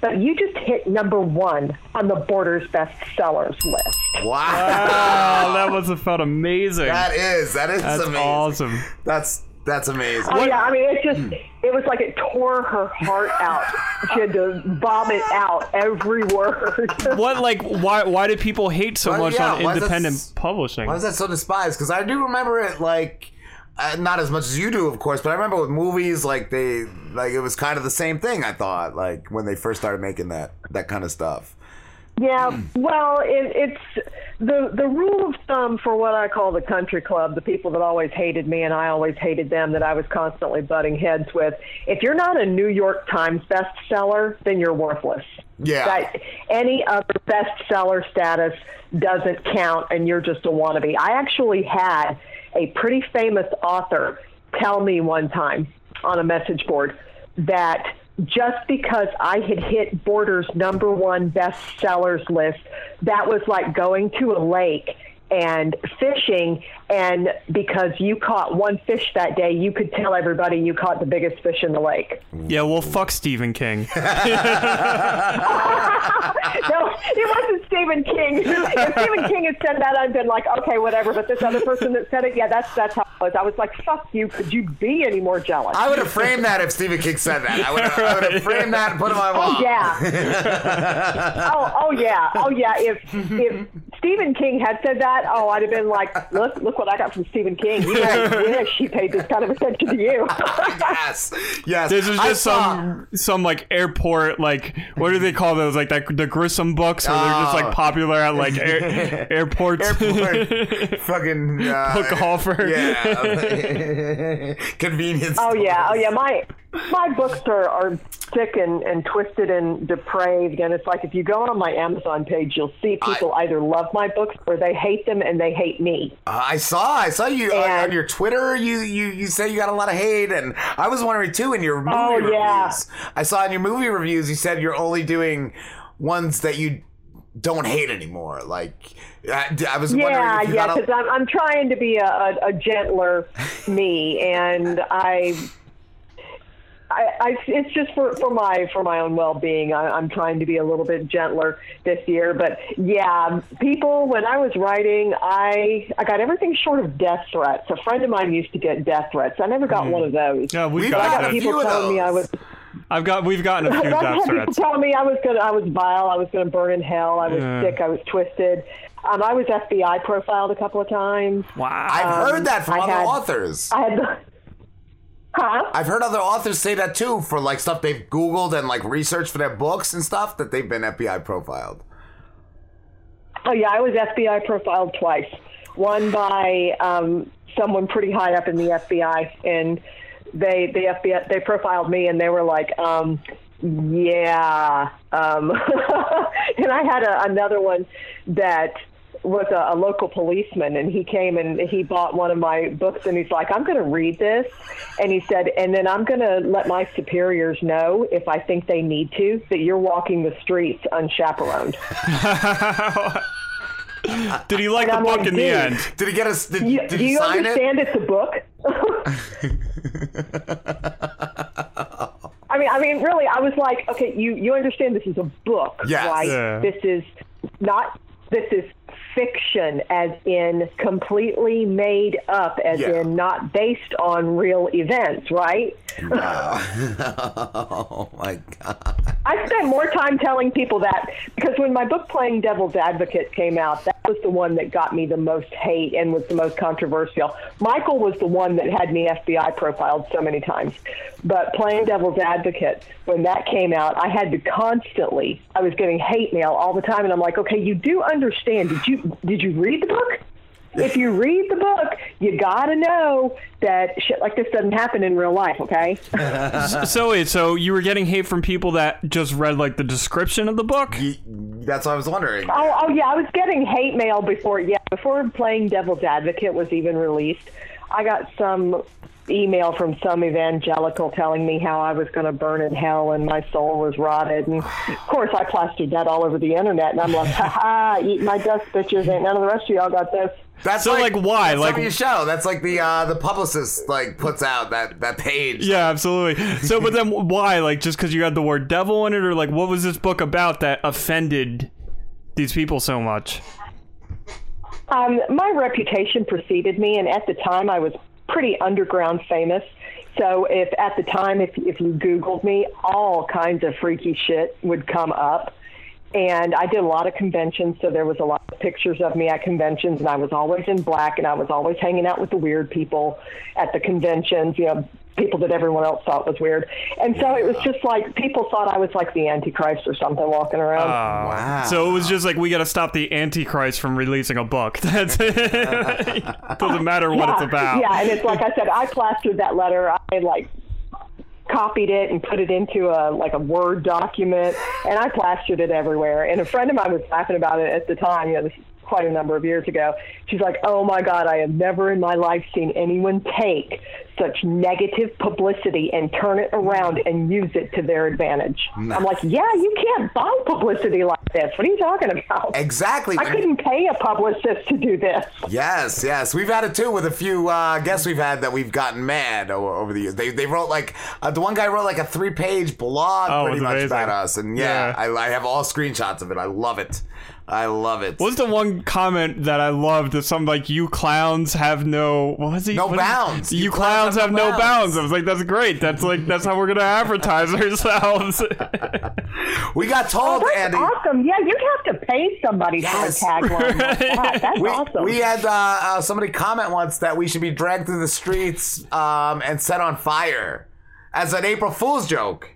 but you just hit number one on the Borders bestsellers list. Wow, that must have felt amazing. That is that is That's amazing. awesome. That's that's amazing. Oh yeah, I mean it just it was like it tore her heart out. She had to vomit out every word. What like why why do people hate so Well, much yeah, on why that independent publishing? Why is that so despised? Because I do remember it like. Uh, not as much as you do, of course, but I remember with movies like they like it was kind of the same thing. I thought like when they first started making that that kind of stuff. Yeah, well, it, it's the the rule of thumb for what I call the country club. The people that always hated me and I always hated them. That I was constantly butting heads with. If you're not a New York Times bestseller, then you're worthless. Yeah. That any other bestseller status doesn't count, and you're just a wannabe. I actually had a pretty famous author tell me one time on a message board that just because I had hit Borders' number one bestsellers list, that was like going to a lake and fishing. And because you caught one fish that day, you could tell everybody you caught the biggest fish in the lake. Yeah, well, fuck Stephen King. no, it wasn't Stephen King. If Stephen King had said that, I'd been like, okay, whatever. But this other person that said it, yeah, that's that's how it was. I was like, fuck you. Could you be any more jealous? I would have framed that if Stephen King said that. I would have, I framed that and put it on my wall. Oh yeah. oh oh yeah. Oh yeah. If if Stephen King had said that, oh, I'd have been like, look look what I got from Stephen King. You don't wish he paid this kind of attention to you. yes. Yes. This is I just saw- some some like airport like what do they call those like that the Grisham books where they're just Oh. like popular at like air, airports. Airport. Fucking uh, Hook offer. Yeah. Convenience. Oh yeah, oh yeah. My my books are, are sick and, and twisted and depraved, and it's like if you go on my Amazon page, you'll see people either love my books or they hate them and they hate me. I saw, I saw you on, on your Twitter. You, you, you say you got a lot of hate, and I was wondering too in your movie Oh, yeah. reviews. I saw in your movie reviews you said you're only doing ones that you don't hate anymore. Like I, I was Yeah, wondering if you yeah, got a, because I'm I'm trying to be a, a, a gentler me, and I. I, I, it's just for, for my for my own well being. I'm trying to be a little bit gentler this year, but yeah, people. When I was writing, I I got everything short of death threats. A friend of mine used to get death threats. I never got one of those. Yeah, we've But I got got people telling me I was. I've got we've gotten a few death threats. telling me I was gonna, I was vile, I was gonna burn in hell, I was Yeah. sick, I was twisted. Um, I was FBI profiled a couple of times. Wow, I've heard Um, that from I other had- authors. I had. the- Huh? I've heard other authors say that too for like stuff they've Googled and like researched for their books and stuff that they've been FBI profiled. Oh yeah, I was FBI profiled twice. One by um, someone pretty high up in the FBI, and they the FBI they profiled me, and they were like, um, "Yeah." Um, and I had a, another one that was a, a local policeman, and he came and he bought one of my books, and he's like, "I'm going to read this," and he said, "And then I'm going to let my superiors know if I think they need to that you're walking the streets unchaperoned." Did he like the I'm book like, in the end? Did he get us? Did, You, did do he you sign understand it's a book? I mean, I mean, really, I was like, okay, you you understand this is a book, Yes. right? Yeah. This is not this is fiction, as in completely made up, as Yeah. in not based on real events, right? oh my god. I spent more time telling people that because when my book Playing Devil's Advocate came out, that was the one that got me the most hate and was the most controversial. Michael was the one that had me FBI profiled so many times. But Playing Devil's Advocate, when that came out, I had to constantly I was getting hate mail all the time and I'm like, "Okay, you do understand. Did you did you read the book?" If you read the book, you gotta know that shit like this doesn't happen in real life, okay? So wait, so you were getting hate from people that just read like the description of the book? That's what I was wondering. Oh, oh yeah, I was getting hate mail before. Yeah, before playing Devil's Advocate was even released, I got some email from some evangelical telling me how I was going to burn in hell and my soul was rotted. And of course, I plastered that all over the internet, and I'm like, ha ha, eat my dust, bitches. Ain't none of the rest of y'all got this. That's So, like, why? That's Like- like your show. That's like the uh, the publicist like puts out that that page. Yeah, absolutely. So, but then why? Like, just because you had the word devil in it, or like, what was this book about that offended these people so much? Um, my reputation preceded me, and at the time, I was pretty underground famous. So, if at the time, if if you Googled me, all kinds of freaky shit would come up. And I did a lot of conventions, so there was a lot of pictures of me at conventions, and I was always in black, and I was always hanging out with the weird people at the conventions. You know, people that everyone else thought was weird. And so it was just like people thought I was like the Antichrist or something walking around. Oh, wow. So it was just like we got to stop the Antichrist from releasing a book. That's it. Doesn't matter what it's about. Yeah, and it's like I said, I plastered that letter. I like copied it and put it into a like a Word document, and I plastered it everywhere. And a friend of mine was laughing about it at the time. You know, this is quite a number of years ago. She's like, "Oh my God, I have never in my life seen anyone take such negative publicity and turn it around and use it to their advantage." I'm like, "Yeah, you can't buy publicity like this. What are you talking about?" Exactly. I couldn't pay a publicist to do this. Yes, yes, we've had it too with a few uh, guests we've had that we've gotten mad over, over the years. They they wrote like uh, the one guy wrote like a three page blog Oh, pretty much amazing. about us, and yeah, Yeah. I, I have all screenshots of it. I love it. I love it. What's the one comment that I loved? That some like "You clowns have no what was he? No what is- bounds. You, clowns, have, no bounds. I was like, that's great. That's like that's how we're gonna advertise ourselves. we got told, Oh, that's Andy. awesome. Yeah, you'd have to pay somebody Yes. for a tagline like that. That's we, awesome. we had uh, uh, somebody comment once that we should be dragged through the streets um, and set on fire as an April Fool's joke.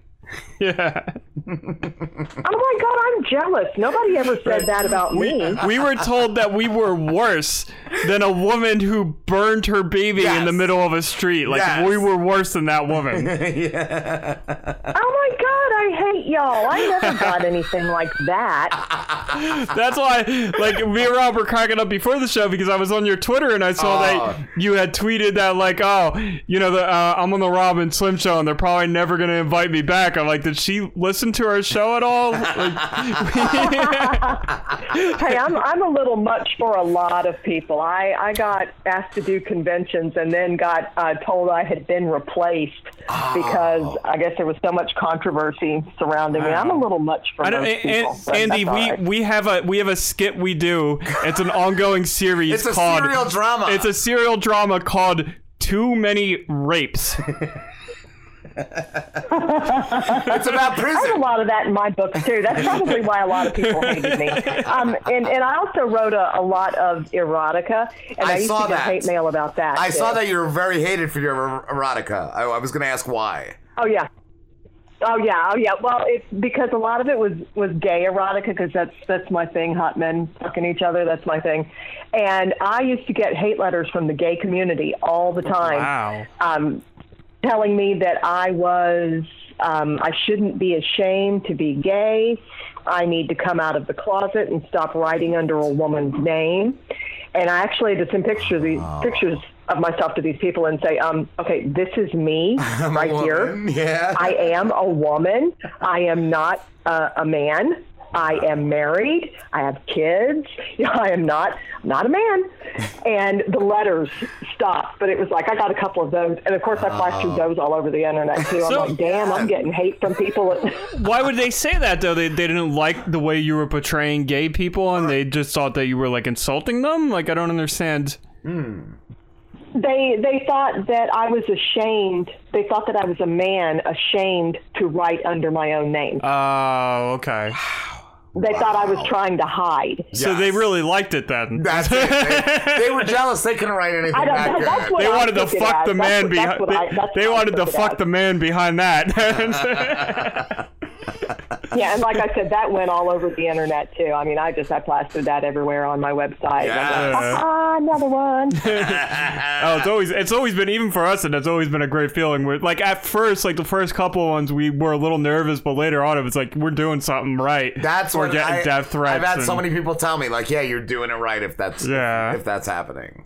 Yeah. Oh my god, I'm jealous. Nobody ever said that about me. we were told that we were worse than a woman who burned her baby in the middle of a street. Like Yes. we were worse than that woman. yeah. Oh my god, I hate y'all. I never got anything like that. That's why, like, me and Rob were cracking up before the show because I was on your Twitter and I saw Oh. that you had tweeted that, like, oh, you know, the, uh, I'm on the Rob and Slim show and they're probably never going to invite me back. I'm like, did she listen to our show at all? Like, hey, I'm I'm a little much for a lot of people. I I got asked to do conventions and then got uh, told I had been replaced because I guess there was so much controversy surrounding me. I'm a little much for I most and, people. but Andy, we, right. we have a we have a skit we do. It's an ongoing series. It's a called, serial drama. It's a serial drama called Too Many Rapes. it's about prison. I have a lot of that in my books too. That's probably why a lot of people hated me. Um, and, and I also wrote a, a lot of erotica, and I, I used saw to get that. hate mail about that. I too. saw that you were very hated for your er- erotica. I, I was going to ask why. Oh yeah. Oh yeah, oh yeah. Well, it's because a lot of it was was gay erotica because that's that's my thing. Hot men fucking each other, that's my thing. And I used to get hate letters from the gay community all the time, Wow. um, telling me that I was um, I shouldn't be ashamed to be gay. I need to come out of the closet and stop writing under a woman's name. And I actually had to send pictures these pictures of myself to these people and say, um, okay, this is me right here. Yeah. I am a woman. I am not uh, a man. I am married. I have kids. I am not not a man. And the letters stopped, but it was like I got a couple of those, and of course I plastered oh. those all over the internet too. I'm So- like, damn, I'm getting hate from people. Why would they say that though? They, they didn't like the way you were portraying gay people, and they just thought that you were like insulting them. Like I don't understand. Hmm. they they thought that I was ashamed. They thought that I was a man ashamed to write under my own name. Oh, okay. They thought I was trying to hide. So they really liked it then. That's it. They, they were jealous. They couldn't write anything back that- that's what They I wanted to fuck the man behind. what I- They, that's they what I wanted to fuck as. the man behind that. Yeah, and like I said, that went all over the internet too. I mean, I just I plastered that everywhere on my website. And I'm like, ah, another one. oh, it's always it's always been even for us, and it's always been a great feeling. We're like at first, like the first couple ones, we were a little nervous, but later on, it was like we're doing something right. That's we're getting I, death threats. I've had so many people tell me, like, "Yeah, you're doing it right if that's Yeah. if that's happening."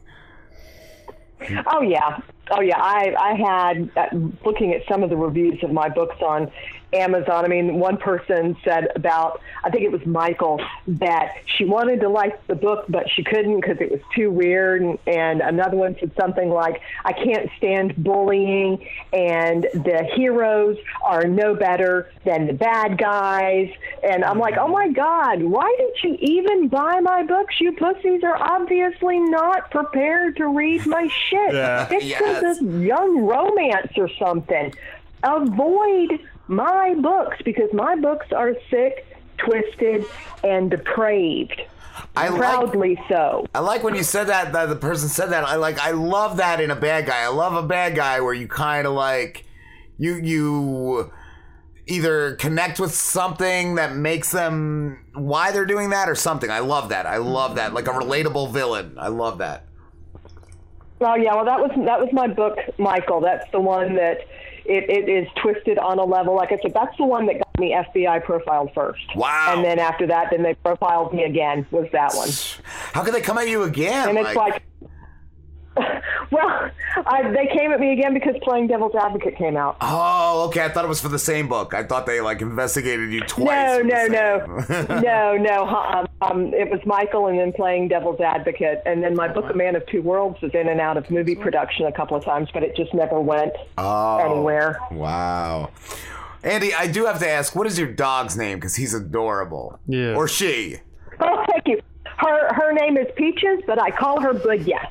Oh yeah, oh yeah. I I had uh, looking at some of the reviews of my books on Amazon. I mean, one person said about I think it was Michael that she wanted to like the book, but she couldn't because it was too weird. And, and another one said something like, "I can't stand bullying, and the heroes are no better than the bad guys." And I'm like, "Oh my God, why did you even buy my books? You pussies are obviously not prepared to read my shit. Yeah. It's Yes. just this young romance or something. Avoid my books because my books are sick, twisted, and depraved. I like- Proudly so. I like when you said that, that the person said that. I like I love that in a bad guy. I love a bad guy where you kind of like you you either connect with something that makes them why they're doing that or something. I love that. I love that. Like a relatable villain. I love that. Oh yeah, well that was that was my book, Michael. That's the one that it, it is twisted on a level. Like I said, that's the one that got me FBI profiled first. Wow. And then after that, then they profiled me again. Was that one? How could they come at you again? And it's like, well, I, they came at me again because Playing Devil's Advocate came out. Oh, okay. I thought it was for the same book. I thought they like investigated you twice. No, no, no, no, no. huh, Um, um, it was Michael, and then playing Devil's Advocate, and then my book, A Man of Two Worlds, was in and out of movie production a couple of times, but it just never went Oh, anywhere. Wow. Andy, I do have to ask, what is your dog's name? Because he's adorable. Yeah. Or she. Oh, thank you. Her her name is Peaches, but I call her Budya.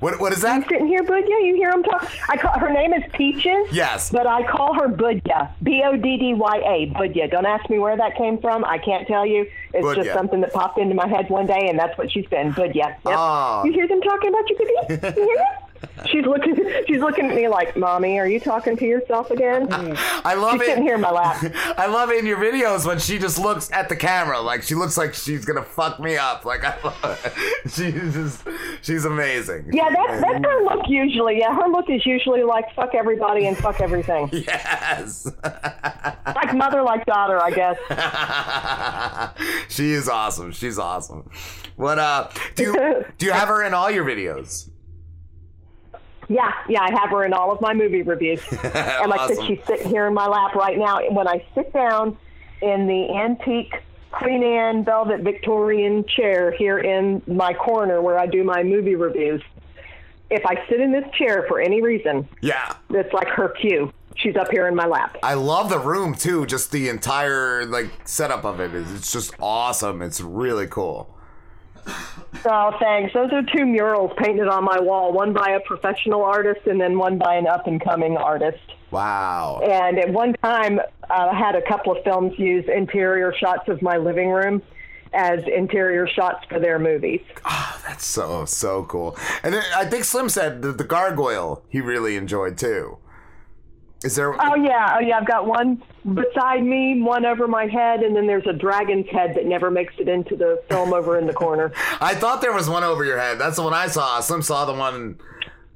What what is that? You sitting here, Boddya? You hear him talk? I call her name is Peaches. Yes. But I call her Boddya. B O D D Y A. Boddya. Don't ask me where that came from. I can't tell you. It's Boddya. just something that popped into my head one day, and that's what she's been. Boddya. Yep. Oh. You hear them talking about you, Boddya? You hear that? She's looking. She's looking at me like, "Mommy, are you talking to yourself again?" I love she's it. sitting here in my lap. I love it in your videos when she just looks at the camera. Like she looks like she's gonna fuck me up. Like I love it. She's just she's amazing. Yeah, that, that's her look usually. Yeah, her look is usually like fuck everybody and fuck everything. Yes. like mother, like daughter, I guess. she is awesome. She's awesome. What uh do you do you have her in all your videos? Yeah, yeah, I have her in all of my movie reviews. and like I said, she's sitting here in my lap right now. When I sit down in the antique Queen Anne velvet Victorian chair here in my corner where I do my movie reviews, if I sit in this chair for any reason, Yeah. it's like her cue. She's up here in my lap. I love the room too. Just the entire like setup of it is it's just awesome. It's really cool. Oh, thanks. Those are two murals painted on my wall, one by a professional artist and then one by an up and coming artist. Wow. And at one time, uh, I had a couple of films use interior shots of my living room as interior shots for their movies. That's so so cool. And then I think Slim said the, the gargoyle he really enjoyed too. Is there? Oh yeah, oh yeah. I've got one beside me, one over my head, and then there's a dragon's head that never makes it into the film over in the corner. I thought there was one over your head. That's the one I saw. Slim saw the one.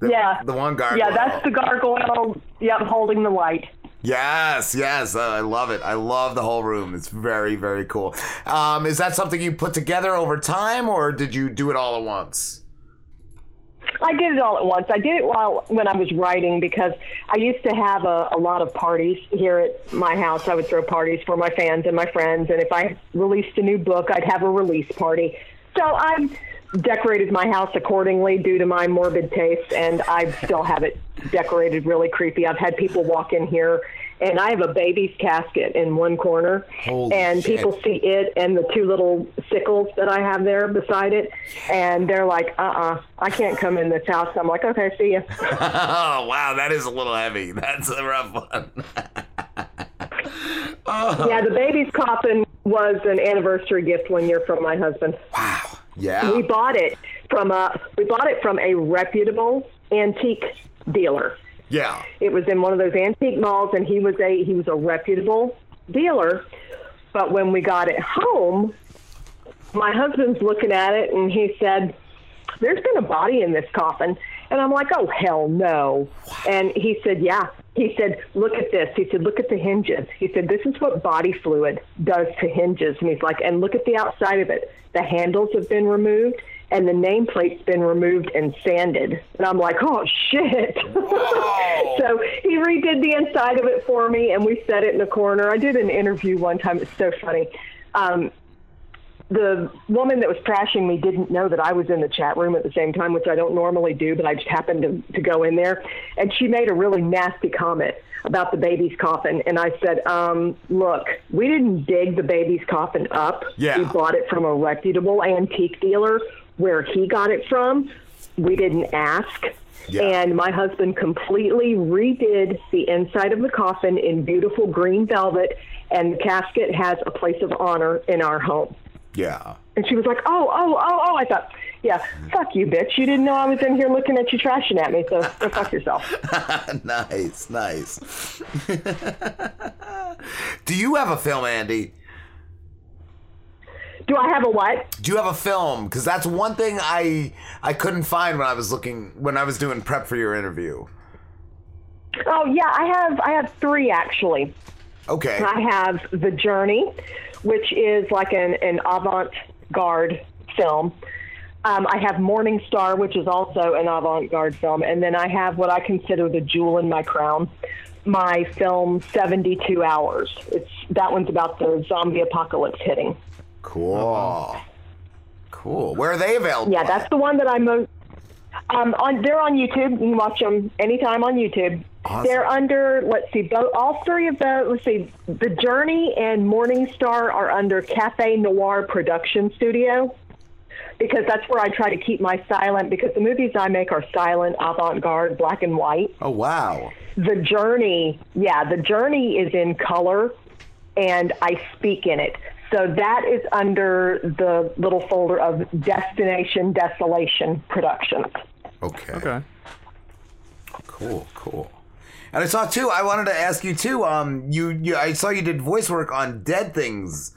The, yeah, The one gargoyle. yeah. That's the gargoyle. Yep, holding the light. Yes, yes. Uh, I love it. I love the whole room. It's very, very cool. Um, is that something you put together over time, or did you do it all at once? I did it all at once. I did it while when I was writing because I used to have a, a lot of parties here at my house. I would throw parties for my fans and my friends, and if I released a new book, I'd have a release party. So I've decorated my house accordingly due to my morbid taste, and I still have it decorated really creepy. I've had people walk in here. And I have a baby's casket in one corner, Holy and shit. people see it and the two little sickles that I have there beside it, and they're like, "Uh, uh I can't come in this house." I'm like, "Okay, see ya." oh wow, that is a little heavy. That's a rough one. Oh. Yeah, the baby's coffin was an anniversary gift one year from my husband. Wow. Yeah. We bought it from a we bought it from a reputable antique dealer. Yeah. It was in one of those antique malls, and he was a he was a reputable dealer. But when we got it home, my husband's looking at it, and he said, "There's been a body in this coffin." And I'm like, "Oh hell no!" And he said, "Yeah." He said, "Look at this." He said, "Look at the hinges." He said, "This is what body fluid does to hinges." And he's like, "And look at the outside of it. The handles have been removed." And the nameplate's been removed and sanded. And I'm like, oh shit. so he redid the inside of it for me and we set it in the corner. I did an interview one time. It's so funny. Um, the woman that was trashing me didn't know that I was in the chat room at the same time, which I don't normally do, but I just happened to, to go in there. And she made a really nasty comment about the baby's coffin. And I said, um, look, we didn't dig the baby's coffin up. Yeah. We bought it from a reputable antique dealer where he got it from. We didn't ask. And my husband completely redid the inside of the coffin in beautiful green velvet, and the casket has a place of honor in our home. Yeah. And she was like, oh, oh, oh, oh. I thought, yeah, fuck you, bitch. You didn't know I was in here looking at you trashing at me, so go fuck yourself. nice, nice. Do you have a film, Andy? Do I have a what? Do you have a film? Because that's one thing I I couldn't find when I was looking when I was doing prep for your interview. Oh, yeah, I have, I have three actually. Okay. I have The Journey, which is like an, an avant garde film. Um, I have Morning Star, which is also an avant garde film. And then I have what I consider the jewel in my crown, my film 72 Hours. It's That one's about the zombie apocalypse hitting. Cool. Cool. Where are they available? Yeah, that's the one that I'm most. Um, on they're on YouTube. You can watch them anytime on YouTube. They're under let's see, both all three of the let's see, The Journey and Morning Star are under Cafe Noir Production Studio because that's where I try to keep my silent because the movies I make are silent, avant-garde, black and white. Oh wow. The Journey, yeah, The Journey is in color and I speak in it. So that is under the little folder of Destination Desolation Productions. Okay. Okay. Cool, cool. And I saw too. I wanted to ask you too. Um, you, you, I saw you did voice work on Dead Things.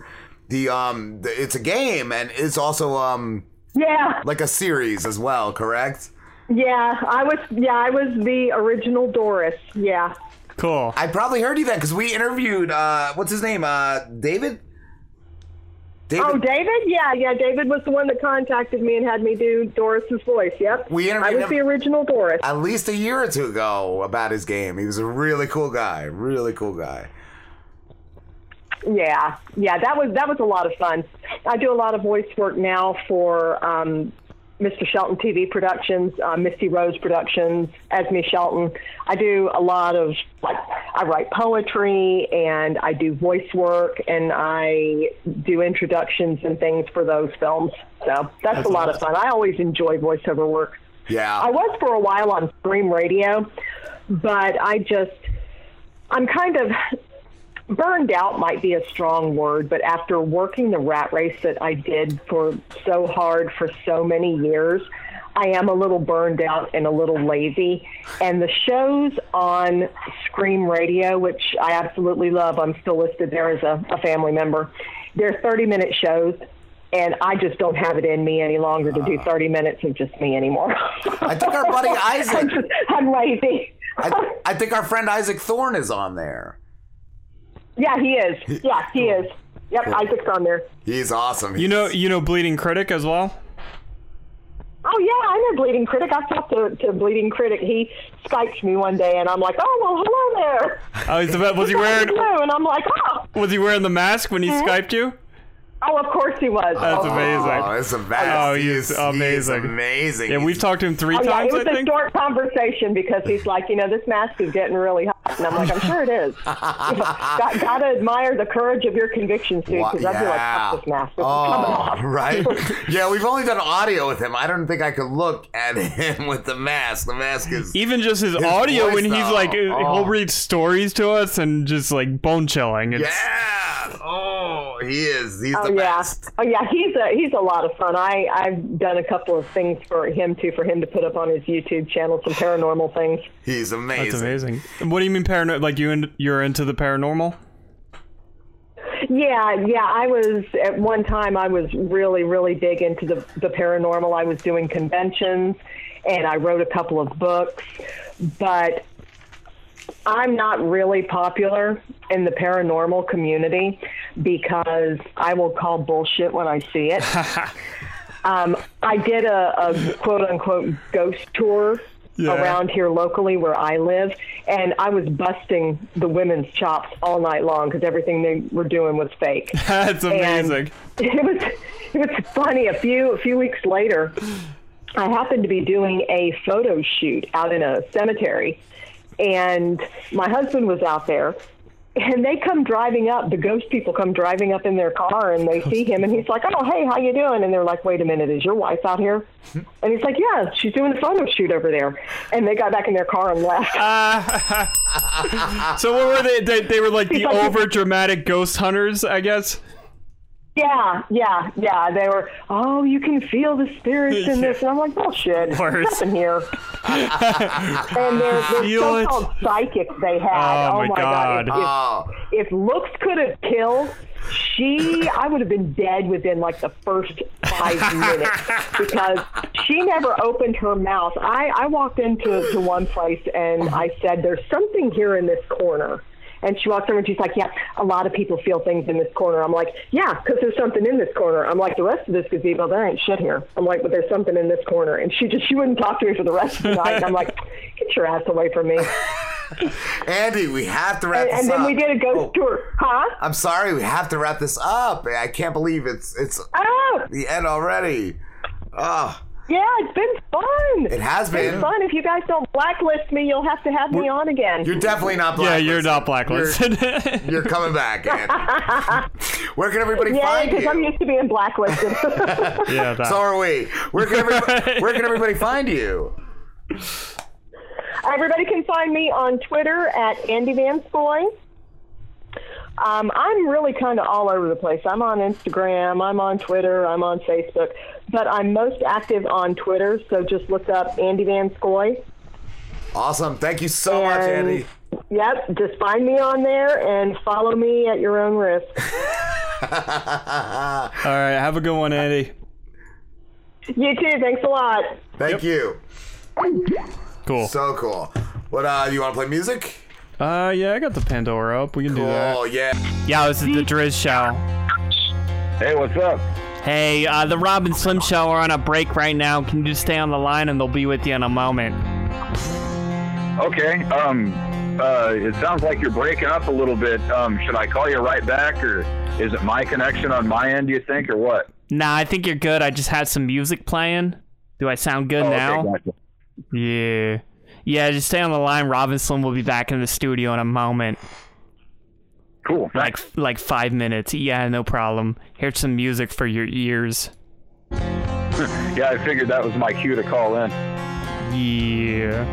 The um, the, it's a game and it's also um, Yeah, like a series as well. Correct? yeah, I was yeah, I was the original Doris. Yeah. Cool. I probably heard you then because we interviewed. Uh, what's his name? Uh, David. David. Oh, David? Yeah, yeah. David was the one that contacted me and had me do Doris's voice. Yep. We I interviewed was him- the original Doris. At least a year or two ago about his game. He was a really cool guy. Really cool guy. Yeah, yeah, that was that was a lot of fun. I do a lot of voice work now for um, Mr. Shelton TV Productions, uh, Misty Rose Productions, Esme Shelton. I do a lot of like I write poetry and I do voice work and I do introductions and things for those films. So that's, That's a lot of fun. I always enjoy voiceover work. Yeah. I was for a while on Scream Radio, but I just, I'm kind of burned out, might be a strong word, but after working the rat race that I did for so hard for so many years, I am a little burned out and a little lazy. And the shows on Scream Radio, which I absolutely love, I'm still listed there as a, a family member, they're 30 minute shows. And I just don't have it in me any longer to do ah. 30 minutes of just me anymore. I think our buddy Isaac. I'm, just, I'm lazy. I, I think our friend Isaac Thorne is on there. Yeah, he is. Yeah, he is. Yep, Isaac's on there. He's awesome. You know, you know, Bleeding Critic as well. Oh yeah, I know Bleeding Critic. I talked to, to Bleeding Critic. He Skyped me one day, and I'm like, oh well, hello there. Oh, he's the, was he wearing? you doing? And I'm like, oh, Was he wearing the mask when he Hmm? skyped you? Oh, of course he was. That's oh. amazing. Oh, it's a best. Oh, He he's is- he is amazing. amazing. Yeah, we've talked to him three Oh, yeah, times. it was I a think. short conversation because he's like, you know, this mask is getting really hot, and I'm like, I'm sure it is. got, gotta admire the courage of your convictions, dude, because I'd be like, Yeah. fuck this mask. It's coming Oh, off. right. Yeah, we've only done audio with him. I don't think I could look at him with the mask. The mask is Even just his, His audio voice, when he's though. like, uh, Oh. he'll read stories to us and just like bone chilling. It's, Yeah. Oh, he is. He's oh the Oh, yeah, best. oh yeah. He's a he's a lot of fun. I I've done a couple of things for him too, for him to put up on his YouTube channel, some paranormal things. He's amazing. That's amazing. And what do you mean paranormal? Like you in, you're into the paranormal? Yeah, yeah. I was at one time. I was really, really big into the the paranormal. I was doing conventions, and I wrote a couple of books, but I'm not really popular in the paranormal community because I will call bullshit when I see it. um, I did a, a quote unquote ghost tour Yeah. around here locally where I live, and I was busting the women's chops all night long because everything they were doing was fake. That's And amazing. it was it was funny. A few a few weeks later, I happened to be doing a photo shoot out in a cemetery, and my husband was out there. And they come driving up. The ghost people come driving up in their car, and they see him, and he's like, "Oh, hey, how you doing?" And they're like, "Wait a minute, is your wife out here?" And he's like, "Yeah, she's doing a photo shoot over there." And they got back in their car and left. So what were they? They, they were like the He's like- over dramatic ghost hunters, I guess. Yeah, yeah, yeah. They were, oh, you can feel the spirits in this. And I'm like, bullshit. Worse. Nothing here. and they're, they're so-called psychics they had. Oh, oh my God. God. If, if, if looks could have killed, she, I would have been dead within like the first five minutes because she never opened her mouth. I, I walked into to one place and I said, there's something here in this corner. And she walks over and she's like, Yeah, a lot of people feel things in this corner. I'm like, Yeah, because there's something in this corner. I'm like, The rest of this gazebo, there ain't shit here. I'm like, But there's something in this corner. And she just, she wouldn't talk to me for the rest of the night. And I'm like, Get your ass away from me. Andy, we have to wrap And, this and then we did a ghost oh. tour. Huh? I'm sorry, we have to wrap this up. I can't believe it's it's Oh! the end already. Oh, Yeah, it's been fun. It has It's been been. fun. If you guys don't blacklist me, you'll have to have me on again. you're definitely not blacklisted. Yeah, you're not blacklisted. You're, you're coming back, Andy. Where can everybody find you? yeah, because? I'm used to being blacklisted. yeah, that. So are we. Where can everybody, where can everybody find you? Everybody can find me on Twitter at Andy Van Scoyoc. Um, I'm really kind of all over the place. I'm on Instagram, I'm on Twitter, I'm on Facebook, but I'm most active on Twitter. So just look up Andy Van Scoyoc. Awesome. Thank you so much, Andy. Yep, just find me on there and follow me at your own risk. All right, have a good one, Andy. You too. Thanks a lot. Thank you. Cool. So cool. What uh you wanna play music? Uh, yeah, I got the Pandora up. We can do that. Oh yeah. Yeah, this is the Driz Show. Hey, what's up? Hey, uh, the Rob and Slim Show are on a break right now. Can you just stay on the line and they'll be with you in a moment? Okay. Um, uh, it sounds like you're breaking up a little bit. Um, should I call you right back, or is it my connection on my end? Do you think, or what? Nah, I think you're good. I just had some music playing. Do I sound good Oh, okay, now? gotcha. Yeah. Yeah, just stay on the line. Rob and Slim will be back in the studio in a moment. Cool. Like like five minutes. Yeah, no problem. Here's some music for your ears. yeah, I figured that was my cue to call in. Yeah.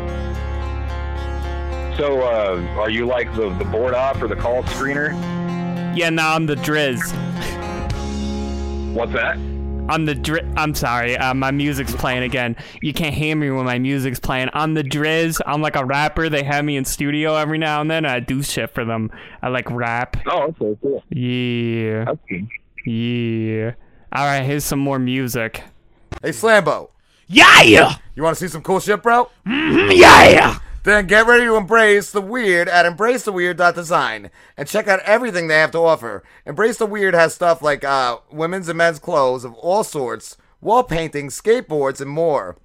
So, uh, are you like the the board op or the call screener? Yeah, no, I'm the Driz. What's that? I'm the Dri- I'm sorry, uh, my music's playing again. You can't hear me when my music's playing. I'm the Driz, I'm like a rapper. They have me in studio every now and then. I do shit for them. I like rap. Oh, okay, cool. Yeah. Okay. Yeah. All right, here's some more music. Hey Slambo. Yeah. You wanna see some cool shit, bro? Mhm, yeah. Then get ready to embrace the weird at embracetheweird.design and check out everything they have to offer. Embrace the Weird has stuff like uh, women's and men's clothes of all sorts, wall paintings, skateboards, and more.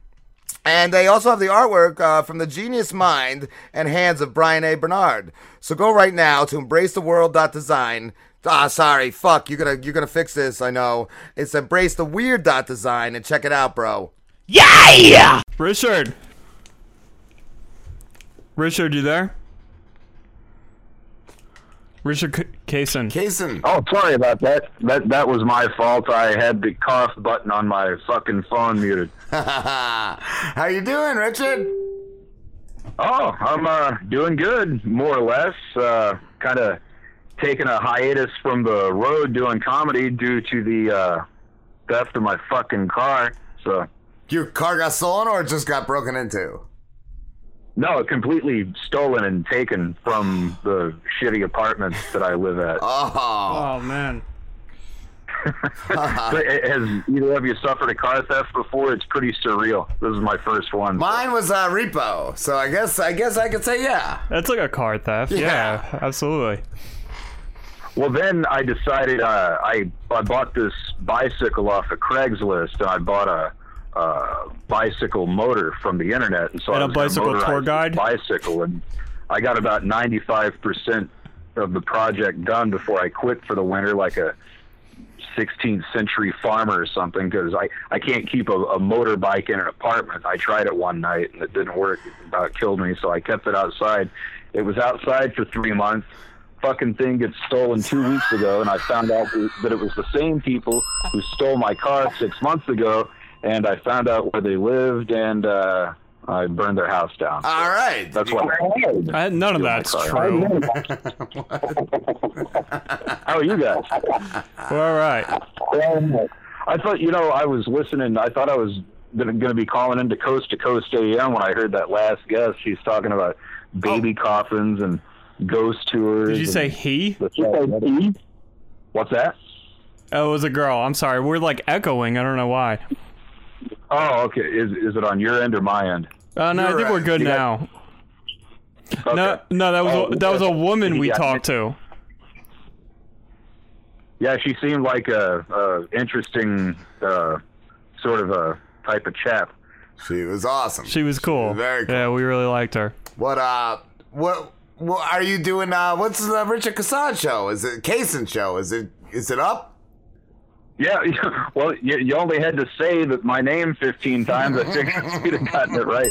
And they also have the artwork uh, from the genius mind and hands of Brian A. Bernard. So go right now to embracetheworld.design. Ah, sorry, fuck. You're gonna you're gonna fix this. I know. It's embracetheweird.design and check it out, bro. Yeah. Richard. Richard, you there? Richard C- Cason. Cason. Oh, sorry about that. That that was my fault. I had the cough button on my fucking phone muted. How you doing, Richard? Oh, I'm uh, doing good, more or less. Uh, kind of taking a hiatus from the road doing comedy due to the uh, theft of my fucking car. So Your car got stolen or it just got broken into? No, completely stolen and taken from the shitty apartments that I live at. Oh, Oh man. So, has either of you suffered a car theft before? It's pretty surreal. This is my first one. Mine was uh, repo, so I guess I guess I could say yeah. That's like a car theft. Yeah. Yeah, absolutely. Well, then I decided uh, I I bought this bicycle off of Craigslist, and I bought a uh, bicycle motor from the internet, and so And I a bicycle tour guide? bicycle, and I got about ninety five percent of the project done before I quit for the winter, like a 16th century farmer or something because I, I can't keep a, a motorbike in an apartment. I tried it one night and it didn't work. It about killed me, so I kept it outside. It was outside for three months. Fucking thing gets stolen two weeks ago, and I found out that it was the same people who stole my car six months ago. And I found out where they lived, and uh, I burned their house down. All right. That's what I Uh, none of that's true. How are you guys? All right. I thought, you know, I was listening. I thought I was going to be calling into Coast to Coast AM when I heard that last guest. She's talking about baby coffins and ghost tours. Did you say and- he? What's that? Oh, it was a girl. I'm sorry. We're like echoing. I don't know why. Oh, okay. Is is it on your end or my end? Uh, no, I think we're good You got- now. No, no, that was Oh, a, that was a woman we Yeah. talked to. Yeah, she seemed like a, a interesting uh, sort of a type of chap. She was awesome. She was cool. very cool. Yeah, we really liked her. What uh what what are you doing uh what's the Richard Cassan show? Is it Cason show? Is it is it up? Yeah, well, you, you only had to say that my name 15 times. I figured you'd have gotten it right.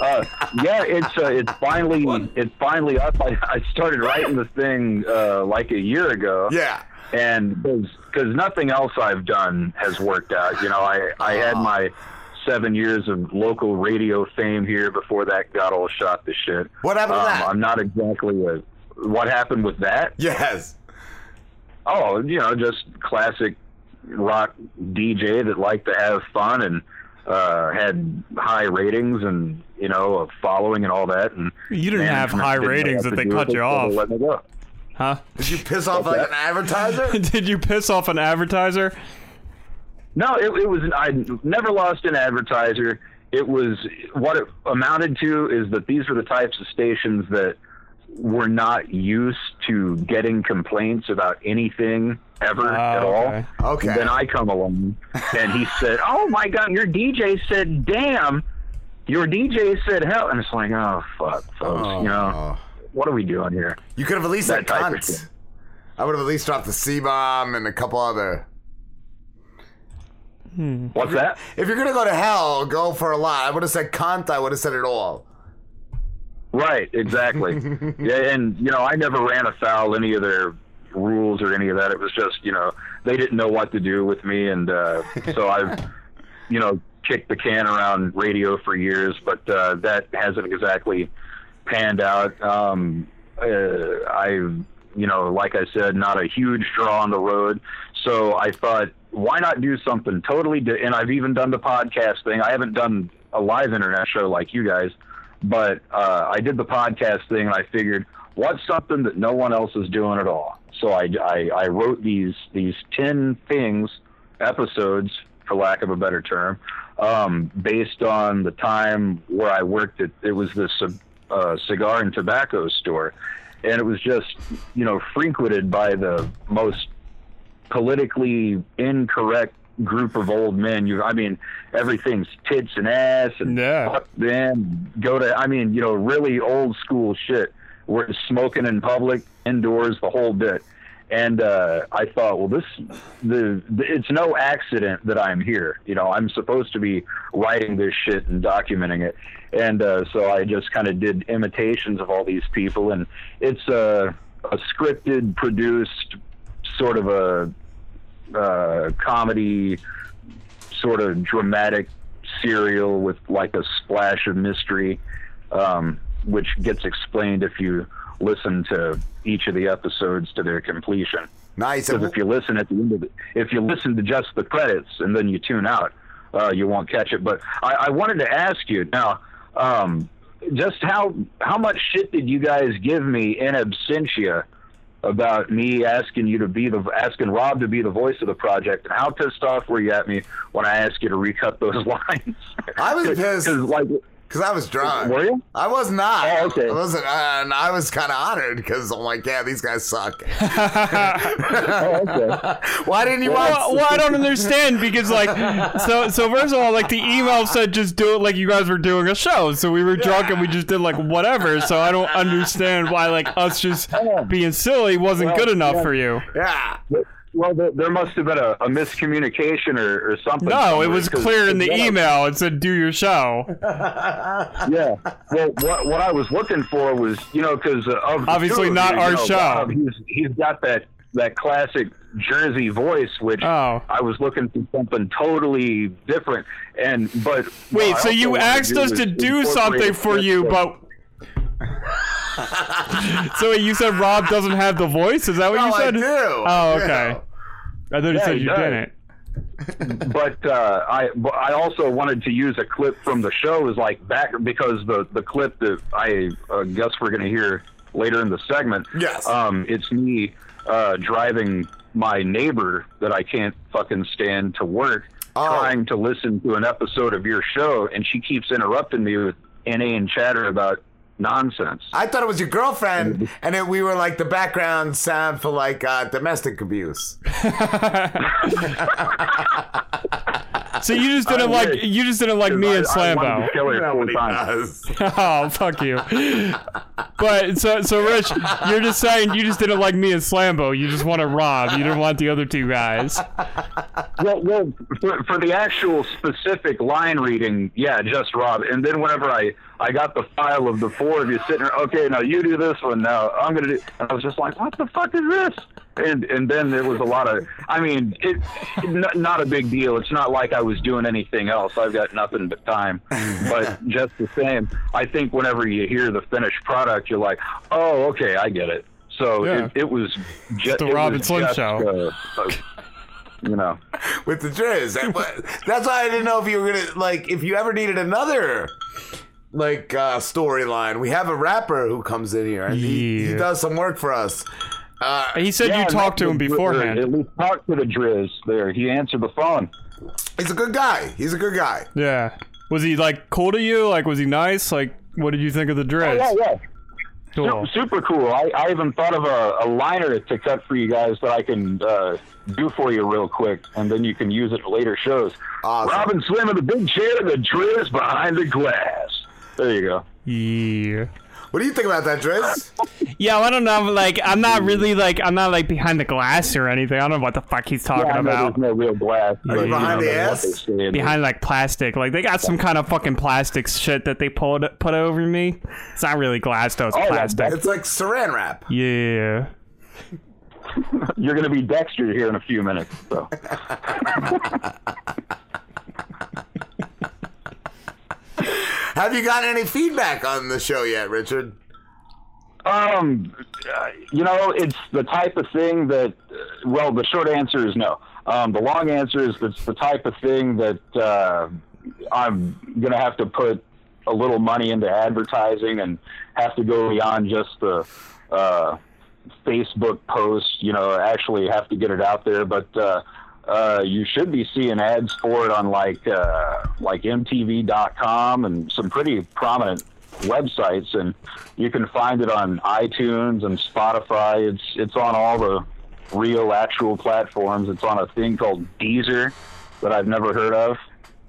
Uh, yeah, it's uh, it's finally it's finally up. I, I started writing the thing uh, like a year ago. Yeah, and because nothing else I've done has worked out. You know, I I had my seven years of local radio fame here before that got all shot to shit. What happened um, that? I'm not exactly a. What happened with that? Yes. Oh, you know, just classic rock DJ that liked to have fun and uh, had high ratings and you know a following and all that. And You didn't have high didn't ratings that they cut you it, so they off. let me go. Huh? Did you piss off like an advertiser? Did you piss off an advertiser? No, it, it was. I never lost an advertiser. It was what it amounted to is that these were the types of stations that were not used to getting complaints about anything ever at all. okay. Okay. Then I come along and he said, "Oh my God, your DJ said, damn." Your DJ said hell, and it's like, oh fuck, folks, you know, what are we doing here? You could have at least That said cunt. I would have at least dropped the C bomb and a couple other. Hmm. What's that? If you're gonna go to hell, go for a lot. I would have said cunt. I would have said it all. Right, exactly. yeah, and you know, I never ran afoul any of their rules or any of that. It was just, you know, they didn't know what to do with me, and uh, so I've, you know, kicked the can around radio for years, but uh, that hasn't exactly panned out. Um, uh, I've, you know, like I said, not a huge draw on the road, so I thought, why not do something totally? Di- and I've even done the podcast thing. I haven't done a live internet show like you guys but uh, I did the podcast thing, and I figured, what's something that no one else is doing at all? So I, I, I wrote these these ten things, episodes, for lack of a better term, um, based on the time where I worked at. It was this uh, cigar and tobacco store, and it was just you know frequented by the most politically incorrect group of old men. You, I mean, everything's tits and ass and fuck them. Go to, I mean, you know, really old school shit. We're smoking in public, indoors, the whole bit. And uh, I thought, well, this, the, the, it's no accident that I'm here. You know, I'm supposed to be writing this shit and documenting it. And uh, so I just kind of did imitations of all these people, and it's a, a scripted, produced, sort of a uh, comedy, sort of dramatic serial with like a splash of mystery, um, which gets explained if you listen to each of the episodes to their completion. Nice. Because if you listen at the end of it, if you listen to just the credits and then you tune out, uh, you won't catch it. But I, I wanted to ask you now, um, just how how much shit did you guys give me in absentia about me asking you to be the asking Rob to be the voice of the project, and how pissed off were you at me when I asked you to recut those lines? I was pissed. like Because I was drunk. Were you? I was not. Oh, okay. I wasn't, uh, and I was kind of honored because I'm like, yeah, these guys suck. oh, okay. Why didn't you watch? Well, well, I don't understand because like so so first of all like the email said just do it like you guys were doing a show so we were drunk and we just did like whatever so I don't understand why like us just being silly wasn't Well, good enough yeah. for you. Yeah. Well, there, there must have been a, a miscommunication or, or something. No, it was clear in the because email. It said do your show. yeah. Well, what what I was looking for was, you know, because uh, of Obviously two not you, our you know, show. Bob, he's he's got that that classic Jersey voice, which Oh. I was looking for something totally different. And but Wait, what so also you wanted to asked do us to do something for you, of- but so wait, you said Rob doesn't have the voice? Is that what No, you I said? do. Oh, okay. I thought you Yeah, said you didn't. but uh, I but I also wanted to use a clip from the show as like back because the the clip that I uh, guess we're going to hear later in the segment. Yes. Um, it's me uh, driving my neighbor that I can't fucking stand to work, trying to listen to an episode of your show, and she keeps interrupting me with inane chatter about nonsense. I thought it was your girlfriend, and then we were like the background sound for like uh, domestic abuse. So you just didn't like wish. you just didn't like me and I- I Slambo. to kill her You know full what he time. does. oh, fuck you. But so so Rich, you're just saying you just didn't like me and Slambo. You just want to Rob. You didn't want the other two guys. well, well for, for the actual specific line reading, yeah, just Rob. And then whenever I I got the file of the four of you sitting there, okay, now you do this one, now I'm gonna do. And I was just like, what the fuck is this? And and then there was a lot of, I mean, it, n- not a big deal. It's not like I was doing anything else. I've got nothing but time. But just the same, I think whenever you hear the finished product, you're like, oh, okay, I get it. So Yeah. it, it was just the it Rob Slim just, show. uh, uh, you know. with the Driz. And what- That's why I didn't know if you were gonna like if you ever needed another like uh, storyline. We have a rapper who comes in here and he, he does some work for us. Uh, He said you talked to him beforehand. At least talk to the Driz there. He answered the phone. he's a good guy. He's a good guy. Yeah. Was he like cool to you? Like was he nice? Like what did you think of the Driz? Oh, yeah, yeah. Cool. Su- Super cool. I, I even thought of a, a liner to cut for you guys that I can uh, do for you real quick, and then you can use it in later shows. Awesome. Rob and Slim in the big chair, the Driz behind the glass. There you go. Yeah. What do you think about that, Driz? Yeah, I don't know. Like, I'm not really like I'm not like behind the glass or anything. I don't know what the fuck he's talking yeah, I know about. there's no real glass. Are you but, behind know, the ass? Behind like plastic, like they got some kind of fucking plastic shit that they pulled put over me. It's not really glass though; it's Oh, yeah, plastic. It's like saran wrap. Yeah. You're going to be Dexter here in a few minutes. So. Have you gotten any feedback on the show yet, Richard? Um, you know, it's the type of thing that. uh, Well, the short answer is no. Um, the long answer is it's the type of thing that uh, I'm gonna have to put a little money into advertising and have to go beyond just the uh, Facebook post. You know, actually have to get it out there, but. Uh, uh, you should be seeing ads for it on like uh, like MTV.com and some pretty prominent websites, and you can find it on iTunes and Spotify. It's it's on all the real actual platforms. It's on a thing called Deezer that I've never heard of,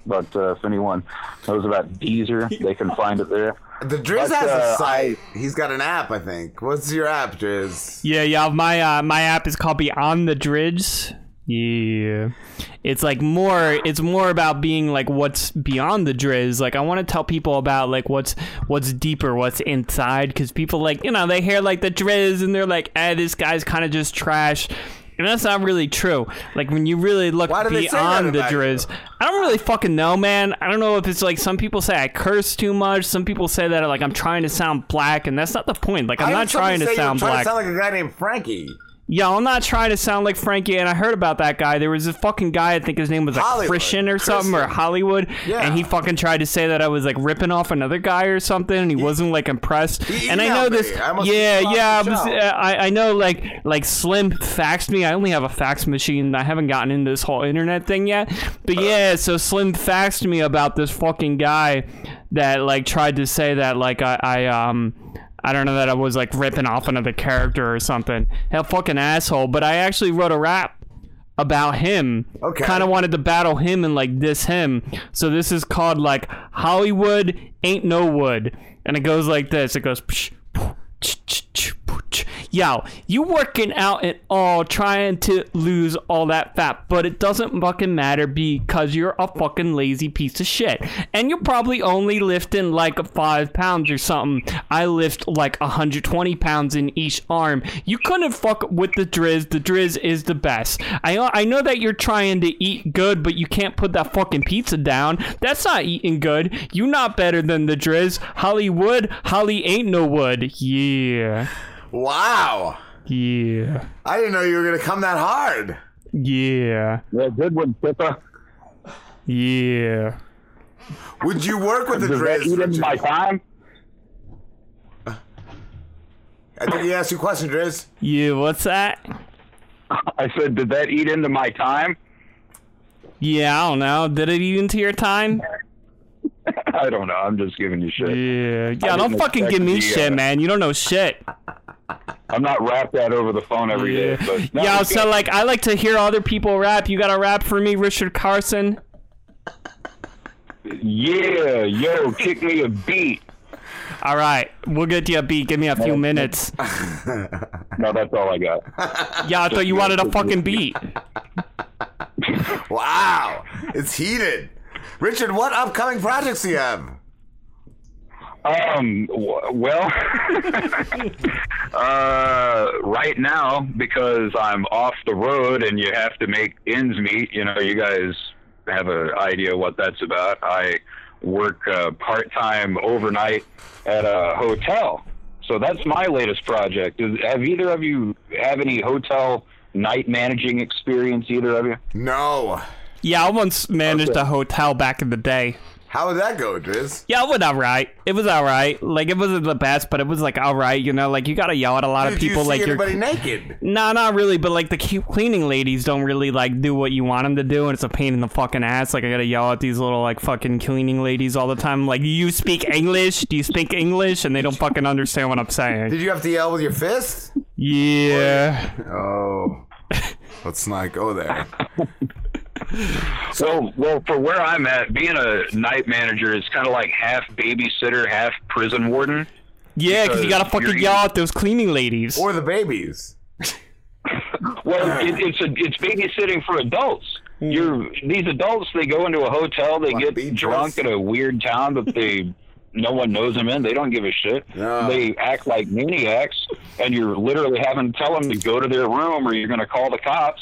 but uh, if anyone knows about Deezer, they can find it there. The Driz But, has uh, a site. He's got an app, I think. What's your app, Driz? Yeah, yeah. My uh, my app is called Beyond the Driz. Yeah, it's like more. It's more about being like what's beyond the driz. Like I want to tell people about like what's what's deeper, what's inside. Because people like you know they hear like the driz and they're like, eh, this guy's kind of just trash. And that's not really true. Like when you really look Why do they say that beyond the about you? driz, I don't really fucking know, man. I don't know if it's like some people say I curse too much. Some people say that like I'm trying to sound black, and that's not the point. Like I'm not trying to say you were sound trying black. To sound like a guy named Frankie. Yo, I'm not trying to sound like Frankie, and I heard about that guy. There was a fucking guy, I think his name was like Hollywood. Christian or something, or Hollywood, Yeah. and he fucking tried to say that I was like ripping off another guy or something, and he wasn't like impressed. And I know me. this, I yeah, yeah, I, was. I, I know like like Slim faxed me. I only have a fax machine. I haven't gotten into this whole internet thing yet, but Uh. yeah, so Slim faxed me about this fucking guy that like tried to say that like I, I um I don't know that I was like ripping off another character or something. Hell, fucking asshole. But I actually wrote a rap about him. Okay. Kind of wanted to battle him and like diss him. So this is called like Hollywood ain't no wood, and it goes like this. It goes. Psh, poo, ch, Yo, you working out at all, trying to lose all that fat, but it doesn't fucking matter because you're a fucking lazy piece of shit. And you're probably only lifting like five pounds or something. I lift like 120 pounds in each arm. You couldn't fuck with the Driz. The Driz is the best. I I know that you're trying to eat good, but you can't put that fucking pizza down. That's not eating good. You're not better than the Driz. Hollywood, Holly ain't no wood. Yeah. Wow. Yeah. I didn't know you were gonna come that hard. Yeah. Yeah, good one, Pippa. Yeah. Would you work with the Does that Driz? eat into my time? I think he asked you a question, Driz. Yeah, what's that? I said, did that eat into my time? Yeah, I don't know. Did it eat into your time? I don't know. I'm just giving you shit. Yeah. Yeah, I don't fucking give me the, shit, uh, man. You don't know shit. I'm not rap that over the phone every day. But no, yeah, so good. like I like to hear other people rap. You got to rap for me, Richard Carson? yeah, yo, kick me a beat. All right, we'll get you a beat. Give me a few minutes. No, that's all I got. Yeah, I thought you wanted a fucking beat. Wow, it's heated. Richard, what upcoming projects do you have? Um. Well, uh, right now because I'm off the road and you have to make ends meet. You know, you guys have an idea what that's about. I work uh, part time overnight at a hotel, so that's my latest project. Have either of you have any hotel night managing experience? Either of you? No. Yeah, I once managed Okay. a hotel back in the day. How would that go, Driz? Yeah, it was alright. It was alright. Like it wasn't the best, but it was like alright. You know, like you gotta yell at a lot of people. you see like you're anybody naked? Nah, not really, but like the cleaning ladies don't really like do what you want them to do, and it's a pain in the fucking ass. Like I gotta yell at these little like fucking cleaning ladies all the time. Like, you speak English? Do you speak English? And they don't fucking understand what I'm saying. Did you have to yell with your fist? Yeah. Oh. Let's not go there. So, well, for where I'm at, being a night manager is kind of like half babysitter, half prison warden. Yeah, because you gotta fucking you're- yell at those cleaning ladies. Or the babies. Well, it, it's a it's babysitting for adults. Hmm. You're these adults. They go into a hotel. They get drunk at a weird town that they no one knows them in. They don't give a shit. They act like maniacs, and you're literally having to tell them to go to their room or you're going to call the cops.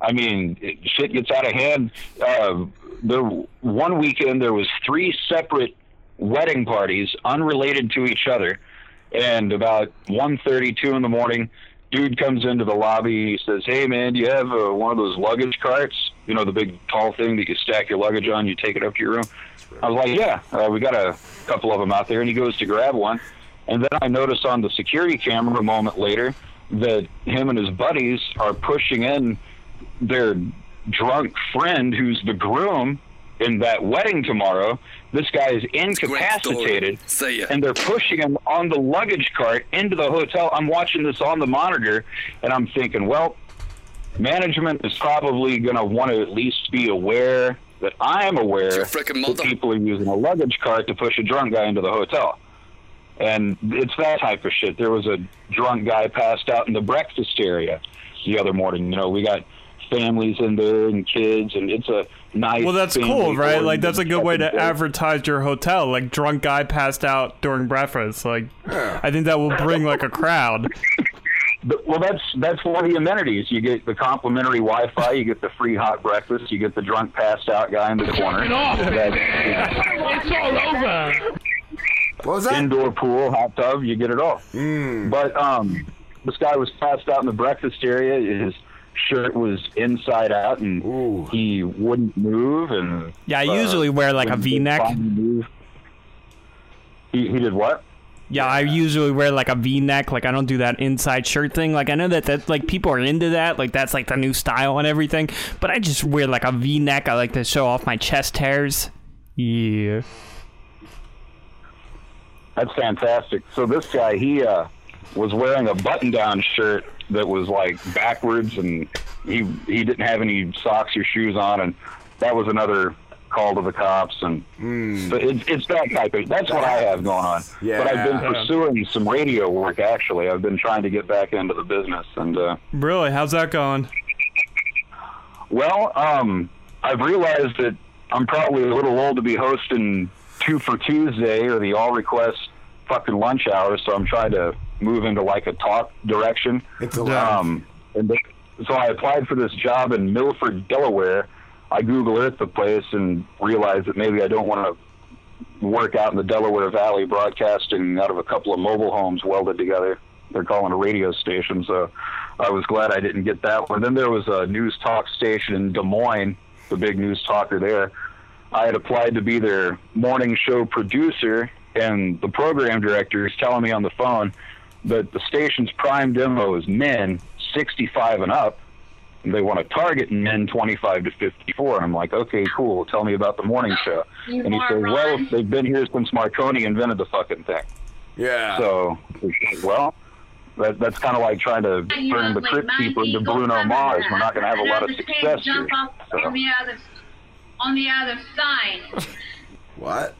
I mean, it, shit gets out of hand. Uh, the one weekend there was three separate wedding parties, unrelated to each other, and about 1.32 in the morning, dude comes into the lobby. He says, "Hey man, do you have uh, one of those luggage carts? You know, the big tall thing that you stack your luggage on. You take it up to your room." I was like, "Yeah, uh, we got a couple of them out there." And he goes to grab one, and then I notice on the security camera a moment later that him and his buddies are pushing in their drunk friend, who's the groom in that wedding tomorrow. This guy is incapacitated, and they're pushing him on the luggage cart into the hotel. I'm watching this on the monitor, and I'm thinking, well, management is probably going to want to at least be aware that I am aware that people are using a luggage cart to push a drunk guy into the hotel. And it's that type of shit. There was a drunk guy passed out in the breakfast area the other morning. You know, we got families in there and kids, and it's a nice. Well, that's cool, right? Like that's a good way to place. advertise your hotel. Like drunk guy passed out during breakfast. Like, I think that will bring like a crowd. But- Well, that's that's one of the amenities. You get the complimentary Wi-Fi, you get the free hot breakfast, you get the drunk passed out guy in the corner. it off. That's, It's all over. What was that? Indoor pool, hot tub, you get it all. But um, this guy was passed out in the breakfast area. His shirt was inside out, and he wouldn't move. And Yeah, I uh, usually wear like a when he V-neck. He, he did what? Yeah, I usually wear like a V-neck. Like I don't do that inside shirt thing. Like I know that that like people are into that. Like that's like the new style and everything. But I just wear like a V-neck. I like to show off my chest hairs. Yeah. That's fantastic. So this guy, he uh, was wearing a button-down shirt that was like backwards, and he he didn't have any socks or shoes on, and that was another call to the cops. And so it's it's that type of. That's what I have going on. Yeah. But I've been Yeah. pursuing some radio work. Actually, I've been trying to get back into the business, and uh, Really? How's that going? well, um, I've realized that I'm probably a little old to be hosting Two for Tuesday or the All Request fucking lunch hour, so I'm trying to move into like a talk direction. um, and th- so I applied for this job in Milford, Delaware. I Google Earth the place and realized that maybe I don't want to work out in the Delaware Valley broadcasting out of a couple of mobile homes welded together. They're calling a radio station, so I was glad I didn't get that one. Then there was a news talk station in Des Moines, the big news talker there. I had applied to be their morning show producer, and the program director is telling me on the phone that the station's prime demo is men 65 and up. And they want to target men 25 to 54. And I'm like, okay, cool. Tell me about the morning show. You and he says, moron. well, they've been here since Marconi invented the fucking thing. Yeah. So, well, that, that's kind of like trying to You turn the look Crypt like Keeper into Bruno Mars. We're not going to have a lot of Another pig success here. off So. on the other on the other side. What?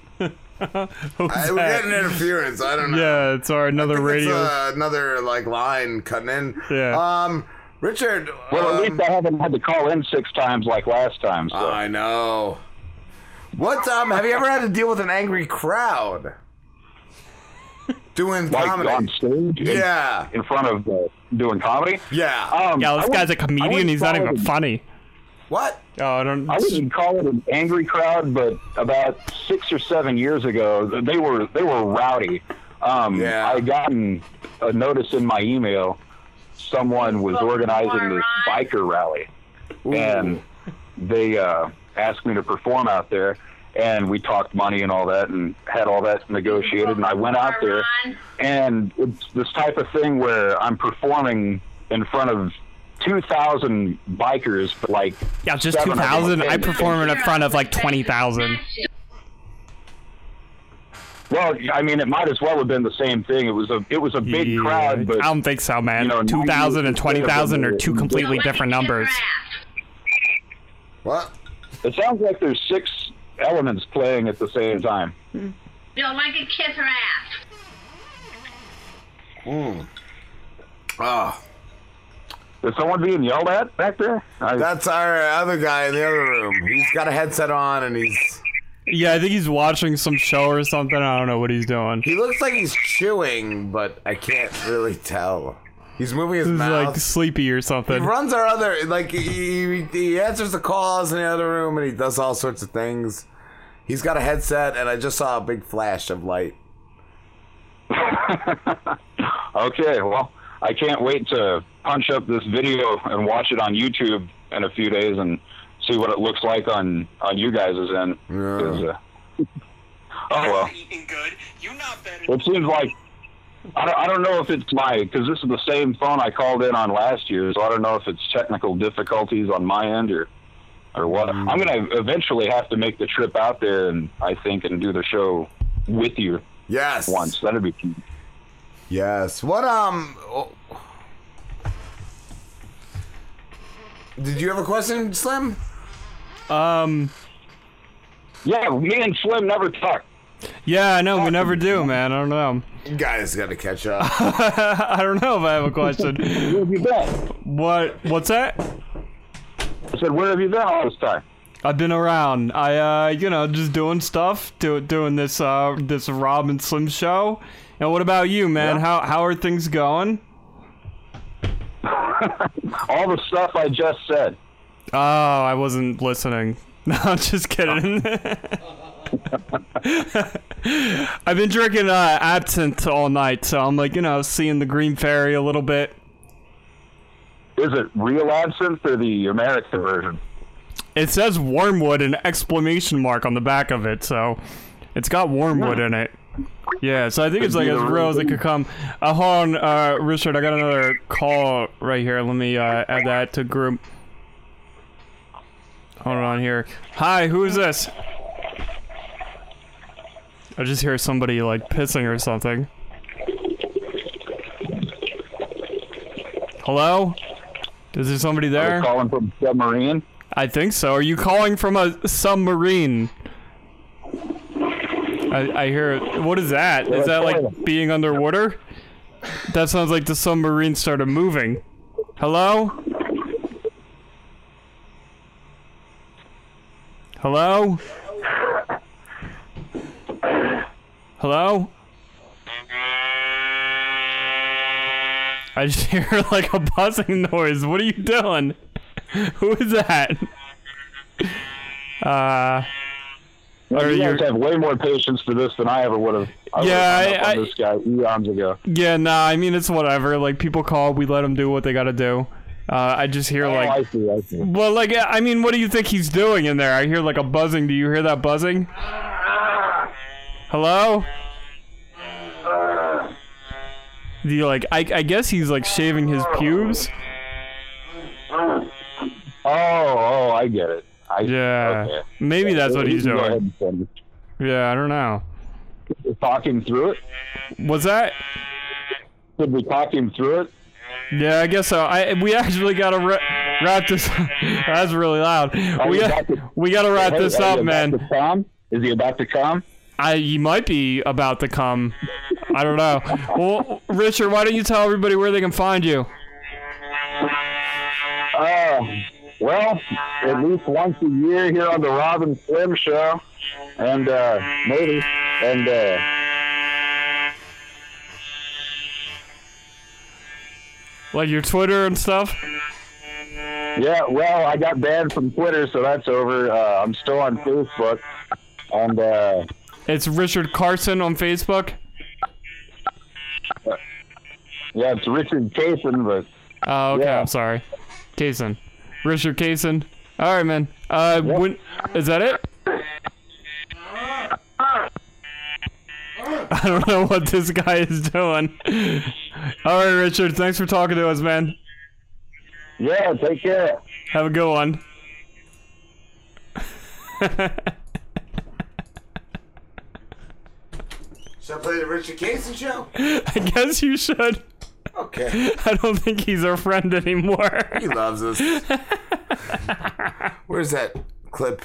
Who's I, we're that? getting interference. I don't know. Yeah, it's our another I think it's, radio. uh, another like line cutting in. Yeah. Um, Richard. Well, at um, least I haven't had to call in six times like last time. So. I know. What um? Have you ever had to deal with an angry crowd? Doing like comedy. on stage, in- Yeah. in, front of uh, doing comedy. Yeah. Um, yeah, this wouldn't- guy's a comedian. He's not even it a- funny. What? Oh, I don't. I wouldn't call it an angry crowd, but about six or seven years ago, they were they were rowdy. Um, Yeah. I gotten a notice in my email. Someone was organizing this biker rally, and they uh, asked me to perform out there. And we talked money and all that, and had all that negotiated. And I went out there, and it's this type of thing where I'm performing in front of 2,000 bikers, but like Yeah, just seven two of them are thousand. I perform in front of like twenty thousand. Well, I mean, it might as well have been the same thing. It was a it was a big crowd, but I don't think so, man. you know, two thousand and twenty thousand are two completely different numbers. What? it sounds like there's six elements playing at the same time. Don't like a kiss her ass. Hmm. Ah. Is someone being yelled at back there? I, That's our other guy in the other room. He's got a headset on and he's. Yeah, I think he's watching some show or something. I don't know what he's doing. He looks like he's chewing, but I can't really tell. He's moving his mouth. He's mouth. like sleepy or something. he runs our other like he, he answers the calls in the other room and he does all sorts of things. He's got a headset and I just saw a big flash of light. okay, well, I can't wait to punch up this video and watch it on YouTube in a few days and see what it looks like on on you guys' end. 'Cause, uh, oh well. Eating good. You not better. It seems like I don't, I don't know if it's my because this is the same phone I called in on last year, so I don't know if it's technical difficulties on my end or or what. I'm gonna eventually have to make the trip out there and I think and do the show with you. Yes. Once that'd be cute. Yes. What um? oh. Did you have a question, Slim? Um. Yeah, me and Slim never talk. Yeah, I know. We never do, man. I don't know. You guys got to catch up. I don't know if I have a question. Where have you been? What? What's that? I said, where have you been all this time? I've been around. I, uh, you know, just doing stuff, do, doing this, uh, this Rob and Slim show. And what about you, man? How how are things going? all the stuff I just said. Oh, I wasn't listening. No, I'm just kidding. I've been drinking uh, absinthe all night, so I'm like, you know, seeing the Green Fairy a little bit. Is it real absinthe or the American version? It says wormwood and exclamation mark on the back of it, so it's got wormwood in it. Yeah, so I think it's like as real as it could come. Uh, hold on, uh, Richard, I got another call right here. Let me uh, add that to group. Hold on here. Hi, who is this? I just hear somebody like pissing or something. Hello? Is there somebody there? calling from submarine. I think so. Are you calling from a submarine? I, I hear. What is that? Is that like being underwater? That sounds like the submarine started moving. Hello? Hello? Hello? I just hear like a buzzing noise. What are you doing? Who is that? Uh. Are you guys have way more patience for this than I ever would have. I Yeah, up I- this guy eons ago. Yeah, nah, I mean, it's whatever. Like, people call, we let them do what they gotta do. Uh, I just hear, Oh, like. I see, I see. Well, like, I mean, what do you think he's doing in there? I hear, like, a buzzing. Do you hear that buzzing? Hello? Do you, like, I, I guess he's, like, shaving his pubes? Oh, oh, I get it. I, Yeah. okay. Maybe that's what he's can go ahead doing. Yeah, I don't know. it. Talk him through it. What's that? Did we talk him through it? Yeah, I guess so. I we actually gotta ra- wrap this. That's really loud. Are We got, to- we gotta wrap Hey, this up, man. to come? Is he about to come? I he might be about to come. I don't know. Well, Richard, why don't you tell everybody where they can find you? Uh, well, at least once a year here on the Rob and Slim Show, and uh, maybe, and uh, Like your Twitter and stuff. yeah. Well, I got banned from Twitter, so that's over. Uh, I'm still on Facebook, and uh, It's Richard Carson on Facebook. yeah, it's Richard Cason, but Oh, okay. Yeah. I'm sorry, Cason. Richard Cason. All right, man. Uh, when is that it? I don't know what this guy is doing. All right, Richard. Thanks for talking to us, man. Yeah, take care. Have a good one. Should I play the Richard Cason show? I guess you should. Okay. I don't think he's our friend anymore. He loves us. Where's that clip?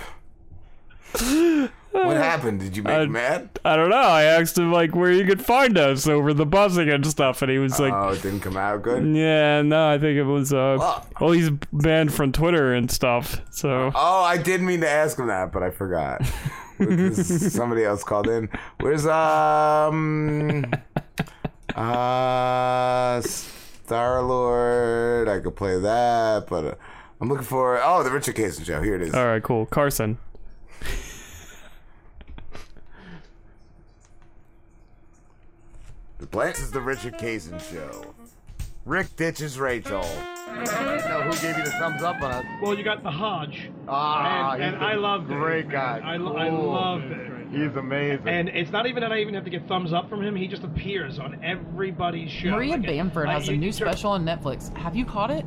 What happened? Did you make I, him mad? I don't know. I asked him like where you could find us over the buzzing and stuff, and he was like, Oh, it didn't come out good. "Yeah, no, I think it was uh, Fuck. well, he's banned from Twitter and stuff." So Oh, I did mean to ask him that, but I forgot. Somebody else called in. Where's um uh Star Lord? I could play that, but uh, I'm looking for oh the Richard Cason show. Here it is. all right, cool. Carson. The Blitz is the Richard Cason show. Rick ditches Rachel. know who gave you the thumbs up on it? Well, you got the Hodge. Ah, and, he's and a I loved it. great guy. I, lo- I Cool. loved it. He's amazing. And it's not even that I even have to get thumbs up from him. He just appears on everybody's show. Maria Like, Bamford like, has a new turn- special on Netflix. Have you caught it?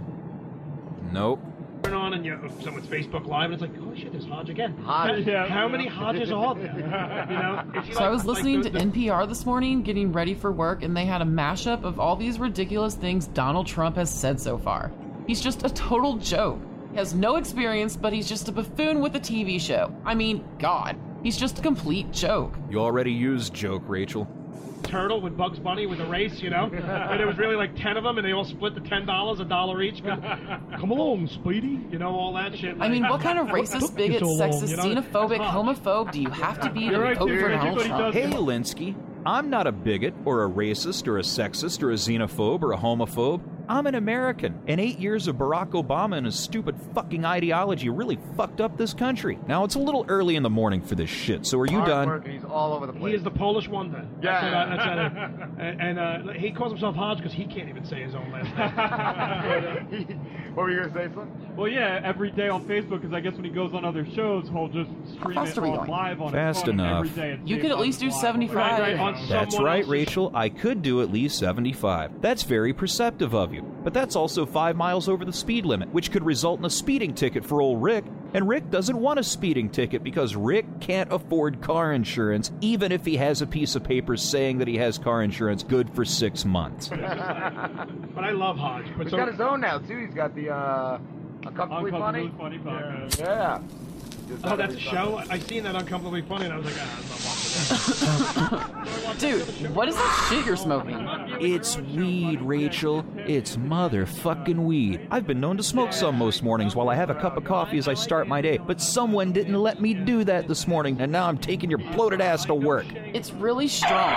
Nope. Turn on and you someone's Facebook Live, and it's like, holy shit, there's Hodge again. Hodge. How, Yeah. how many Hodges are there? you know. If you So I like- was like listening the- to NPR this morning, getting ready for work, and they had a mashup of all these ridiculous things Donald Trump has said so far. He's just a total joke. He has no experience, but he's just a buffoon with a TV show. I mean, God, he's just a complete joke. You already used joke, Rachel. turtle with Bugs Bunny with a race, you know, and it was really like ten of them, and they all split the ten dollars, a dollar each. Come along, Speedy, you know all that shit. I mean, what kind of racist, bigot, so long, sexist, you know? xenophobic, homophobe do you have to be to You're right, vote dude. for Donald Trump? Hey, Linsky, I'm not a bigot or a racist or a sexist or a xenophobe or a homophobe. I'm an American, and eight years of Barack Obama and his stupid fucking ideology really fucked up this country. Now, it's a little early in the morning for this shit, so are you done? He's all over the place. He is the Polish wonder. That's Yeah. what I- that's what I- and and uh, he calls himself Hodge because he can't even say his own last name. What were you gonna say, son? Well, yeah, every day on Facebook, because I guess when he goes on other shows, he'll just stream fast it are we on going? live on Fast his phone enough. every day. and You see could it at least do live 75. Right, right, on That's someone right, else's- Rachel. I could do at least 75. That's very perceptive of you. But that's also five miles over the speed limit, which could result in a speeding ticket for old Rick. And Rick doesn't want a speeding ticket because Rick can't afford car insurance, even if he has a piece of paper saying that he has car insurance good for six months. but I love Hodge. But He's so, got his own now too. He's got the uh, uncomfortably funny. Uncomfortably Funny podcast. Yeah. Oh, that's a show? I seen that uncomfortably funny and I was like, ah, I'm not watching that. Dude, what is that shit you're smoking? It's weed, Rachel. It's motherfucking weed. I've been known to smoke some most mornings while I have a cup of coffee as I start my day, but someone didn't let me do that this morning, and now I'm taking your bloated ass to work. It's really strong.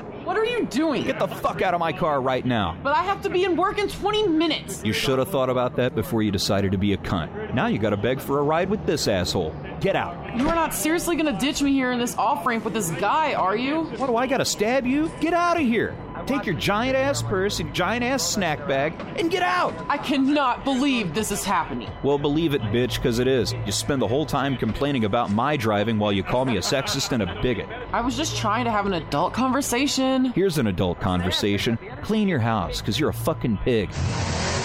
God, what are you doing? Get the fuck out of my car right now. But I have to be in work in 20 minutes. You should have thought about that before you decided to be a cunt. Now you gotta beg for a ride with this asshole. Get out. You are not seriously gonna ditch me here in this off ramp with this guy, are you? What do I gotta stab you? Get out of here. Take your giant ass purse and giant ass snack bag and get out. I cannot believe this is happening. Well, believe it, bitch, because it is. You spend the whole time complaining about my driving while you call me a sexist and a bigot. I was just trying to have an adult conversation. Here's an adult conversation. Clean your house, because you're a fucking pig.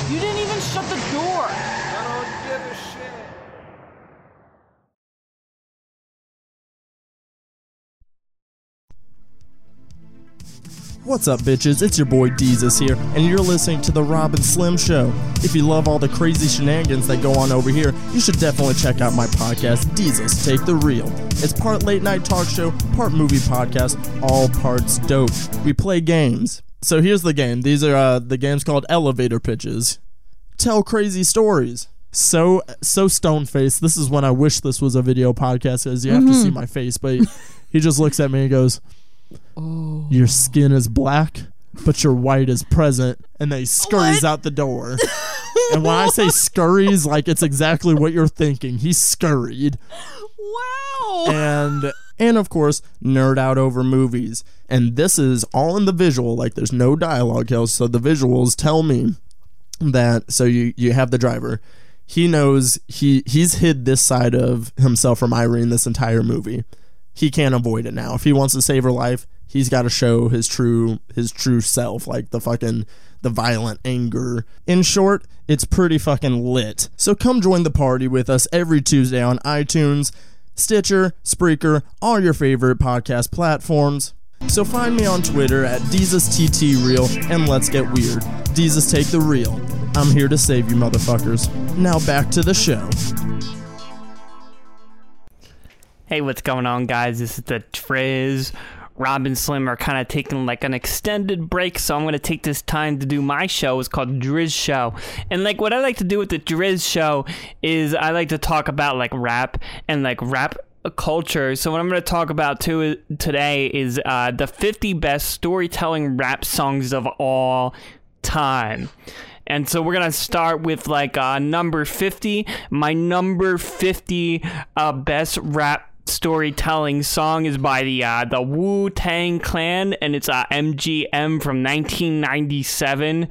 You didn't even shut the door. What's up, bitches? It's your boy Deezus here, and you're listening to The Rob and Slim Show. If you love all the crazy shenanigans that go on over here, you should definitely check out my podcast, Deezus Take the Real. It's part late night talk show, part movie podcast, all parts dope. We play games. So here's the game. These are uh, the games called elevator pitches. Tell crazy stories. So so stone faced. This is when I wish this was a video podcast because you have to see Mhm. my face. But he just looks at me and goes, Oh. your skin is black, but your white is present, and they he scurries out the door. and when I say scurries, like it's exactly what you're thinking. He scurried. Wow. And and of course, nerd out over movies. And this is all in the visual, like there's no dialogue here. So the visuals tell me that so you you have the driver. He knows he he's hid this side of himself from Irene this entire movie. He can't avoid it now. If he wants to save her life, he's got to show his true his true self, like the fucking the violent anger. In short, it's pretty fucking lit. So come join the party with us every Tuesday on iTunes, Stitcher, Spreaker, all your favorite podcast platforms. So find me on Twitter at DesusTTReal and let's get weird. Desus take the real. I'm here to save you motherfuckers. Now back to the show. Hey, what's going on, guys? This is the Driz. Rob and Slim are kind of taking like an extended break, so I'm to take this time to do my show. It's called Driz Show. And like what I like to do with the Driz Show is I like to talk about like rap and like rap culture. So what I'm going to talk about too today is uh, the 50 best storytelling rap songs of all time. And so we're gonna start with like uh, number 50. My number 50 uh, best rap storytelling song is by the uh, the Wu Tang Clan, and it's uh, MGM from 1997.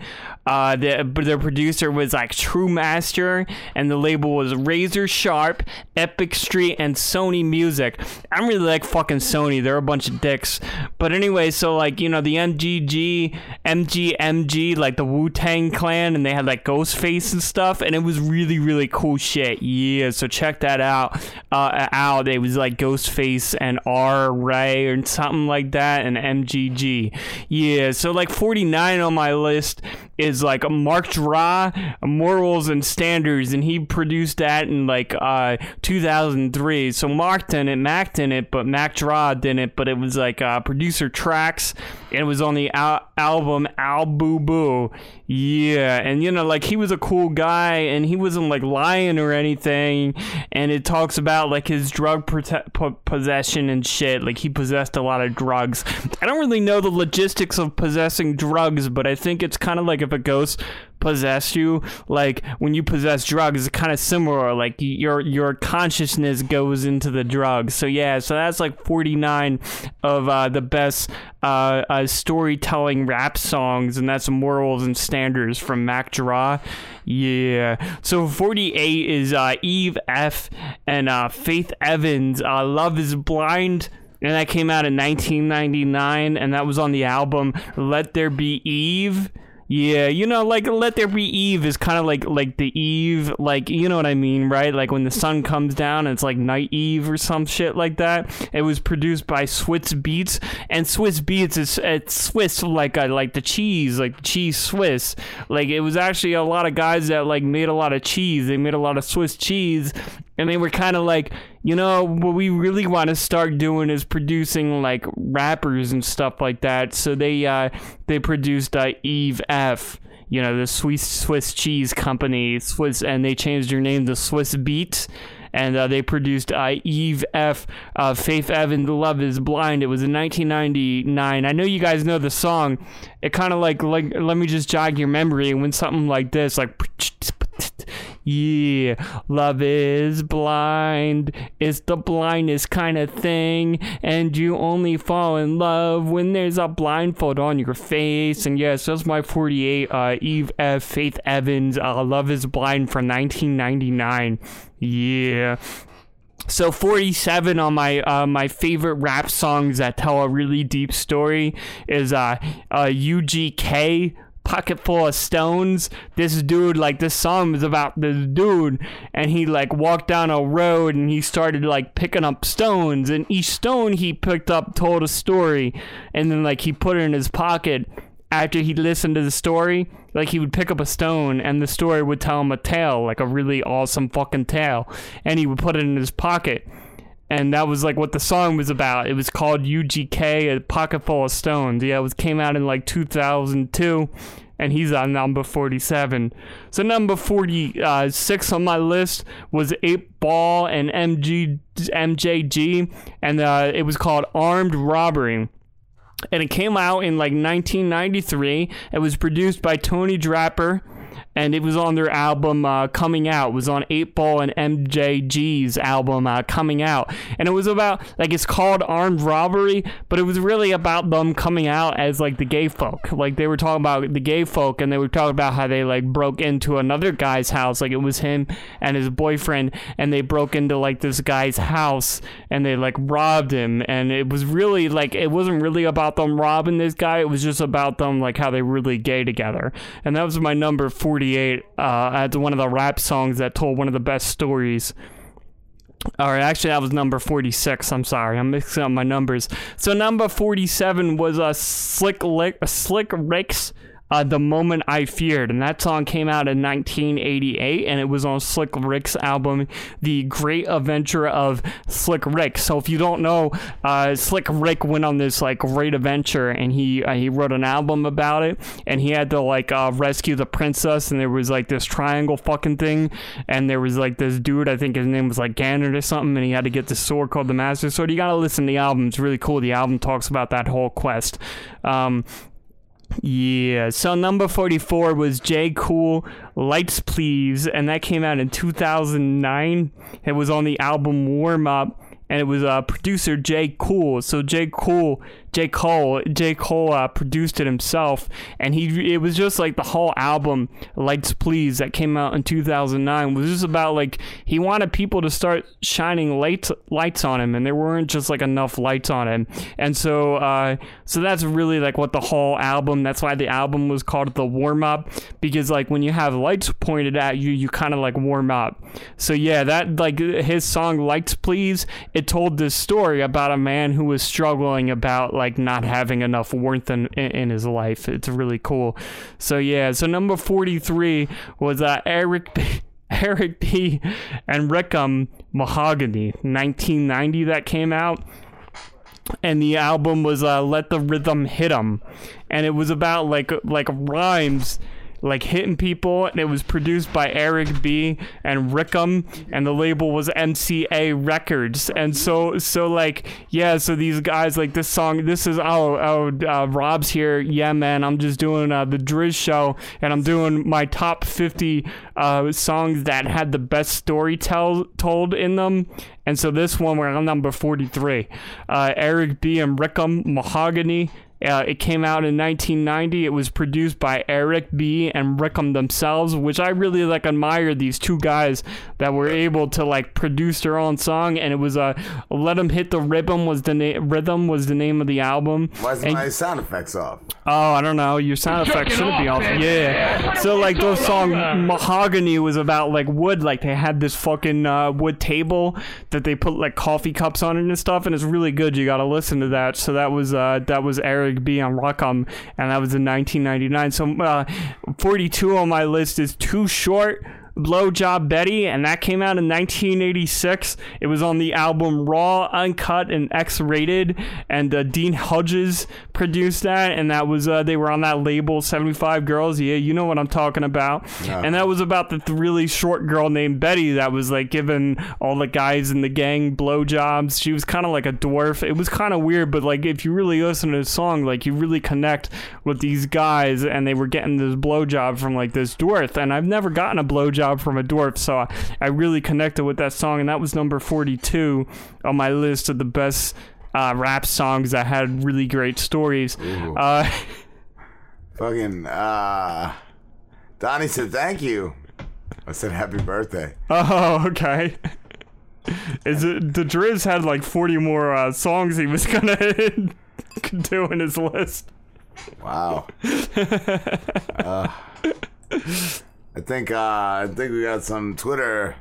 Uh, the their producer was like True Master, and the label was Razor Sharp, Epic Street, and Sony Music. I'm really like fucking Sony. They're a bunch of dicks. But anyway, so like you know the MGG, MGMG, like the Wu Tang Clan, and they had like Ghostface and stuff, and it was really really cool shit. Yeah, so check that out. Uh, out. It was like Ghostface and R Ray or something like that, and MGG. Yeah, so like 49 on my list is like Mark Dra, Morals and Standards, and he produced that in like uh 2003. So Mark didn't, Mac didn't, but Mac Dra didn't, but it was like uh, producer tracks. and It was on the al- album Al Boo Boo. Yeah, and you know, like he was a cool guy, and he wasn't like lying or anything. And it talks about like his drug prote- po- possession and shit. Like he possessed a lot of drugs. I don't really know the logistics of possessing drugs, but I think it's kind of like if a ghost possess you like when you possess drugs it's kind of similar like your your consciousness goes into the drug so yeah so that's like 49 of uh, the best uh, uh, storytelling rap songs and that's morals and standards from mac Dra. yeah. So 48 is uh, eve f and uh, faith evans uh, love is blind and that came out in 1999 and that was on the album let there be eve Yeah, you know, like Let There Be Eve is kind of like like the Eve, like you know what I mean, right? Like when the sun comes down, it's like Night Eve or some shit like that. It was produced by Swiss Beats, and Swiss Beats is it's Swiss like uh, like the cheese, like cheese Swiss. Like it was actually a lot of guys that like made a lot of cheese. They made a lot of Swiss cheese, and they were kind of like, you know, what we really want to start doing is producing like rappers and stuff like that. So they uh, they produced uh, Eve F. You know, the Swiss Swiss cheese company, Swiss, and they changed their name to Swiss Beat. And uh, they produced uh, Eve F. Uh, Faith Evans, Love Is Blind. It was in 1999. I know you guys know the song. It kind of like like let me just jog your memory. When something like this, like yeah, love is blind. It's the blindest kind of thing. And you only fall in love when there's a blindfold on your face. And yes, that's my 48 uh, Eve F. Faith Evans. Uh, love is blind from 1999. Yeah. So 47 on my uh, my favorite rap songs that tell a really deep story is uh, uh UGK pocket full of stones. This dude, like, this song is about this dude, and he, like, walked down a road and he started, like, picking up stones, and each stone he picked up told a story, and then, like, he put it in his pocket. After he listened to the story, like he would pick up a stone and the story would tell him a tale, like a really awesome fucking tale, and he would put it in his pocket and that was like what the song was about. It was called UGK, a pocket full of stones. Yeah, it was came out in like 2002, and he's on number 47. So number 46 on my list was Eight Ball and MG MJG, and uh, it was called Armed Robbery. And it came out in like 1993. It was produced by Tony Draper and it was on their album uh, Coming Out. It was on 8 Ball and MJG's album uh, Coming Out. And it was about, like, it's called Armed Robbery, but it was really about them coming out as, like, the gay folk. Like, they were talking about the gay folk, and they were talking about how they, like, broke into another guy's house. Like, it was him and his boyfriend, and they broke into, like, this guy's house, and they, like, robbed him. And it was really, like, it wasn't really about them robbing this guy. It was just about them, like, how they were really gay together. And that was my number 48 uh, as one of the rap songs that told one of the best stories. All right, actually, that was number 46. I'm sorry, I'm mixing up my numbers. So number 47 was a Slick Lick, Slick Rick's uh, The Moment I Feared. And that song came out in 1988 and it was on Slick Rick's album, The Great Adventure of Slick Rick. So if you don't know, uh, Slick Rick went on this like great adventure and he uh, he wrote an album about it and he had to like uh, rescue the princess and there was like this triangle fucking thing and there was like this dude, I think his name was like Ganon or something and he had to get this sword called the Master Sword. You gotta listen to the album. It's really cool. The album talks about that whole quest. Um, yeah, so number 44 was J. Cool, Lights Please, and that came out in 2009. It was on the album Warm Up, and it was uh, producer J. Cool. So J. Cool J. Cole, J. Cole uh, produced it himself, and he it was just like the whole album, Lights Please, that came out in 2009 was just about like he wanted people to start shining lights lights on him, and there weren't just like enough lights on him, and so uh, so that's really like what the whole album. That's why the album was called the warm up because like when you have lights pointed at you, you kind of like warm up. So yeah, that like his song Lights Please, it told this story about a man who was struggling about like not having enough warmth in, in his life. It's really cool. So yeah, so number 43 was uh, Eric. Eric B. and Rickham Mahogany, 1990 that came out and the album was uh, "Let the Rhythm Hit 'Em," and it was about like like rhymes like hitting people, and it was produced by Eric B. and Rickham, and the label was MCA Records. And so, so like, yeah, so these guys like this song. This is oh oh uh, Rob's here. Yeah, man, I'm just doing uh, the Driz show, and I'm doing my top 50 uh, songs that had the best story tell told in them. And so this one we're on number 43. Uh, Eric B. and Rickham Mahogany Uh, it came out in 1990. It was produced by Eric B. and Rickham themselves, which I really like admire these two guys that were able to like produce their own song. And it was a uh, "Let 'Em Hit the Rhythm" was the na- rhythm was the name of the album. Why's And- my sound effects off? Oh, I don't know. Your sound Jerk effects shouldn't be off, off. man. Yeah. So like those song Mahogany was about like wood. Like they had this fucking uh, wood table that they put like coffee cups on it and stuff, and it's really good. You got to listen to that. So that was uh, that was Eric B on Rockham, and that was in 1999. So uh, 42 on my list is too short. Blowjob Betty, and that came out in 1986. It was on the album Raw, Uncut, and X-Rated, and uh, Dean Hodges produced that, and that was uh, they were on that label 75 Girls. Yeah, you know what I'm talking about. Yeah. And that was about the th- really short girl named Betty that was like giving all the guys in the gang blowjobs. She was kind of like a dwarf. It was kind of weird, but like if you really listen to the song, like you really connect with these guys, and they were getting this blowjob from like this dwarf. And I've never gotten a blowjob from a dwarf, so I, I really connected with that song, and that was number 42 on my list of the best uh, rap songs that had really great stories. Uh, Fucking uh Donnie said thank you. I said happy birthday. Oh, okay. Is it the Driz had like 40 more uh, songs he was gonna do in his list? Wow. uh, I think uh I think we got some Twitter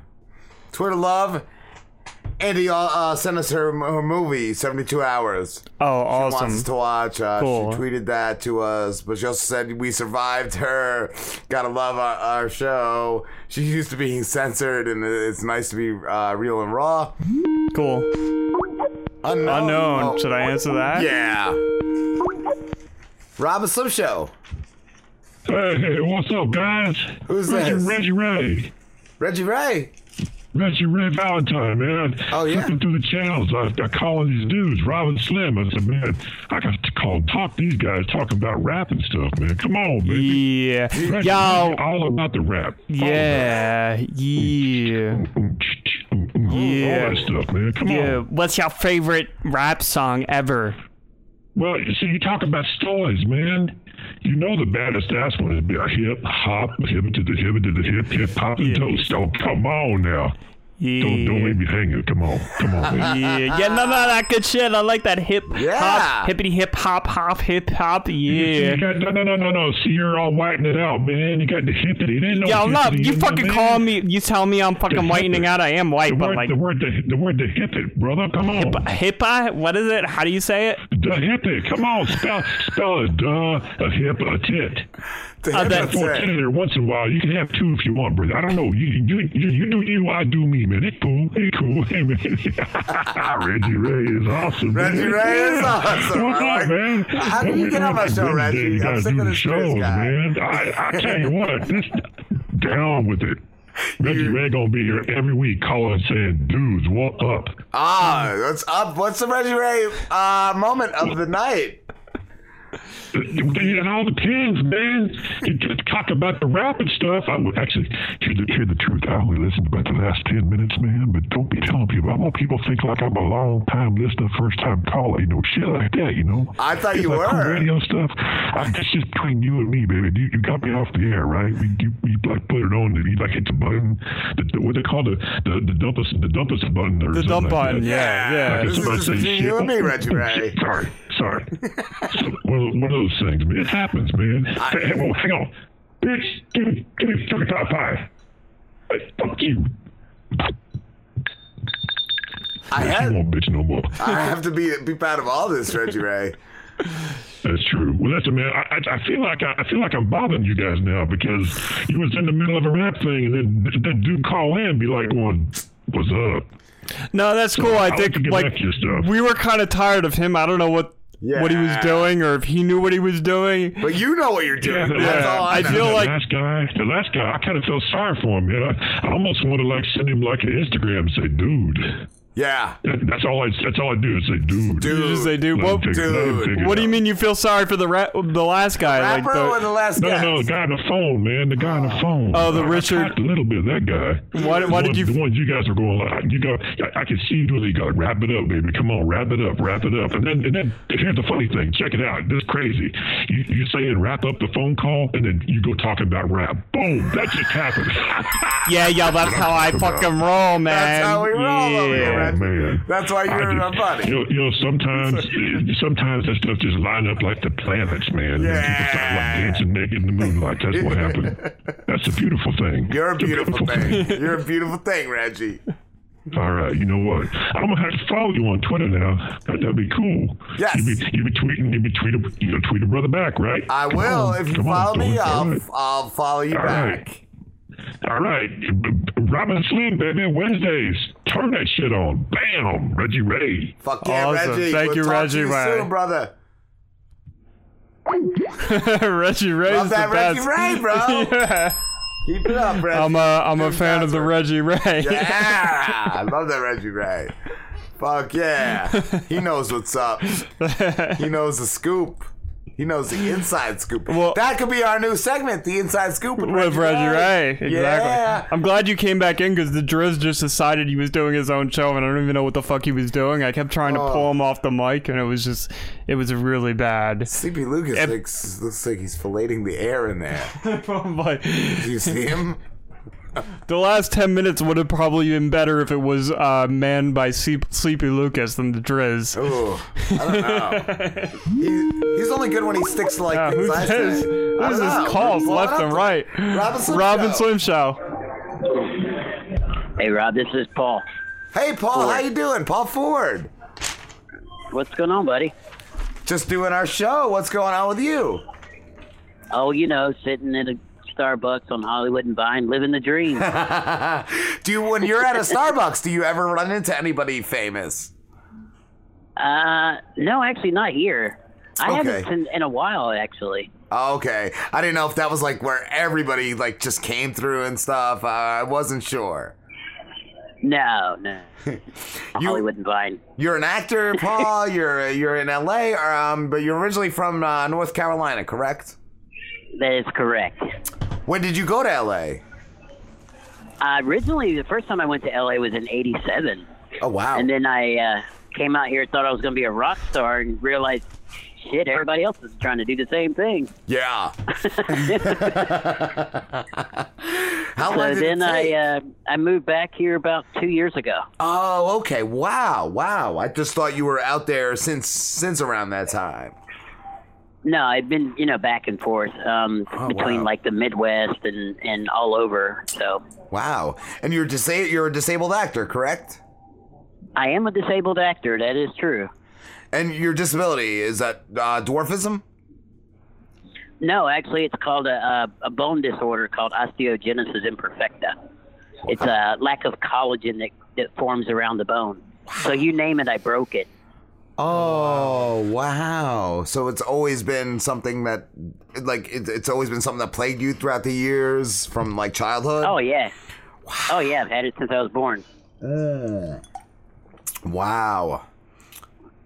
Twitter love. Andy uh, uh, sent us her, her movie, 72 Hours. Oh, She wants awesome. to watch. Uh, Cool. She tweeted that to us, but she also said we survived her. Gotta love our, our show. She's used to being censored, and it's nice to be uh, real and raw. Cool. Unknown. Unknown. Should I answer that? Yeah. Rob a Slim Show. Hey, what's up, guys? Who's Reggie, this? Reggie Ray. Reggie Ray. Reggie Ray Valentine, man. Oh, yeah? Flipping through the channels, I, I calling these dudes, Rob and Slim. I said, man, I got to call talk these guys talking about rap and stuff, man. Come on, baby. Yeah. Reggie, Yo. Reggie, all about the rap. Yeah. Yeah. Yeah. All that stuff, man. Come yeah. on. What's your favorite rap song ever? Well, you see, you talk about stories, man. You know the baddest ass one is be a hip hop, hip to the hip to the hip, hip hop and toast. Oh, come on now. Don't don't leave me hanging. Come on, come on, man. Yeah, yeah, no, no, that good shit. I like that hip Yeah. hop, hippity hip hop, hop, hip hop. Yeah. You got, no, no, no, no, no. See, you're all whitening it out, man. You got the hippity. There ain't no Yo, no, you in there, fucking man. call me. You tell me I'm fucking The whitening hip- out. I am white, the but word, like the word, the, the word, the hip it, brother. Come on. hippa. Uh, what is it? How do you say it? The hip it. Come on, spell spell it. Duh, a hip, a tit. The Uh, I that's four there once in a while. You can have two if you want, brother. I don't know. You you you, you do you, I do me, man. It's cool. It's cool. Hey, man. Reggie Ray is awesome. Reggie man. Ray is awesome. What's up, man? How can you get on my show, Reggie? I'm sick do of the this shows, guy. man. I, I tell you what, this down with it. Reggie Ray gonna be here every week calling saying, dudes, what up? Ah, what's up? What's the Reggie Ray uh, moment of the night? It all depends, man. You just talk about the rap and stuff. I would actually hear the, hear the truth. I only listened about the last ten minutes, man. But don't be telling people. I want people to think like I'm a long time listener, first time caller. You know, shit like that. You know. I thought It's you like were. radio stuff. I, that's just between you and me, baby. You, you got me off the air, right? You, you, you like put it on. You like hit the button. The, the, what they call the the the dump us the dump us button or The dump like button, that. yeah, yeah. Like This is to between you and me, Oh, Reggie oh, Ray. shit. Sorry, sorry. One, of, one of those things, man. It happens, man. Hey, hey, well, hang on. Bitch, give me, give me fucking top five. Hey, fuck you. I Bitch, had- you won't bitch no more. I have to be be proud of all this, Reggie Ray. That's true. Well, listen, man. I, I, I feel like I, I feel like I'm bothering you guys now because you was in the middle of a rap thing, and then that dude call in, and be like, "Going, what's up?" No, that's So, cool. I I'll think have to get like your stuff. we were kind of tired of him. I don't know what what he was doing or if he knew what he was doing. But you know what you're doing. Yeah, That's last- all I, I know. feel the like- last guy, the last guy, I kind of felt sorry for him, You know? I almost want to like send him like an Instagram and say, "Dude, Yeah. That's all I. That's all I do is say, dude. Dude, just say, dude. Let What, it- let him take it what do you mean you feel sorry for the ra- the last guy? like Rapper or the last No, guy? no, the guy on the phone, man. The guy on the phone. Oh, the I- I Richard- talked a little bit. That guy. Why- why The did ones- you- The ones you guys are going like, you go. I, I can see you doing. it. You go, wrap it up, baby. Come on, wrap it up, wrap it up. And then, and then here's the funny thing. Check it out. This is crazy. You you saying wrap up the phone call, and then you go talk about rap. Boom. That just happened. Yeah, yeah, that's how I fucking roll, man. That's how we roll over here, Oh, yeah. Man. That's why you're I my. You know, you know sometimes, sometimes that stuff just line up like the planets, man. Yeah. People start like dancing naked in the moonlight. That's what happened. That's a beautiful thing. You're a It's beautiful thing. You're a beautiful thing, Reggie. All right, you know what? I'm gonna have to follow you on Twitter now. That, that'd be cool. Yes. You be you be tweeting you be tweet a, you tweet a brother back, right? I Come will. on, if you come on, follow me, I'll, right. I'll follow you All back. right. All right, Rob and Slim, baby, Wednesdays. Turn that shit on. Bam, Reggie Ray. Fuck yeah, Awesome. Reggie. Thank we'll you, talk Reggie To you Ray. soon, brother. Reggie Ray Love is that the Reggie best. Ray, bro. yeah. Keep it up, Reggie. I'm a I'm a fan of the Reggie Ray. Yeah, I love that Reggie Ray. Fuck yeah. He knows what's up. He knows the scoop. He knows the inside scoop. Well, that could be our new segment, the inside scoop with, With Reggie Ray, exactly. Yeah. I'm glad you came back in because the Driz just decided he was doing his own show, and I don't even know what the fuck he was doing. I kept trying to Oh. pull him off the mic, and it was just, it was really bad. Sleepy Lucas looks, looks like he's filleting the air in there. Oh but Do you see him? the last ten minutes would have probably been better if it was uh, manned by Sleep- Sleepy Lucas than the Driz. Ooh, I don't know. he, he's only good when he sticks to like Yeah, things who's I this? say. Who's this know. calls left up and right? Rob and Slim Robin Show. Slim Show. Hey Rob, this is Paul. Hey Paul, how you doing? Paul Ford. What's going on, buddy? Just doing our show. What's going on with you? Oh, you know, sitting in a Starbucks on Hollywood and Vine, living the dream. do you when you're at a Starbucks, do you ever run into anybody famous? uh, no, actually, not here. I Okay. haven't in, in a while, actually. Okay, I didn't know if that was like where everybody like just came through and stuff. Uh, I wasn't sure. No, no. you, Hollywood and Vine. You're an actor, Paul. you're you're in L.A. Um, but you're originally from uh, North Carolina, correct? That is correct. When did you go to L.A.? Uh, originally, the first time I went to LA was in '87. Oh wow! And then I uh, came out here, thought I was going to be a rock star, and realized, shit, everybody else is trying to do the same thing. Yeah. How so long did then? I uh, I moved back here about two years ago. Oh, okay. Wow, wow. I just thought you were out there since since around that time. No, I've been you know back and forth um, between Oh, wow. like the Midwest and and all over. So Wow. And you're disa- you're a disabled actor, correct? I am a disabled actor. That is true. And your disability is that uh, dwarfism? No, actually, it's called a, a, a bone disorder called osteogenesis imperfecta. It's a lack of collagen that, that forms around the bone. So you name it, I broke it. Oh, wow. So it's always been something that like it, it's always been something that plagued you throughout the years from like childhood? Oh yeah. Oh yeah, I've had it since I was born. Mm. Wow.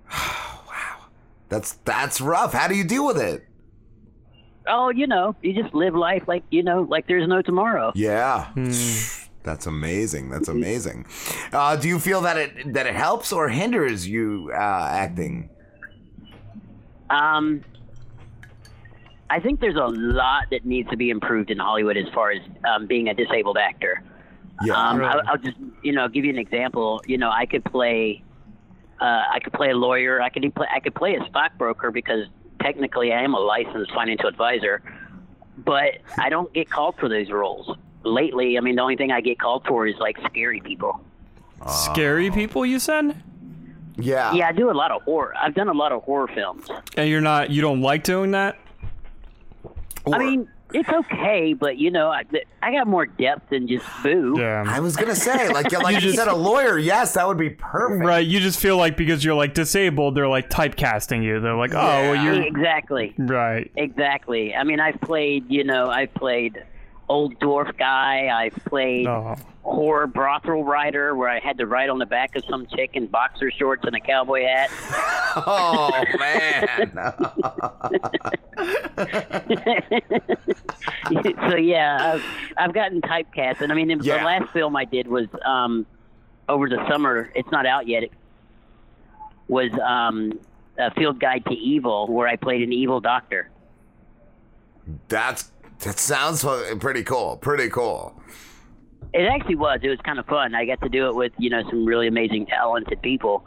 wow. That's that's rough. How do you deal with it? Oh, you know, you just live life like you know, like there's no tomorrow. Yeah. That's amazing. That's amazing. Uh, do you feel that it that it helps or hinders you uh, acting? Um, I think there's a lot that needs to be improved in Hollywood as far as um, being a disabled actor. Yeah. Um, Right. I'll, I'll just you know give you an example. You know, I could play, uh, I could play a lawyer. I could play, I could play a stockbroker because technically I am a licensed financial advisor, but I don't get called for those roles. Lately, I mean, the only thing I get called for is like scary people. Scary people, you said? Yeah. Yeah, I do a lot of horror. I've done a lot of horror films. And you're not, you don't like doing that? I mean, it's okay, but you know, I, I got more depth than just boo. Yeah. I was gonna say, like, like you, just- said, a lawyer. Yes, that would be perfect. Right, you just feel like because you're like disabled, they're like typecasting you. They're like, oh, well, you're exactly, right. exactly. I mean, I've played, you know, I've played old dwarf guy. I played horror brothel rider, where I had to ride on the back of some chick in boxer shorts and a cowboy hat. Oh man. so yeah, I've, I've gotten typecast, and I mean, the last film I did was um, over the summer. It's not out yet. It was um, a Field Guide to Evil, where I played an evil doctor. That's that sounds pretty cool. Pretty cool. It actually was. It was kind of fun. I got to do it with you know some really amazing, talented people.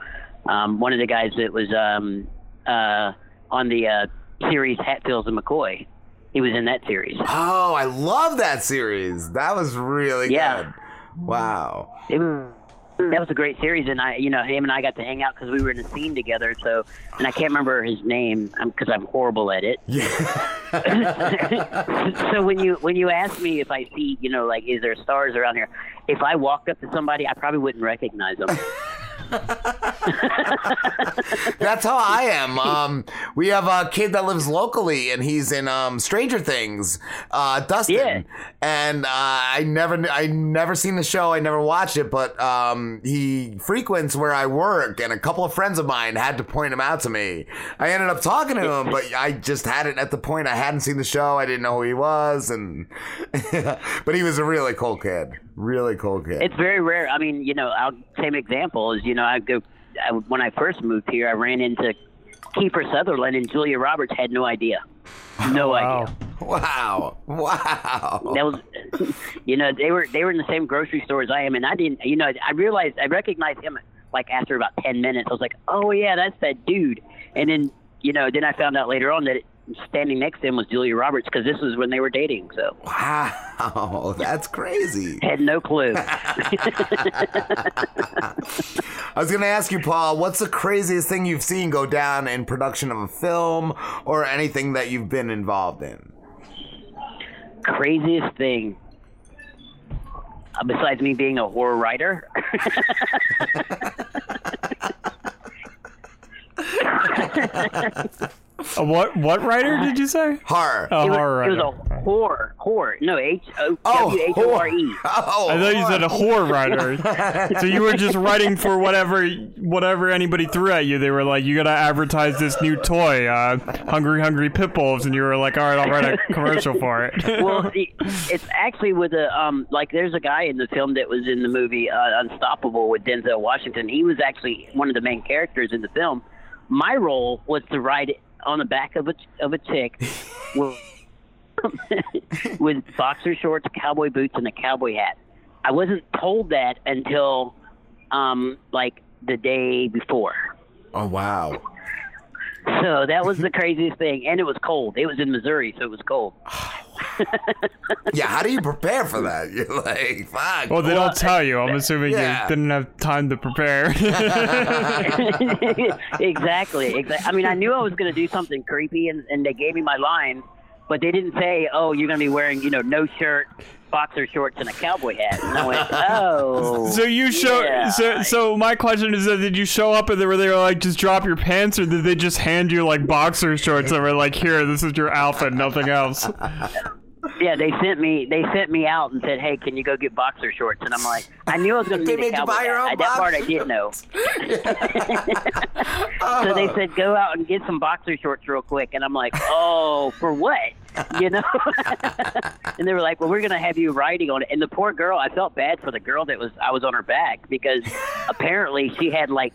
Um, one of the guys that was um, uh, on the uh, series Hatfields and McCoy, he was in that series. Oh, I love that series. That was really Yeah. good. Wow. It was, Mm. that was a great series, and I, you know, him and I got to hang out because we were in a scene together. So, and I can't remember his name um, because I'm horrible at it. Yeah. so when you when you ask me if I see, you know, like, is there stars around here? If I walked up to somebody, I probably wouldn't recognize them. That's how I am. Um, we have a kid that lives locally, and he's in um, Stranger Things, uh, Dustin. And uh, I never, I never seen the show. I never watched it, but um, he frequents where I work, and a couple of friends of mine had to point him out to me. I ended up talking to him, but I just had it at the point. I hadn't seen the show. I didn't know who he was, and but he was a really cool kid. Really cool kid. It's very rare. I mean, you know, I'll, same example is, you know, I go I, when I first moved here, I ran into Kiefer Sutherland and Julia Roberts had no idea, no idea. Wow! Wow! That was, you know, they were they were in the same grocery store as I am, and I didn't, you know, I realized I recognized him like after about ten minutes. I was like, oh yeah, that's that dude. And then, you know, then I found out later on that standing next to him was Julia Roberts because this was when they were dating. So wow, that's crazy. Had no clue. I was going to ask you, Paul, what's the craziest thing you've seen go down in production of a film or anything that you've been involved in? Craziest thing. Uh, besides me being a horror writer, A what what writer did you say? Horror. A it, was, horror it was a horror, horror. No, H O W H O R E. Oh, I thought you said a horror writer. so you were just writing for whatever whatever anybody threw at you. They were like, you gotta advertise this new toy, uh, Hungry Hungry Pit Bulls, and you were like, all right, I'll write a commercial for it. well, it's actually with a um like there's a guy in the film that was in the movie uh, Unstoppable with Denzel Washington. He was actually one of the main characters in the film. My role was to ride on the back of a of a chick with, with boxer shorts, cowboy boots, and a cowboy hat. I wasn't told that until um like the day before. Oh, wow. So that was the craziest thing, and it was cold. It was in Missouri, so it was cold. Oh, yeah, how do you prepare for that? You're like, fuck. well, they don't tell you. I'm assuming Yeah. you didn't have time to prepare. exactly. Exactly. I mean, I knew I was going to do something creepy, and, and they gave me my line, but they didn't say, "Oh, you're going to be wearing, you know, no shirt, boxer shorts, and a cowboy hat." And I went, "Oh." So you show. yeah. So so my question is that did you show up and they were they were like just drop your pants or did they just hand you like boxer shorts and were like here this is your outfit nothing else? Yeah, they sent me. They sent me out and said, "Hey, can you go get boxer shorts?" And I'm like, I knew I was going to need a made you cowboy buy your own That part I boxer did know. so they uh-huh. said, "Go out and get some boxer shorts real quick." And I'm like, "Oh, for what?" You know? and they were like, "Well, we're going to have you riding on it." And the poor girl, I felt bad for the girl that was I was on her back because apparently she had like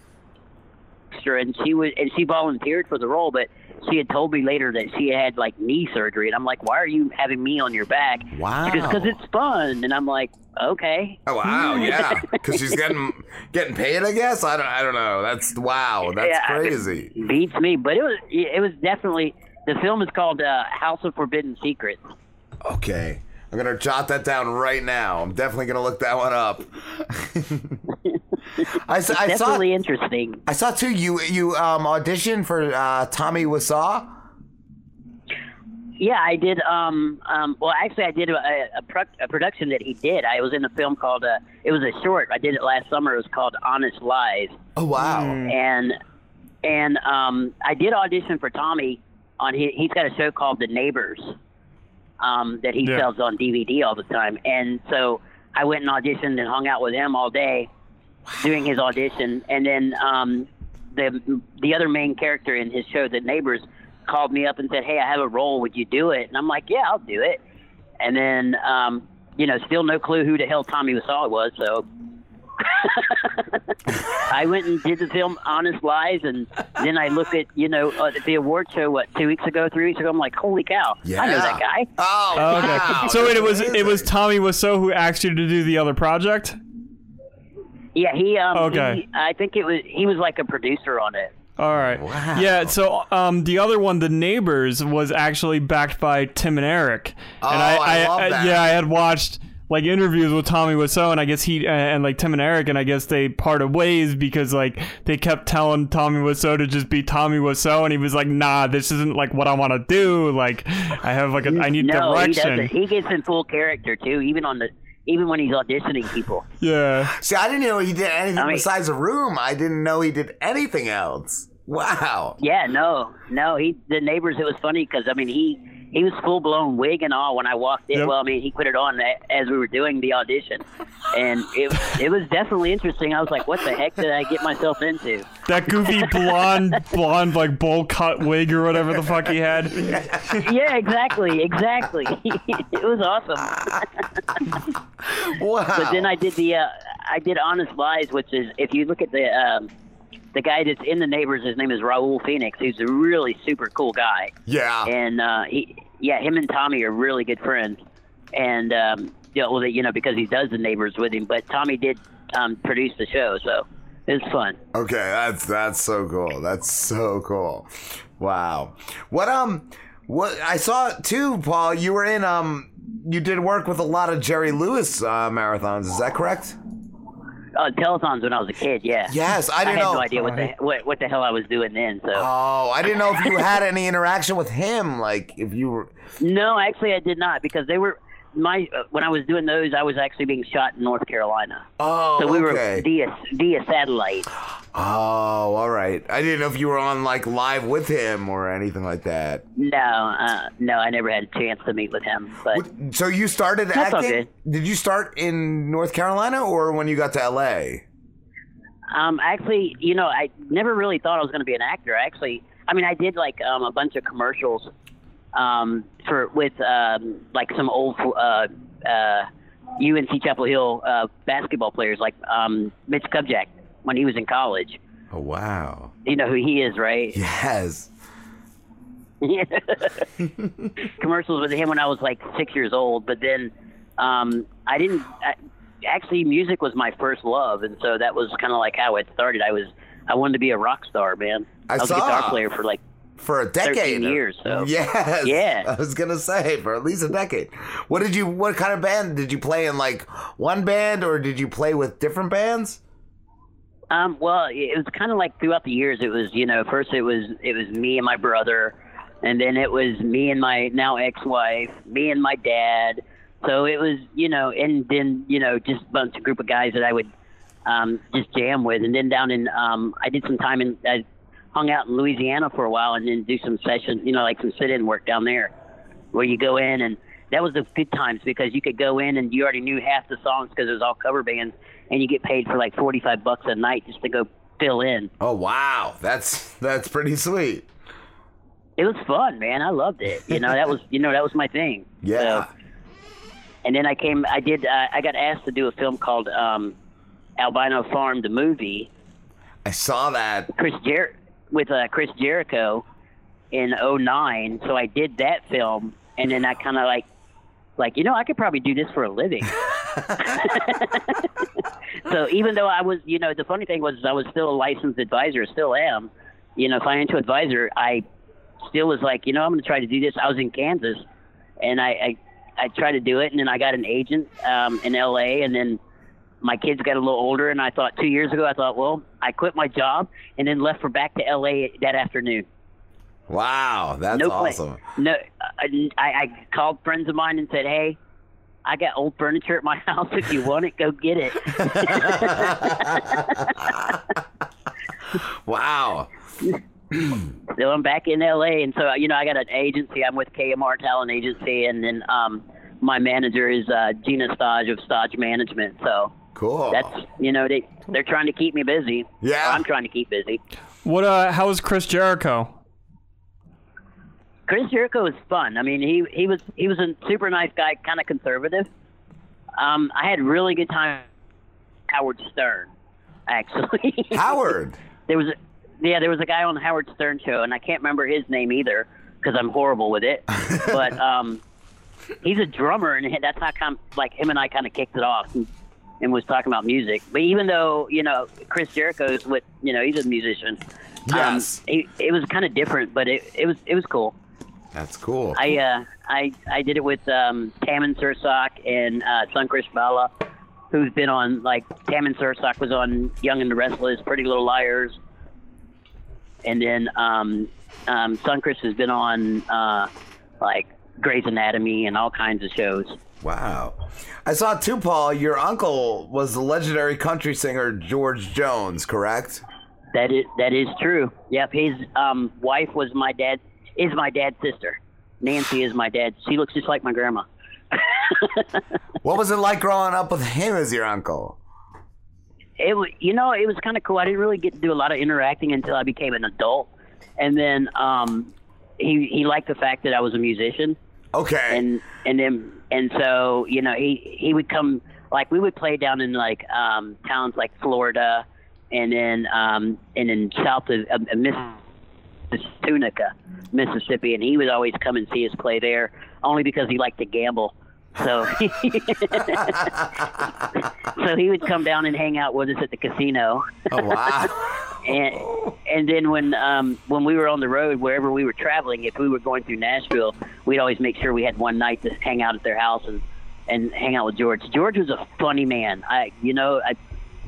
extra, and she was and she volunteered for the role, but she had told me later that she had like knee surgery, and I'm like, "Why are you having me on your back?" Wow. because it's fun, and I'm like, "Okay." Oh wow, yeah, because she's getting getting paid. I guess I don't. I don't know. That's wow. That's Yeah, crazy. beats me, but it was it was definitely the film is called uh, House of Forbidden Secrets. Okay, I'm gonna jot that down right now. I'm definitely gonna look that one up. I, s- I saw definitely interesting. I saw too. You you um auditioned for uh, Tommy Wiseau. Yeah, I did. Um, um, well, actually, I did a, a, pro- a production that he did. I was in a film called. Uh, it was a short. I did it last summer. It was called Honest Lies. Oh wow! And and um, I did audition for Tommy on. He, he's got a show called The Neighbors. um, that he Yeah. sells on DVD all the time. And so I went and auditioned and hung out with him all day doing his audition. And then um, the the other main character in his show, The Neighbors, called me up and said, "Hey, I have a role. Would you do it?" And I'm like, "Yeah, I'll do it." And then um, you know, still no clue who the hell Tommy Wiseau was. So I went and did the film Honest Lies, and then I looked at you know uh, the award show what two weeks ago, three weeks ago. I'm like, holy cow, I know that guy. Oh, okay. So wait, it was it was Tommy Wiseau who asked you to do the other project. Yeah, he. Um, Okay. he- I think it was he was like a producer on it. All right. Wow. Yeah. So um, the other one, the neighbors, was actually backed by Tim and Eric. Oh, and I, I love that. Yeah, I had watched like interviews with Tommy Wiseau, and I guess he uh, and like Tim and Eric, and I guess they parted ways because like they kept telling Tommy Wiseau to just be Tommy Wiseau, and he was like, "Nah, this isn't like what I want to do. Like, I have like a, I need no, direction." he doesn't. He gets in full character too, even on the even when he's auditioning people. Yeah. See, I didn't know he did anything I mean- besides a room. I didn't know he did anything else. Wow. Yeah, no, no. He the neighbors. It was funny because I mean he he was full blown wig and all when I walked in. Yep. Well, I mean he put it on as we were doing the audition, and it it was definitely interesting. I was like, what the heck did I get myself into? That goofy blonde, blonde like bowl cut wig or whatever the fuck he had. yeah, exactly, exactly. it was awesome. wow. But then I did the uh, I did Honest Lies, which is if you look at the um, the guy that's in the neighbors, his name is Raul Phoenix. He's a really super cool guy. Yeah. And uh, he, yeah, him and Tommy are really good friends. And um, yeah, well, you know, because he does the neighbors with him. But Tommy did um, produce the show, so it was fun. Okay, that's that's so cool. That's so cool. Wow. What um what I saw too, Paul, you were in um you did work with a lot of Jerry Lewis uh, marathons, is that correct? Uh, telethons when I was a kid, yeah. Yes, I didn't I had know- no idea what the what, what the hell I was doing then. So. Oh, I didn't know if you had any interaction with him, like if you were No, actually, I did not because they were my uh, when I was doing those, I was actually being shot in North Carolina. Oh, so we okay. were via via satellite. Oh, all right. I didn't know if you were on like live with him or anything like that. No, uh, no, I never had a chance to meet with him. But So you started That's all acting? Did you start in North Carolina or when you got to LA? um, actually, you know, I never really thought I was going to be an actor. Actually, I mean, I did like um, a bunch of commercials um, for with um, like some old uh, uh, UNC Chapel Hill uh, basketball players, like um, Mitch Kupchak when he was in college. Oh wow. You know who he is, right? Yes. commercials with him when I was like six years old, but then um, I didn't. I, actually, music was my first love, and so that was kind of like how it started. I was I wanted to be a rock star, man. I was saw. a guitar player for like For a decade. years. So Yes. yeah. I was gonna say for at least a decade. What did you? What kind of band did you play in? Like one band, or did you play with different bands? Um, well, it was kind of like throughout the years. It was, you know, first it was it was me and my brother, and then it was me and my now ex-wife, me and my dad. So it was, you know, and then you know, just a bunch of group of guys that I would um, just jam with. And then down in, um, I did some time in, I hung out in Louisiana for a while, and then do some sessions, you know, like some sit-in work down there, where you go in and that was the good times because you could go in and you already knew half the songs because it was all cover bands, and you get paid for like forty-five bucks a night just to go fill in. Oh wow, that's that's pretty sweet. It was fun, man. I loved it. You know, that was you know that was my thing. Yeah. So, and then I came. I did. Uh, I got asked to do a film called um, Albino Farm, the movie. I saw that. Chris Jer- with uh, Chris Jericho in '09. So I did that film, and then I kind of like, like you know, I could probably do this for a living. so even though I was, you know, the funny thing was I was still a licensed advisor, still am, you know, financial advisor. I still was like, you know, I'm going to try to do this. I was in Kansas, and I, I I tried to do it, and then I got an agent um, in L.A., and then my kids got a little older, and I thought two years ago, I thought, well, I quit my job and then left for back to L.A. that afternoon. Wow, that's no awesome. No, I, I called friends of mine and said, hey. I got old furniture at my house. If you want it, go get it. Wow. so I'm back in LA, and so you know I got an agency. I'm with KMR Talent Agency, and then um, my manager is uh, Gina Stage of Stage Management. So cool. That's you know they they're trying to keep me busy. Yeah, I'm trying to keep busy. What? Uh, how was Chris Jericho? Chris Jericho was fun. I mean, he he was he was a super nice guy, kind of conservative. Um, I had really good time. Howard Stern, actually. Howard. there was a, yeah, there was a guy on the Howard Stern show, and I can't remember his name either because I'm horrible with it. but um, he's a drummer, and that's how kind of, like him and I kind of kicked it off. And, and was talking about music, but even though you know Chris Jericho's with you know he's a musician, Yes. um, he, it was kind of different, but it, it was it was cool. That's cool. I uh, I I did it with um, Tammin Sursok and uh, Sunkrish Bala, who's been on like Tammin Sursok was on Young and the Restless, Pretty Little Liars, and then um, um, Sunkrish has been on uh, like Grey's Anatomy and all kinds of shows. Wow. I saw too, Paul. Your uncle was the legendary country singer George Jones, correct? That is that is true. Yep, his um, wife was my dad is my dad's sister. Nancy is my dad. She looks just like my grandma. What was it like growing up with him as your uncle? it wa- you know it was kind of cool. I didn't really get to do a lot of interacting until I became an adult, and then um, he he liked the fact that I was a musician. Okay. And and then and so you know he he would come like we would play down in like um, towns like Florida, and then um, and in south of, of, of Miss Tunica, Mississippi, and he would always come and see us play there only because he liked to gamble. So, so he would come down and hang out with us at the casino. Oh wow! and and then when um when we were on the road, wherever we were traveling, if we were going through Nashville, we'd always make sure we had one night to hang out at their house and and hang out with George. George was a funny man. I you know I,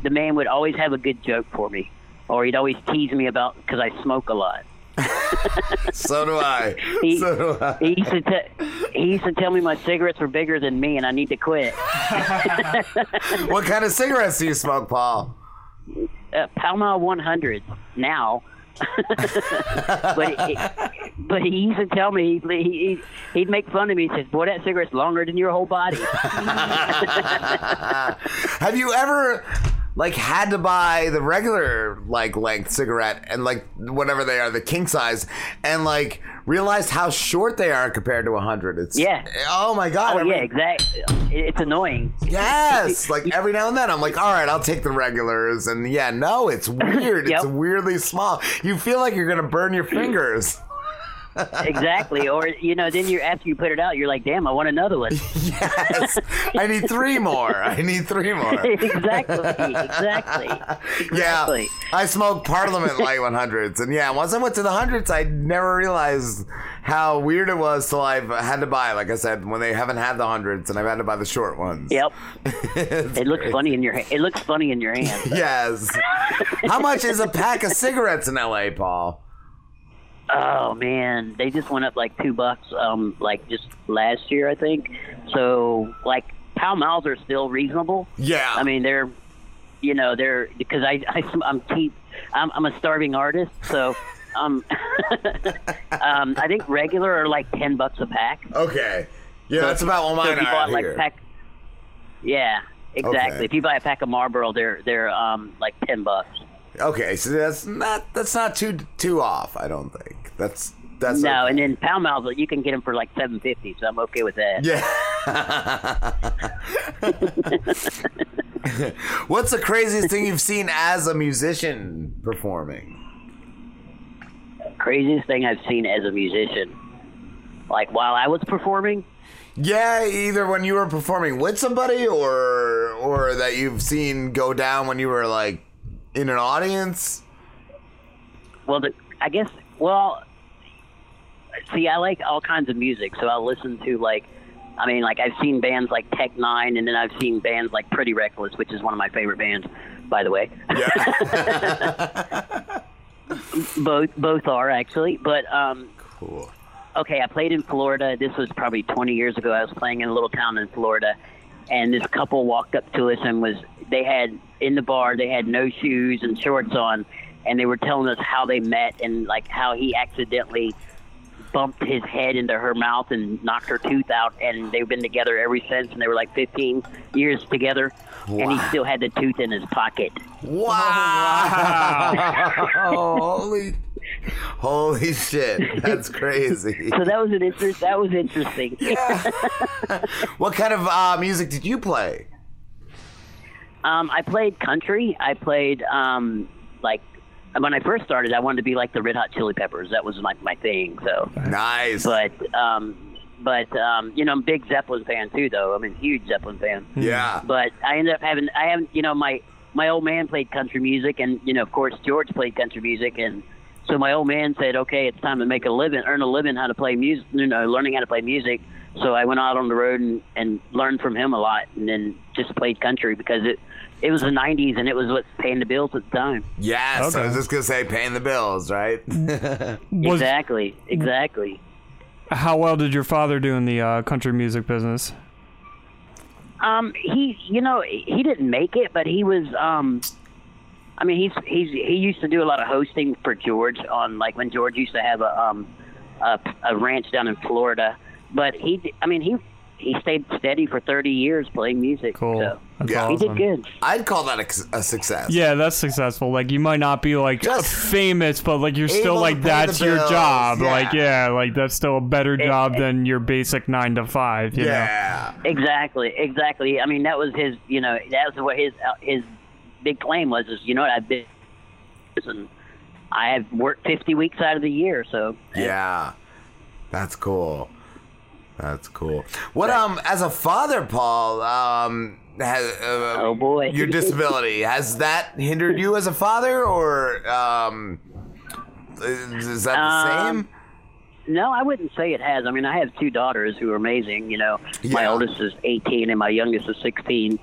the man would always have a good joke for me, or he'd always tease me about because I smoke a lot. so do I. He, so do I. he used to te- he used to tell me my cigarettes were bigger than me and I need to quit. what kind of cigarettes do you smoke, Paul? uh, Pall Mall 100 now. but he, but he used to tell me he, he he'd make fun of me. He says, "Boy, that cigarette's longer than your whole body." Have you ever like had to buy the regular like length cigarette and like whatever they are, the king size, and like realized how short they are compared to a hundred? It's Yeah. Oh my god. Oh yeah, exactly. It's annoying. Yes, like every now and then, I'm like, all right, I'll take the regulars, and yeah, no, it's weird. It's weirdly small. You feel like you're gonna burn your fingers. Exactly. Or you know, then you after you put it out, you're like, "Damn, I want another one." yes, I need three more. I need three more. exactly. Exactly. Yeah, I smoked Parliament Light 100s, and yeah, once I went to the hundreds, I never realized how weird it was till I've had to buy. Like I said, when they haven't had the hundreds, and I've had to buy the short ones. Yep. it looks funny in your it looks funny in your hand. Yes. How much is a pack of cigarettes in LA, Paul? Oh man, they just went up like two bucks, um, like just last year, I think. So like Pall Malls are still reasonable. Yeah. I mean they're, you know, they're because I, I I'm keep I'm, I'm a starving artist, so um, um, I think regular are like ten bucks a pack. Okay. Yeah, So that's if- about what so mine you are bought, like, here. pack, yeah, exactly. Okay. If you buy a pack of Marlboro, they're they're um like ten bucks. Okay, so that's not that's not too too off. I don't think that's that's no, okay. and then Pall Malls you can get them for like seven fifty, so I'm okay with that. Yeah. What's the craziest thing you've seen as a musician performing? Craziest thing I've seen as a musician, like while I was performing. Yeah, either when you were performing with somebody or or that you've seen go down when you were like in an audience. Well, the, I guess. Well, see, I like all kinds of music, so I'll listen to like. I mean, like I've seen bands like Tech N9ne, and then I've seen bands like Pretty Reckless, which is one of my favorite bands, by the way. Yeah. both both are actually, but um. Cool. Okay, I played in Florida. This was probably 20 years ago. I was playing in a little town in Florida, and this couple walked up to us and was they had in the bar they had no shoes and shorts on, and they were telling us how they met and like how he accidentally bumped his head into her mouth and knocked her tooth out, and they've been together ever since, and they were like 15 years together, and he still had the tooth in his pocket. Wow! holy, holy shit! That's crazy. So that was an interest. That was interesting. What kind of uh, music did you play? Um, I played country. I played um, like when I first started. I wanted to be like the Red Hot Chili Peppers. That was my my thing. So nice. But um, but um, you know, I'm a big Zeppelin fan too. Though I'm a huge Zeppelin fan. Yeah. But I ended up having I haven't you know my my old man played country music, and you know of course George played country music, and so my old man said, okay, it's time to make a living, earn a living how to play music, you know, learning how to play music. So I went out on the road and, and learned from him a lot, and then just played country because it it was the '90s and it was what's paying the bills at the time. Yes, I was just gonna say paying the bills, right? Exactly, exactly. How well did your father do in the uh, country music business? Um, he, you know, he didn't make it, but he was. Um, I mean, he's he's he used to do a lot of hosting for George on like when George used to have a um a, a ranch down in Florida. But he, I mean, he he stayed steady for thirty years playing music. Cool. So Yeah. he did good. I'd call that a, a success. Yeah, that's successful. Like you might not be like famous, but like you're still like that's your bills, job. yeah. Like yeah, like that's still a better job than your basic nine to five. You Yeah. Exactly, exactly. I mean, that was his. You know, that was what his uh, his big claim was. Is you know, what, I've been and I have worked fifty weeks out of the year, so Yeah, that's cool. That's cool. What um, as a father, Paul, um, has, uh, oh boy, your disability has that hindered you as a father, or um, is is that the Um, same? No, I wouldn't say it has. I mean, I have two daughters who are amazing. You know, my oldest is 18 and my youngest is 16.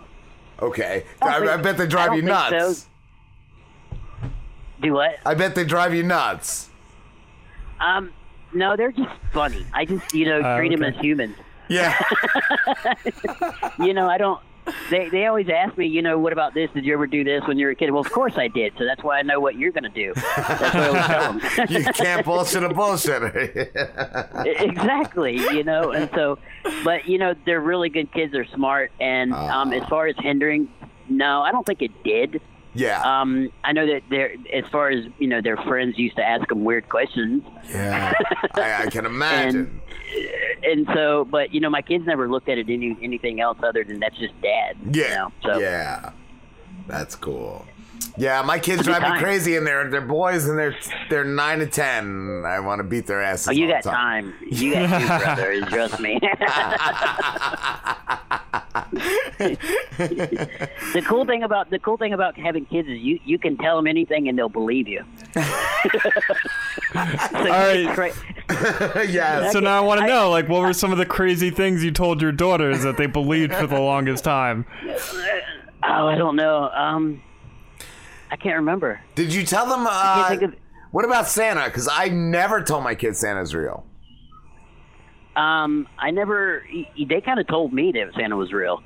Okay, I I, don't I bet they I drive don't you think nuts. so. Do what? I bet they drive you nuts. Um, no, they're just funny. I just, you know, Uh, treat them as humans. Yeah. you know, I don't. They they always ask me, you know, what about this? Did you ever do this when you were a kid? Well, of course I did. So that's why I know what you're going to do. That's what I always tell them. you can't bullshit a bullshitter. exactly you know and so but you know they're really good kids they're smart and um as far as hindering no i don't think it did yeah um i know that they're as far as you know their friends used to ask them weird questions yeah, I, I can imagine. And so but you know my kids never looked at it any anything else other than that's just dad Yeah. you know? so Yeah. That's cool. Yeah, my kids It's a drive me crazy, and they're they're boys, and they're they're nine to ten. I want to beat their asses. oh you all got the time you got two brothers trust me the cool thing about the cool thing about having kids is you you can tell them anything and they'll believe you. so All right. Cra- yeah. So now I want to know, like, what were some of the crazy things you told your daughters that they believed for the longest time? oh, I don't know. Um, I can't remember. Did you tell them? Uh, what about Santa? Because I never told my kids Santa's real. Um, I never. They kind of told me that Santa was real.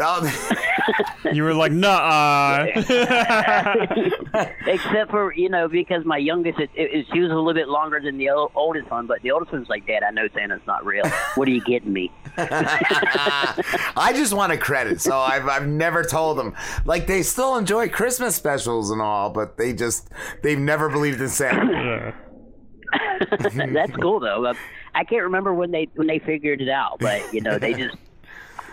You were like, nah. Except for you know because my youngest, it, it, she was a little bit longer than the o- oldest one, but the oldest one's like, Dad, I know Santa's not real. What are you getting me? I just want a credit, so I've I've never told them. Like they still enjoy Christmas specials and all, but they just they've never believed in Santa. That's cool though. Uh, I can't remember when they when they figured it out, but you know they just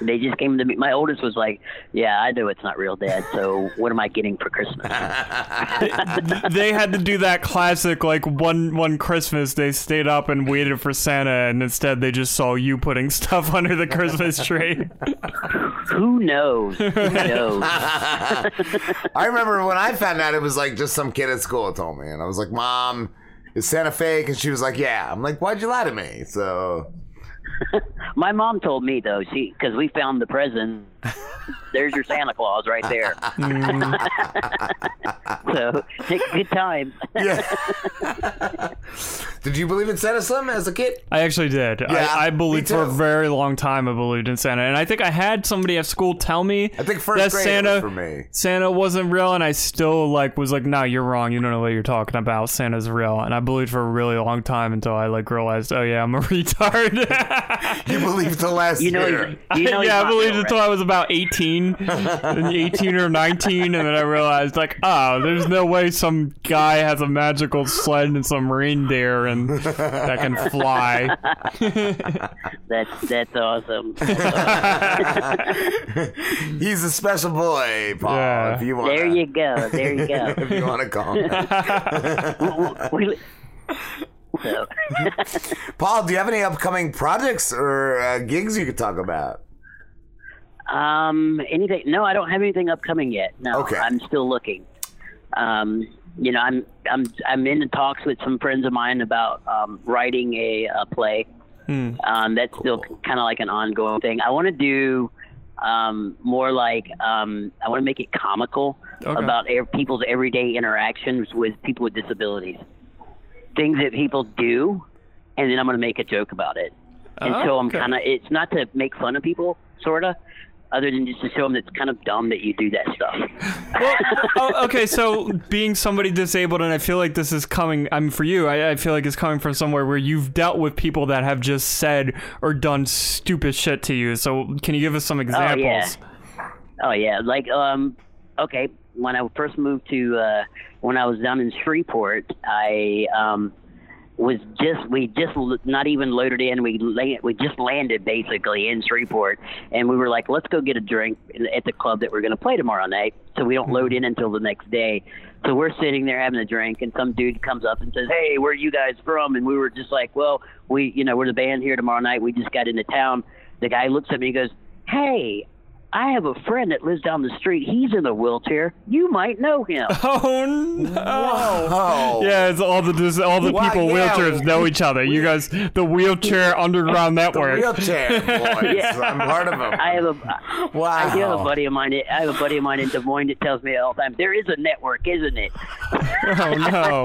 they just came to me. My oldest was like, "Yeah, I know it's not real, Dad. So what am I getting for Christmas?" they had to do that classic, like one one Christmas, they stayed up and waited for Santa, and instead they just saw you putting stuff under the Christmas tree. Who knows? Who knows? I remember when I found out it was like just some kid at school told me, and I was like, "Mom, is Santa fake?" And she was like, "Yeah." I'm like, "Why'd you lie to me?" So My mom told me though, she because we found the present there's your Santa Claus right there. Mm. so take a good time. Did you believe in Santa Slim as a kid? I actually did. Yeah, I, I believed for a very long time. I believed in Santa, and I think I had somebody at school tell me I think first that grade Santa was for me. Santa wasn't real, and I still like was like, "No, you're wrong. You don't know what you're talking about. Santa's real." And I believed for a really long time until I like realized, "Oh yeah, I'm a retard." you believed the last You know year. you know he's yeah, I believed real, until I was about 18, and 18 or 19, and then I realized like, oh, there's no way some guy has a magical sled and some reindeer and that can fly. That's that's awesome. He's a special boy, Paul. Yeah. If you want, there you go. There you go. if you want to call him. We- so, Paul, do you have any upcoming projects or uh, gigs you could talk about? Um, anything? No, I don't have anything upcoming yet. No, Okay. I'm still looking. Um, you know, I'm I'm I'm in talks with some friends of mine about um, writing a, a play. Um, that's still kind of like an ongoing thing. I want to do um, more like um, I want to make it comical Okay. about people's everyday interactions with people with disabilities, things that people do, and then I'm going to make a joke about it. And Oh, so I'm okay. kind of it's not to make fun of people, sort of, other than just to show them that it's kind of dumb that you do that stuff. oh, okay, so being somebody disabled, and I feel like this is coming. I mean, for you, I, I feel like it's coming from somewhere where you've dealt with people that have just said or done stupid shit to you. So, can you give us some examples? Oh yeah. Oh yeah. Like um okay, when I first moved to uh when I was down in Shreveport, I um was just we just not even loaded in. We la- we just landed basically in Shreveport, and we were like, let's go get a drink at the club that we're going to play tomorrow night. So we don't load hmm. in until the next day. So we're sitting there having a drink, and some dude comes up and says, "Hey, where are you guys from?" And we were just like, "Well, we you know we're the band here tomorrow night. We just got into town." The guy looks at me, and goes, "Hey." I have a friend that lives down the street. He's in a wheelchair. You might know him. Oh no! Whoa. Yeah, it's all the dis- all the Wow, people yeah. wheelchairs know each other. You guys, the wheelchair underground The network. wheelchair boys. Yeah. I'm part of them. I have a Wow. I have a buddy of mine. I have a buddy of mine in Des Moines that tells me all the time. There is a network, isn't it? Oh no!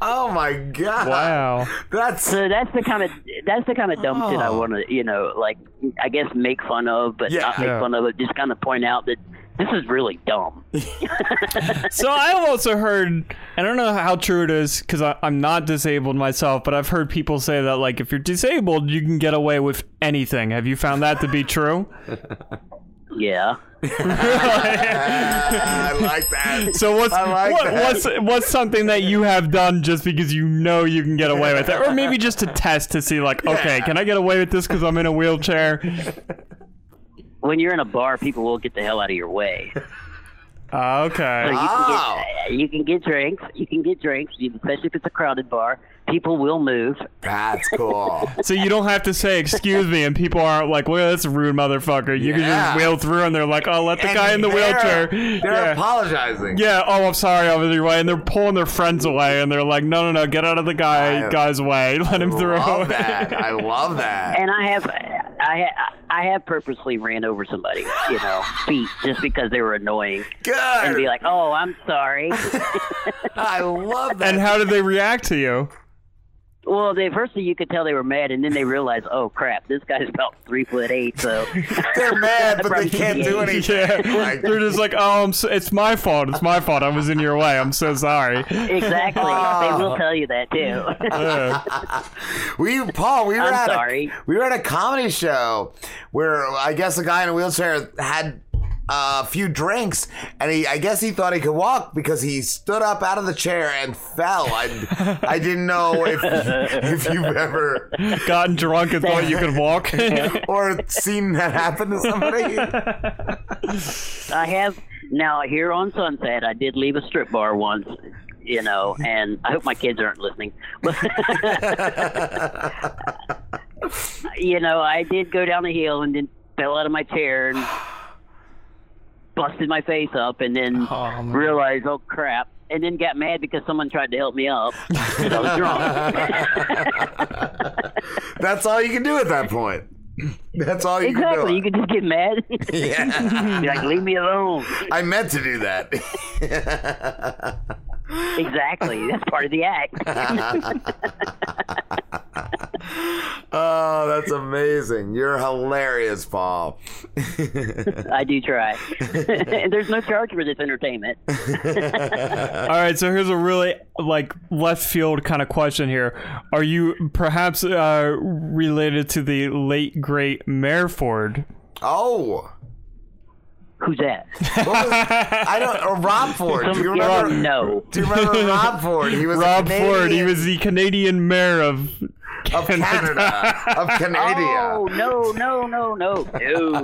oh my god! Wow. That's So that's the kind of that's the kind of dumb shit I Oh. want to you know like I guess make fun of, but Yeah. not make Yeah. fun of it. Just kind of point out that this is really dumb. So I've also heard, I don't know how true it is because I'm not disabled myself, but I've heard people say that like if you're disabled, you can get away with anything. Have you found that to be true? Yeah. I like that. So what's like what, that. what's what's something that you have done just because you know you can get away with it, or maybe just to test to see like, okay, Yeah. can I get away with this because I'm in a wheelchair? When you're in a bar, people will get the hell out of your way. Ah, so okay. you Oh. can get you can get drinks. You can get drinks, especially if it's a crowded bar. People will move. That's cool. So you don't have to say excuse me, and people aren't like, "Well, that's a rude motherfucker." You can just wheel through, and they're like, "Oh, let the And guy in the they're- wheelchair." They're yeah. apologizing. Yeah. Oh, I'm sorry. I was your way, and they're pulling their friends away, and they're like, "No, no, no, get out of the guy I guy's way. Let him through." love that. I love that. And I have, I, I have purposely ran over somebody, you know, feet just because they were annoying, and be like, "Oh, I'm sorry." I love that. And how did they react to you? Well, they first you could tell they were mad, and then they realized, "Oh crap, this guy's about three foot eight." So They're mad, but they can't do anything. Yeah, Like, they're just like, "Oh, I'm so, it's my fault. It's my fault. I was in your way. I'm so sorry." exactly, ah. they will tell you that too. Yeah. we, Paul, we were I'm at sorry. a we were at a comedy show where I guess a guy in a wheelchair had a few drinks, and he I guess he thought he could walk because he stood up out of the chair and fell. I I didn't know if if you've ever Gotten drunk and thought you could walk. or seen that happen to somebody. I have now here on Sunset. I did leave a strip bar once, you know, and I hope my kids aren't listening. But you know, I did go down the hill and then fell out of my chair and busted my face up, and then oh, realized, oh crap. And then got mad because someone tried to help me up. 'cause I was drunk. That's all you can do at that point. That's all you can exactly. do. You can just get mad. Yeah. Like, leave me alone. I meant to do that. Exactly. That's part of the act. oh, that's amazing. You're hilarious, Paul. I do try. there's no charge for this entertainment. All right, so here's a really like left field kind of question here. Are you perhaps uh, related to the late great Mayor Ford? Oh. Who's that? I don't. Or Rob Ford. Do you Yeah, remember? no. Do you remember Rob Ford? He was Rob Ford. He was the Canadian mayor of of Canada, of Canada. Oh no no no no no!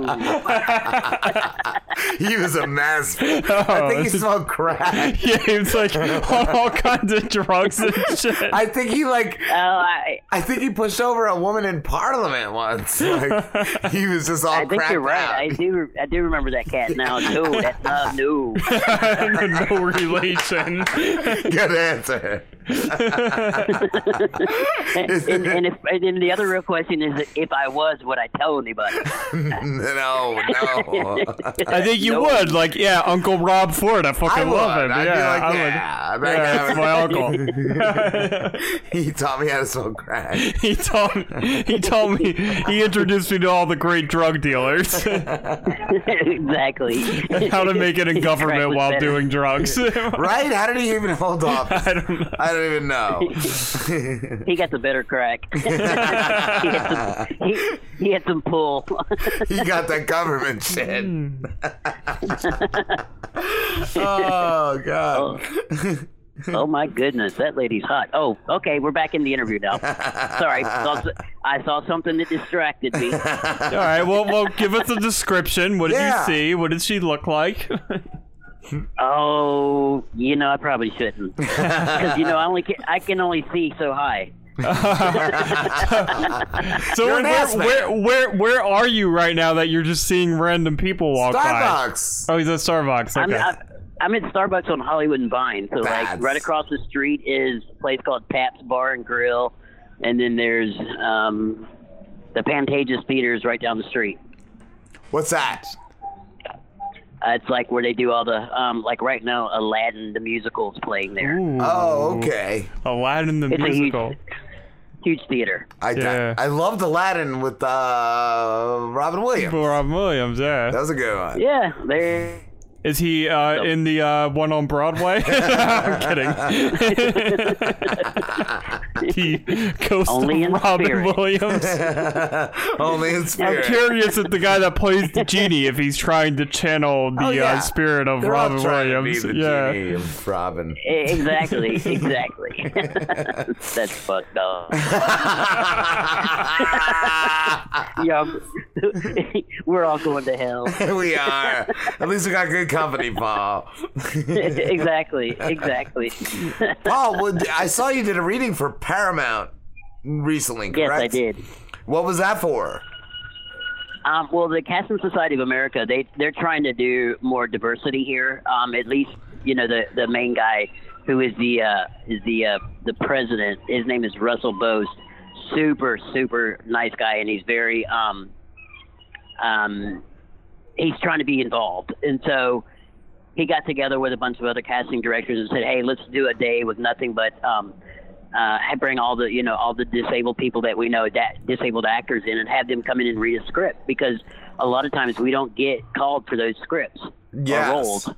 He was a mess. I Oh, think he oh, this is- crack. Yeah, he was like on all kinds of drugs and shit. I think he like. Oh, I, I think he pushed over a woman in Parliament once. Like he was just all I think you're right. out. I do I do remember that cat now. No, that's uh, not no. no relation. Good answer. And, and, and if and then the other real question is, if I was, would I tell anybody? no, no. I think you No. would. Like, yeah, Uncle Rob Ford. I fucking I love him. I'd be yeah, like, I would. yeah, I bet I Yeah, that's my uncle. he taught me how to smoke crack. he told he told me he introduced me to all the great drug dealers. exactly. How to make it in government while better. doing drugs. right? How did he even hold off? I don't know. I don't even know. He got the better crack. he, had some, he, he had some pull. he got that government shit. Hmm. oh god. oh my goodness, that lady's hot. Oh, okay, we're back in the interview now. Sorry, saw, I saw something that distracted me. all right, well, well, give us a description. What did Yeah. you see? What did she look like? Oh, you know, I probably shouldn't, because you know, I only can, I can only see so high. so where, where where where are you right now that you're just seeing random people walk Starbucks. by? Starbucks. Oh, he's at Starbucks. I'm, Okay. I'm, I'm at Starbucks on Hollywood and Vine. So, That's- like, right across the street is a place called Pat's Bar and Grill. And then there's um, the Pantages Theaters right down the street. What's that? Uh, it's like where they do all the, um, like right now, Aladdin, the musical is playing there. Oh, okay. Aladdin the It's a huge- musical. Huge theater. I Yeah. I loved Aladdin with uh, Robin Williams. Robin Williams, yeah. That was a good one. Yeah, there. Is he uh, in the uh, one on Broadway? I'm kidding. he ghost Only of in Robin spirit. Williams. Only in spirit. I'm curious if the guy that plays the genie, if he's trying to channel the Oh, yeah. uh, spirit of They're all Robin trying to Williams. be the yeah. genie of Robin. Exactly, exactly. That's fucked up. yeah, we're all going to hell. we are. At least we got good company, Paul. exactly, exactly. Paul, would, I saw you did a reading for Paramount recently, Yes. I did. What was that for? Um, well, the Casting Society of America, they they're trying to do more diversity here. Um, at least you know the the main guy who is the uh, is the uh, the president. His name is Russell Boast. Super super nice guy, and he's very um um he's trying to be involved, and so he got together with a bunch of other casting directors and said, "Hey, let's do a day with nothing but um, uh, bring all the you know all the disabled people that we know, that disabled actors in, and have them come in and read a script because a lot of times we don't get called for those scripts Yes. or roles."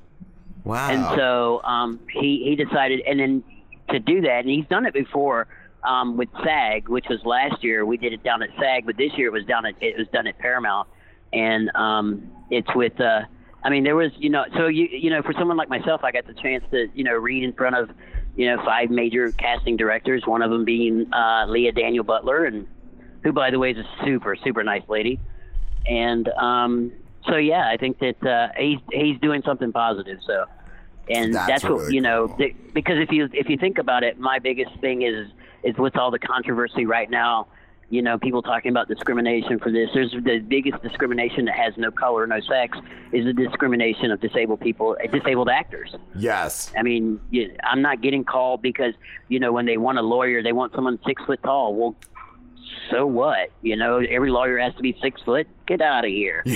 Wow. And so um, he he decided, and then to do that, and he's done it before um, with SAG, which was last year. We did it down at SAG, but this year it was down at it was done at Paramount, and um, it's with. Uh, I mean, there was you know, so you you know, for someone like myself, I got the chance to you know read in front of you know five major casting directors, one of them being uh, Leah Daniel Butler, and who by the way is a super super nice lady, and um, so yeah, I think that uh, he's he's doing something positive. So, and That's that's, what you know th- because if you if you think about it, my biggest thing is is with all the controversy right now. You know, people talking about discrimination for this. There's the biggest discrimination that has no color, no sex, is the discrimination of disabled people, disabled actors. Yes. I mean, you, I'm not getting called because you know when they want a lawyer, they want someone six foot tall. Well, so what? You know, every lawyer has to be six foot. Get out of here.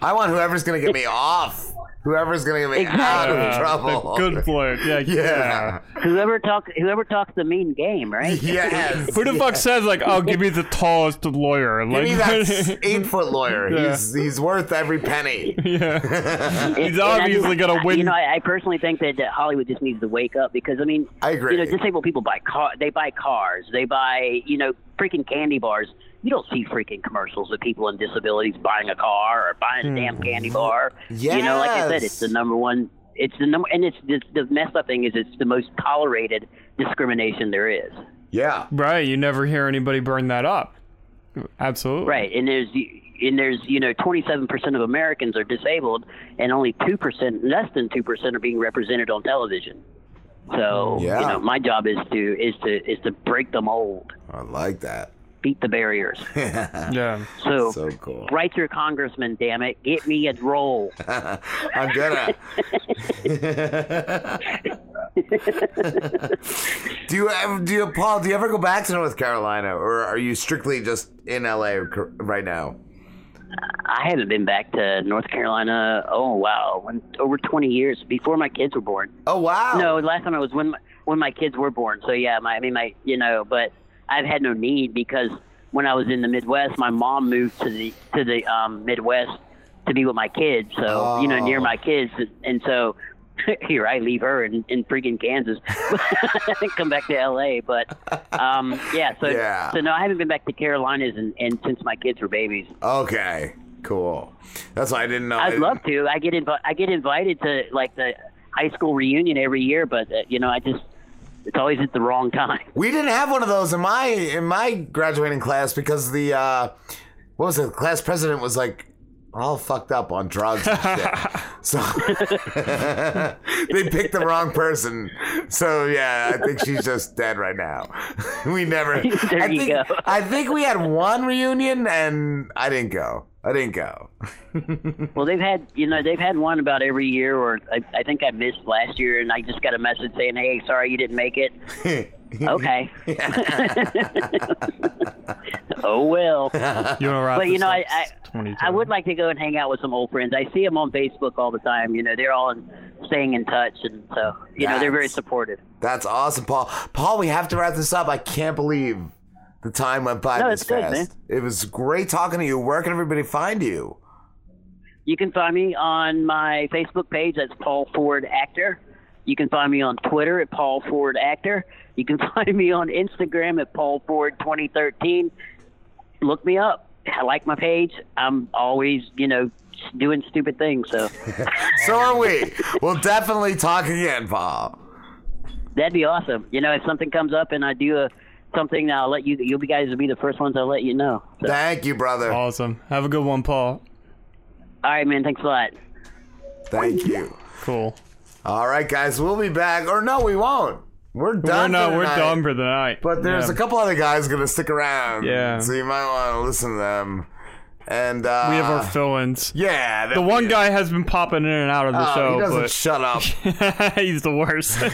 I want whoever's gonna get me off. Whoever's gonna get me out of Exactly. trouble. The good point. Yeah, yeah. whoever talks, whoever talks the mean game, right? Yes. Who the fuck says like, "Oh, give me the tallest lawyer"? Give Like, me that eight foot lawyer. Yeah. He's he's worth every penny. Yeah. He's and obviously gonna win. You know, I, I personally think that, that Hollywood just needs to wake up because I mean, I agree. You know, disabled people buy car, they buy cars, they buy you know freaking candy bars. You don't see freaking commercials of people with disabilities buying a car or buying a hmm. damn candy bar. You know, like I said, it's the number one. It's the number, and it's the, the messed up thing is it's the most tolerated discrimination there is. Yeah. Right. You never hear anybody burn that up. Absolutely. Right, and there's and there's you know 27 percent of Americans are disabled, and only two percent, less than two percent, are being represented on television. So Yeah. you know, my job is to is to is to break the mold, I like that. Beat the barriers. yeah. So, So cool. write your congressman, damn it, get me a role. I'm gonna. do you ever, do you, Paul? Do you ever go back to North Carolina, or are you strictly just in LA right now? I haven't been back to North Carolina. Oh wow, when, over 20 years before my kids were born. Oh wow. No, last time I was when my, when my kids were born. So yeah, my I mean my you know, but I've had no need because when I was in the Midwest, my mom moved to the to the um, Midwest to be with my kids. So you know, near Oh. my kids, and so here I leave her in, in freaking Kansas, and come back to L.A. But um, yeah, so Yeah. so no, I haven't been back to Carolinas and, and since my kids were babies. Okay, cool. That's why I didn't know. I'd love to. I get invi- I get invited to like the high school reunion every year, but uh, you know, I just it's always at the wrong time. We didn't have one of those in my in my graduating class because the uh, what was it? The class president was like all fucked up on drugs and shit. so they picked the wrong person. So yeah, I think she's just dead right now. we never. There I you think, go. I think we had one reunion and I didn't go. I didn't go. Well, they've had you know they've had one about every year, or I, I think I missed last year, and I just got a message saying, "Hey, sorry you didn't make it." okay. oh well. You wanna wrap but you know. I, I I would like to go and hang out with some old friends. I see them on Facebook all the time. You know, they're all in, staying in touch, and so you know they're very That's- supportive. That's awesome, Paul. Paul, we have to wrap this up. I can't believe the time went by No, this good, fast. man. It was great talking to you. Where can everybody find you? You can find me on my Facebook page. That's Paul Ford Actor. You can find me on Twitter at Paul Ford Actor. You can find me on Instagram at Paul Ford 2013. Look me up. I like my page. I'm always, you know, doing stupid things. So So are we. we'll definitely talk again, Paul. that'd be awesome. You know, if something comes up and I do a something, that I'll let you. You guys will be the first ones I'll let you know. So, Thank you, brother. Awesome. Have a good one, Paul. all right, man. Thanks a lot. Thank you. Cool. All right, guys, we'll be back. Or no, we won't. We're done. We're, no, for we're tonight. done for the night. But there's Yeah. a couple other guys gonna stick around. Yeah. So you might want to listen to them. And uh, we have our fill-ins. Yeah, The one guy has been popping in and out of the Oh, show. he doesn't but shut up. he's the worst. He's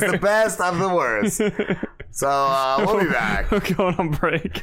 the best of the worst. So uh, we'll be back. We're going on break.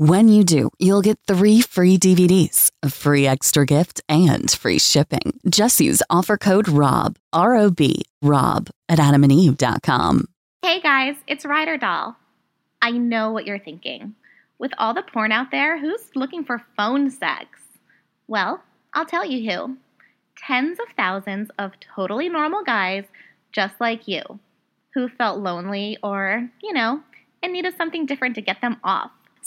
When you do, you'll get three free DVDs, a free extra gift, and free shipping. Just use offer code ROB, R O B, ROB at adamandeve.com. Hey guys, it's Ryder Doll. I know what you're thinking. With all the porn out there, who's looking for phone sex? Well, I'll tell you who. tens of thousands of totally normal guys just like you who felt lonely or, you know, in need of something different to get them off.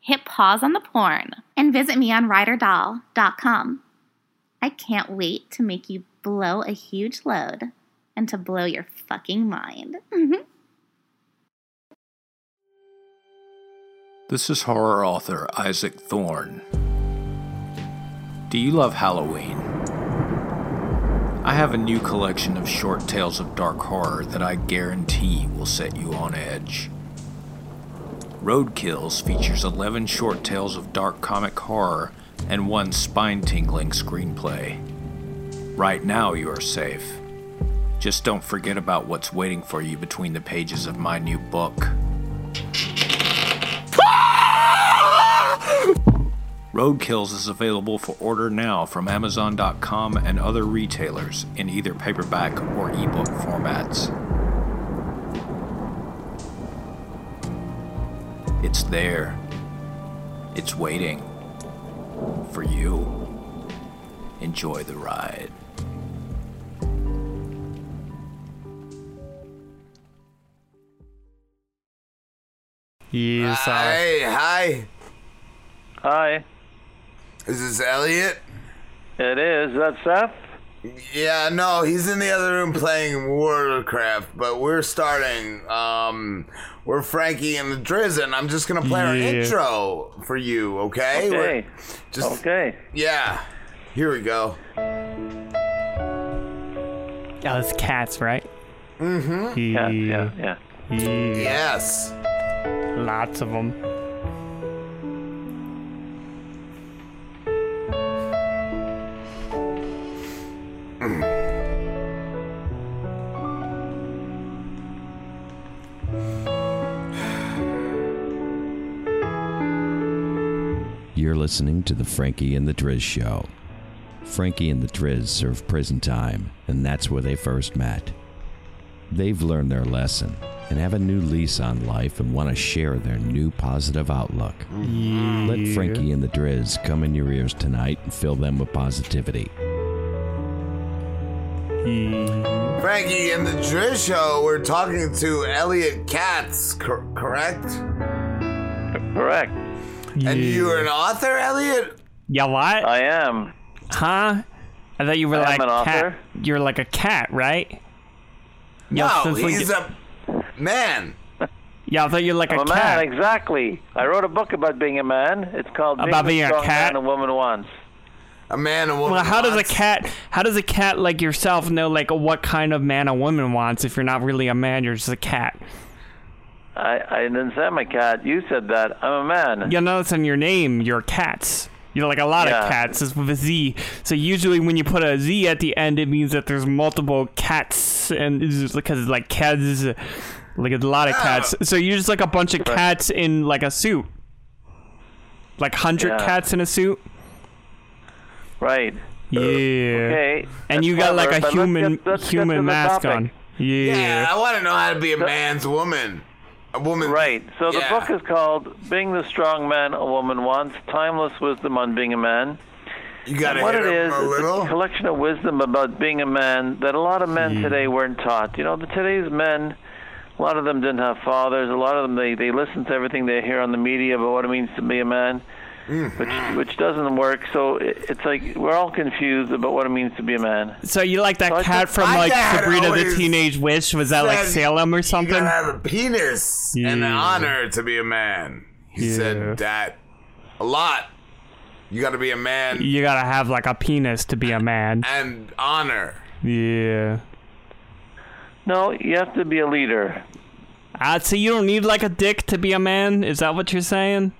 Hit pause on the porn and visit me on ryderdoll.com. I can't wait to make you blow a huge load and to blow your fucking mind. This is horror author Isaac Thorne. Do you love Halloween? I have a new collection of short tales of dark horror that I guarantee will set you on edge. Roadkills features 11 short tales of dark comic horror and one spine tingling screenplay. Right now, you are safe. Just don't forget about what's waiting for you between the pages of my new book. Roadkills is available for order now from Amazon.com and other retailers in either paperback or ebook formats. It's there. It's waiting. For you. Enjoy the ride. Yes. Hi, hi. Hi. Is this Elliot? It is. That's Seth? Yeah, no, he's in the other room playing Warcraft, but we're starting. Um, we're Frankie and the Driz, and I'm just gonna play our intro for you, okay? Okay. We're- Just Okay. Yeah. Here we go. Yeah, it's cats, right? Mm-hmm. Yeah, yeah, yeah. Yes. Lots of them. You're listening to the Frankie and the Driz show. Frankie and the Driz serve prison time, and that's where they first met. They've learned their lesson and have a new lease on life and want to share their new positive outlook. Mm. Let Frankie and the Driz come in your ears tonight and fill them with positivity. Frankie and the Driz Show, we're talking to Elliot Katz, cor- correct? Correct. And you're an author, Elliot? Yeah, what? I am. Huh? I thought you were I like an cat. author. You're like a cat, right? No, he's you- a man. Yeah, I thought you're like I'm a a cat. man, exactly. I wrote a book about being a man. It's called About the being a Strong cat? Man a Woman Wants. A man, a woman. Well, how does a cat? How does a cat like yourself know like what kind of man a woman wants if you're not really a man? You're just a cat. I, I didn't say I'm a cat. You said that. I'm a man. You notice in your name, you're cats. You're like a lot Yeah. of cats. It's with a Z. So usually when you put a Z at the end, it means that there's multiple cats, and it's just because it's like cats, like a lot of ah. cats. So you're just like a bunch of cats in like a suit, like hundred Yeah. cats in a suit. Right. Yeah. Okay. And you that's got like a but let's human get- let's human mask topic. on. Yeah. Yeah, I want to know how to be a man's woman. A woman. Right. So the book is called "Being the Strong Man a Woman Wants: Timeless Wisdom on Being a Man." You gotta And what hit it him is, a it's little. a collection of wisdom about being a man that a lot of men today weren't taught. You know, the, today's men, a lot of them didn't have fathers. A lot of them they they listen to everything they hear on the media about what it means to be a man. Which which doesn't work. So it, it's like we're all confused about what it means to be a man. So you like that So cat from My like dad Sabrina the always Teenage Witch? Was that like said Salem or something? You gotta have a penis and an honor to be a man. He Yeah. said that a lot. You gotta be a man You gotta have like a penis to be a man. and honor. Yeah. No, you have to be a leader. Ah, so you don't need like a dick to be a man? Is that what you're saying?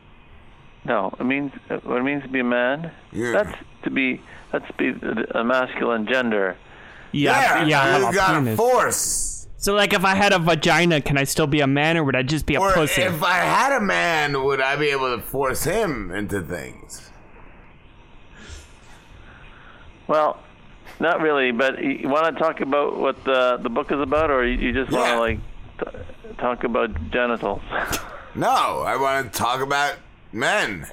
No, it means what it means to be a man. Yeah. That's to be that's to be a masculine gender. Yeah, yeah, I have you got penis. a force. So like, if I had a vagina, can I still be a man, or would I just be a Or pussy? if I had a man, would I be able to force him into things? Well, not really, but you want to talk about what the the book is about, or you you just want to like t- talk about genitals? No, I want to talk about men.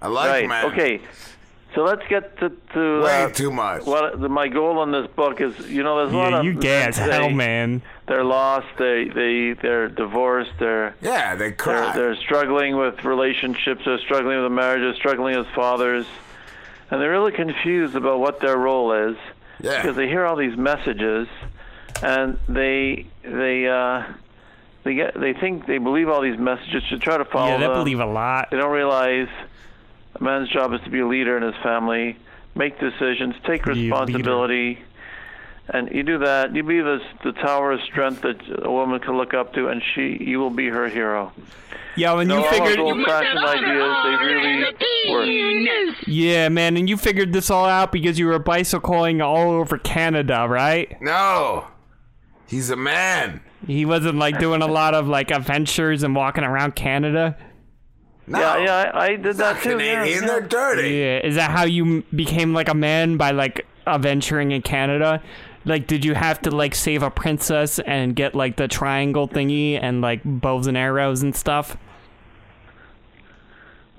I like right. men. Okay. So let's get to to Way uh, too much. What my goal in this book is, you know, there's a lot of you gay as hell, man. They're lost. They they they're divorced. They're yeah. They They're, cry. they're struggling with relationships. They're struggling with a marriage. They're struggling as fathers, and they're really confused about what their role is. Yeah. Because they hear all these messages, and they they uh they get they think they believe all these messages to try to follow Yeah, they them. believe a lot. They don't realize a man's job is to be a leader in his family, make decisions, take responsibility. And you do that, you be the the tower of strength that a woman can look up to, and she, you will be her hero. Yeah, when no, you all figured, those old-fashioned ideas, they really work. yeah, man, and you figured this all out because you were bicycling all over Canada, right? No, he's a man. He wasn't like doing a lot of like adventures and walking around Canada. Yeah, yeah, I, I did that too. yeah, Canadian, yeah. they're dirty. Yeah, is that how you became like a man by like adventuring in Canada? Like, did you have to like save a princess and get like the triangle thingy and like bows and arrows and stuff?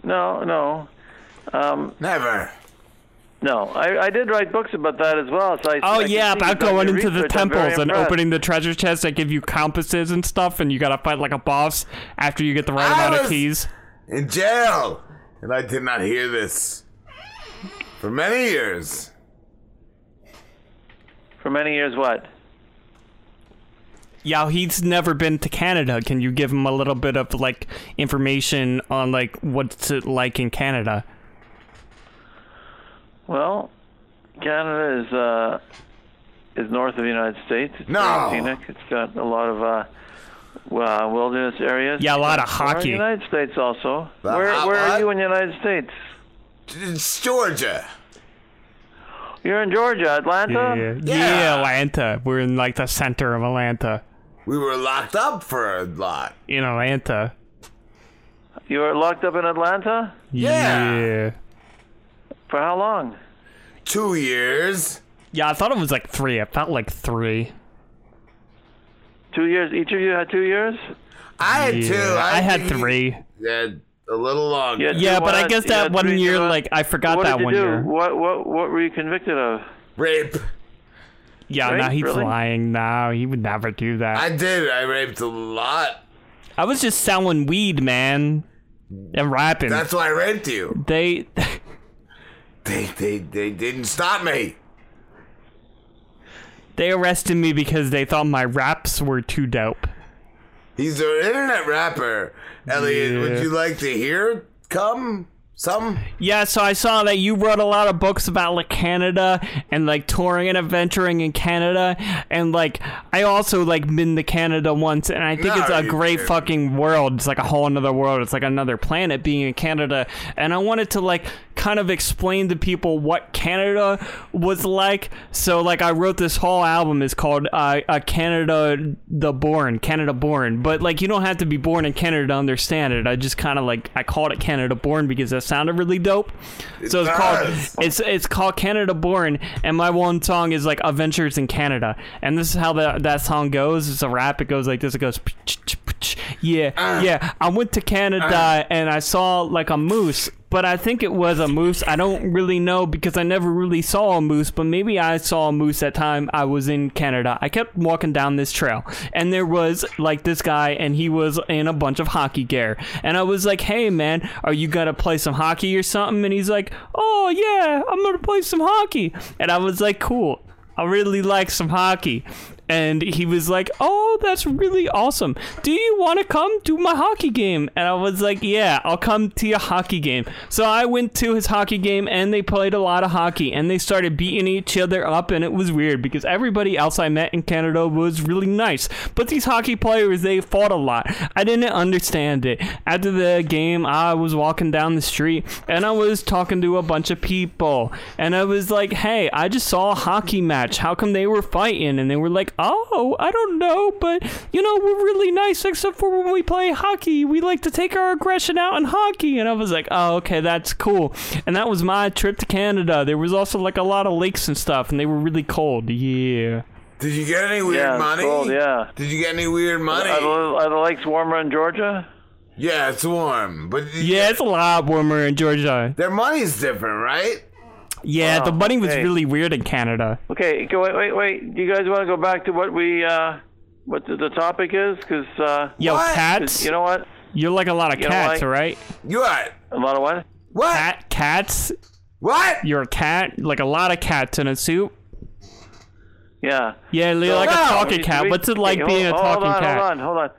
No, no. Um, Never. No, I, I did write books about that as well. So I, Oh I yeah, about going into the research. I'm temples and opening the treasure chests that give you compasses and stuff, and you gotta fight like a boss after you get the right I amount of keys. In jail, and I did not hear this for many years. For many years, what? Yeah, he's never been to Canada. Can you give him a little bit of like information on like what's it like in Canada? Well, Canada is uh, is north of the United States. It's No. very scenic. It's got a lot of uh, uh, wilderness areas. Yeah, a lot of We're hockey. United States also. The where hot where what? are you in the United States? It's Georgia. You're in Georgia, Atlanta. Yeah, yeah, Atlanta. We're in like the center of Atlanta. We were locked up for a lot. In Atlanta. You were locked up in Atlanta. Yeah. For how long? Two years. Yeah, I thought it was like three. It felt like three. Two years. Each of you had two years. I had two. Yeah, I had three. Yeah, a little longer. You Yeah, two- but I guess that one three year, two- like, I forgot what that did you one do? year. What what what were you convicted of? Rape. Yeah, Right? now he's Really? lying. Now he would never do that. I did. I raped a lot. I was just selling weed, man, and rapping. That's why I raped you. They, They they they didn't stop me. they arrested me because they thought my raps were too dope. He's an internet rapper. Elliot, would you like to hear come some? Yeah, so I saw that you wrote a lot of books about like Canada and like touring and adventuring in Canada, and like I also like been to Canada once, and I think No, it's a great didn't. fucking world. It's like a whole another world. It's like another planet being in Canada, and I wanted to like kind of explain to people what Canada was like. So like I wrote this whole album is called uh, uh, Canada the Born, Canada Born, but like you don't have to be born in Canada to understand it. I just kind of like I called it Canada Born because that sounded really dope. so it's does. called it's it's called Canada Born, and my one song is like Adventures in Canada, and this is how that that song goes. It's a rap. It goes like this. It goes. Yeah, yeah. I went to Canada and I saw like a moose, but I think it was a moose. I don't really know because I never really saw a moose, but maybe I saw a moose that time I was in Canada. I kept walking down this trail and there was like this guy and he was in a bunch of hockey gear. And I was like, hey man, are you gonna play some hockey or something? And he's like, oh yeah, I'm gonna play some hockey. And I was like, cool. I really like some hockey. And he was like, "Oh, that's really awesome. Do you want to come to my hockey game?" And I was like, "Yeah, I'll come to your hockey game." So I went to his hockey game, and they played a lot of hockey, and they started beating each other up, and it was weird because everybody else I met in Canada was really nice, but these hockey players they fought a lot. I didn't understand it. After the game, I was walking down the street, and I was talking to a bunch of people, and I was like, "Hey, I just saw a hockey match. How come they were fighting?" And they were like, "Oh, I don't know, but you know, we're really nice except for when we play hockey. We like to take our aggression out in hockey." And I was like, "Oh, okay, that's cool." And that was my trip to Canada. There was also like a lot of lakes and stuff, and they were really cold. Yeah. Did you get any weird yeah, money? cold, yeah. Did you get any weird money? Are the, are the lakes warmer in Georgia? Yeah, it's warm, but Yeah, it's a lot warmer in Georgia. their money's different, right? Yeah, Wow, the money was okay. really weird in Canada. Okay, go, wait, wait, wait. Do you guys want to go back to what we, uh, what the, the topic is? Because, uh, Yo, 'cause cats. You know what? You're like a lot of You cats, what? right? You what? A lot of what? What? Cat, cats. What? You're a cat, like a lot of cats in a suit. Yeah. Yeah, you're like a talking The cat. re- What's it like hey, being a hold, talking hold on, cat? Hold on, hold on.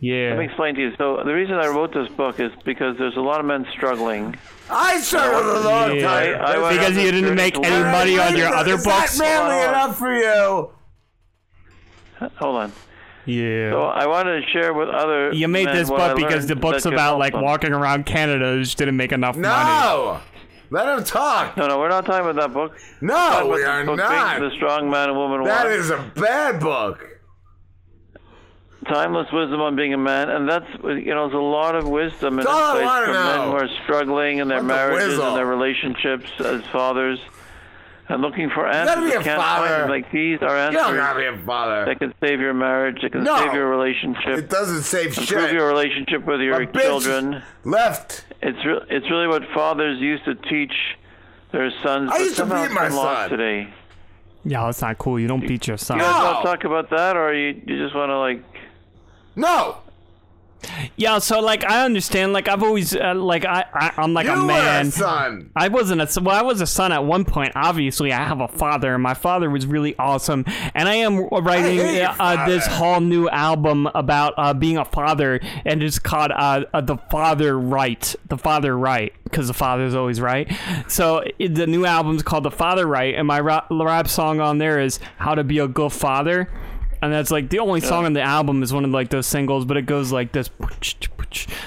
Yeah. Let me explain to you. So the reason I wrote this book is because there's a lot of men struggling. I struggled a long Yeah. time. I went Because you didn't make any learn- money on your other Is that books. manly enough for you? Hold on. Yeah. So I wanted to share with other. You made men this book because the book's about like them. walking around Canada just didn't make enough money. No! Let him talk. No, no, we're not talking about that book. No, We're talking we about are the not. The Strong Man and Woman That Want. is a bad book. Timeless wisdom on being a man, and that's you know there's a lot of wisdom in That's all I insights men who are struggling in their What the marriages whizzle? and their relationships as fathers, and looking for gotta answers. be a can't find father. them. Like these are You answers gotta be a father. that can save your marriage, that can No. save your relationship, It doesn't save improve shit. your relationship with your My bitch children. Left. It's re- it's really what fathers used to teach their sons. I but used to beat my it's been lost son. today. Yeah, that's not cool. You don't beat your son. You guys want to talk about that, or you you just want to like? No. Yeah, so like I understand. Like I've always uh, like I, I I'm like You a were a man. son. I wasn't a. Well, I was a son at one point. Obviously, I have a father, and my father was really awesome. And I am writing hate your uh, this whole new album about uh, being a father, and it's called uh, uh, "The Father Right." The Father Right, because the father is always right. So it, the new album's called "The Father Right," and my rap, rap song on there is "How to Be a Good Father." And that's like the only song on the album is one of like those singles, but it goes like this.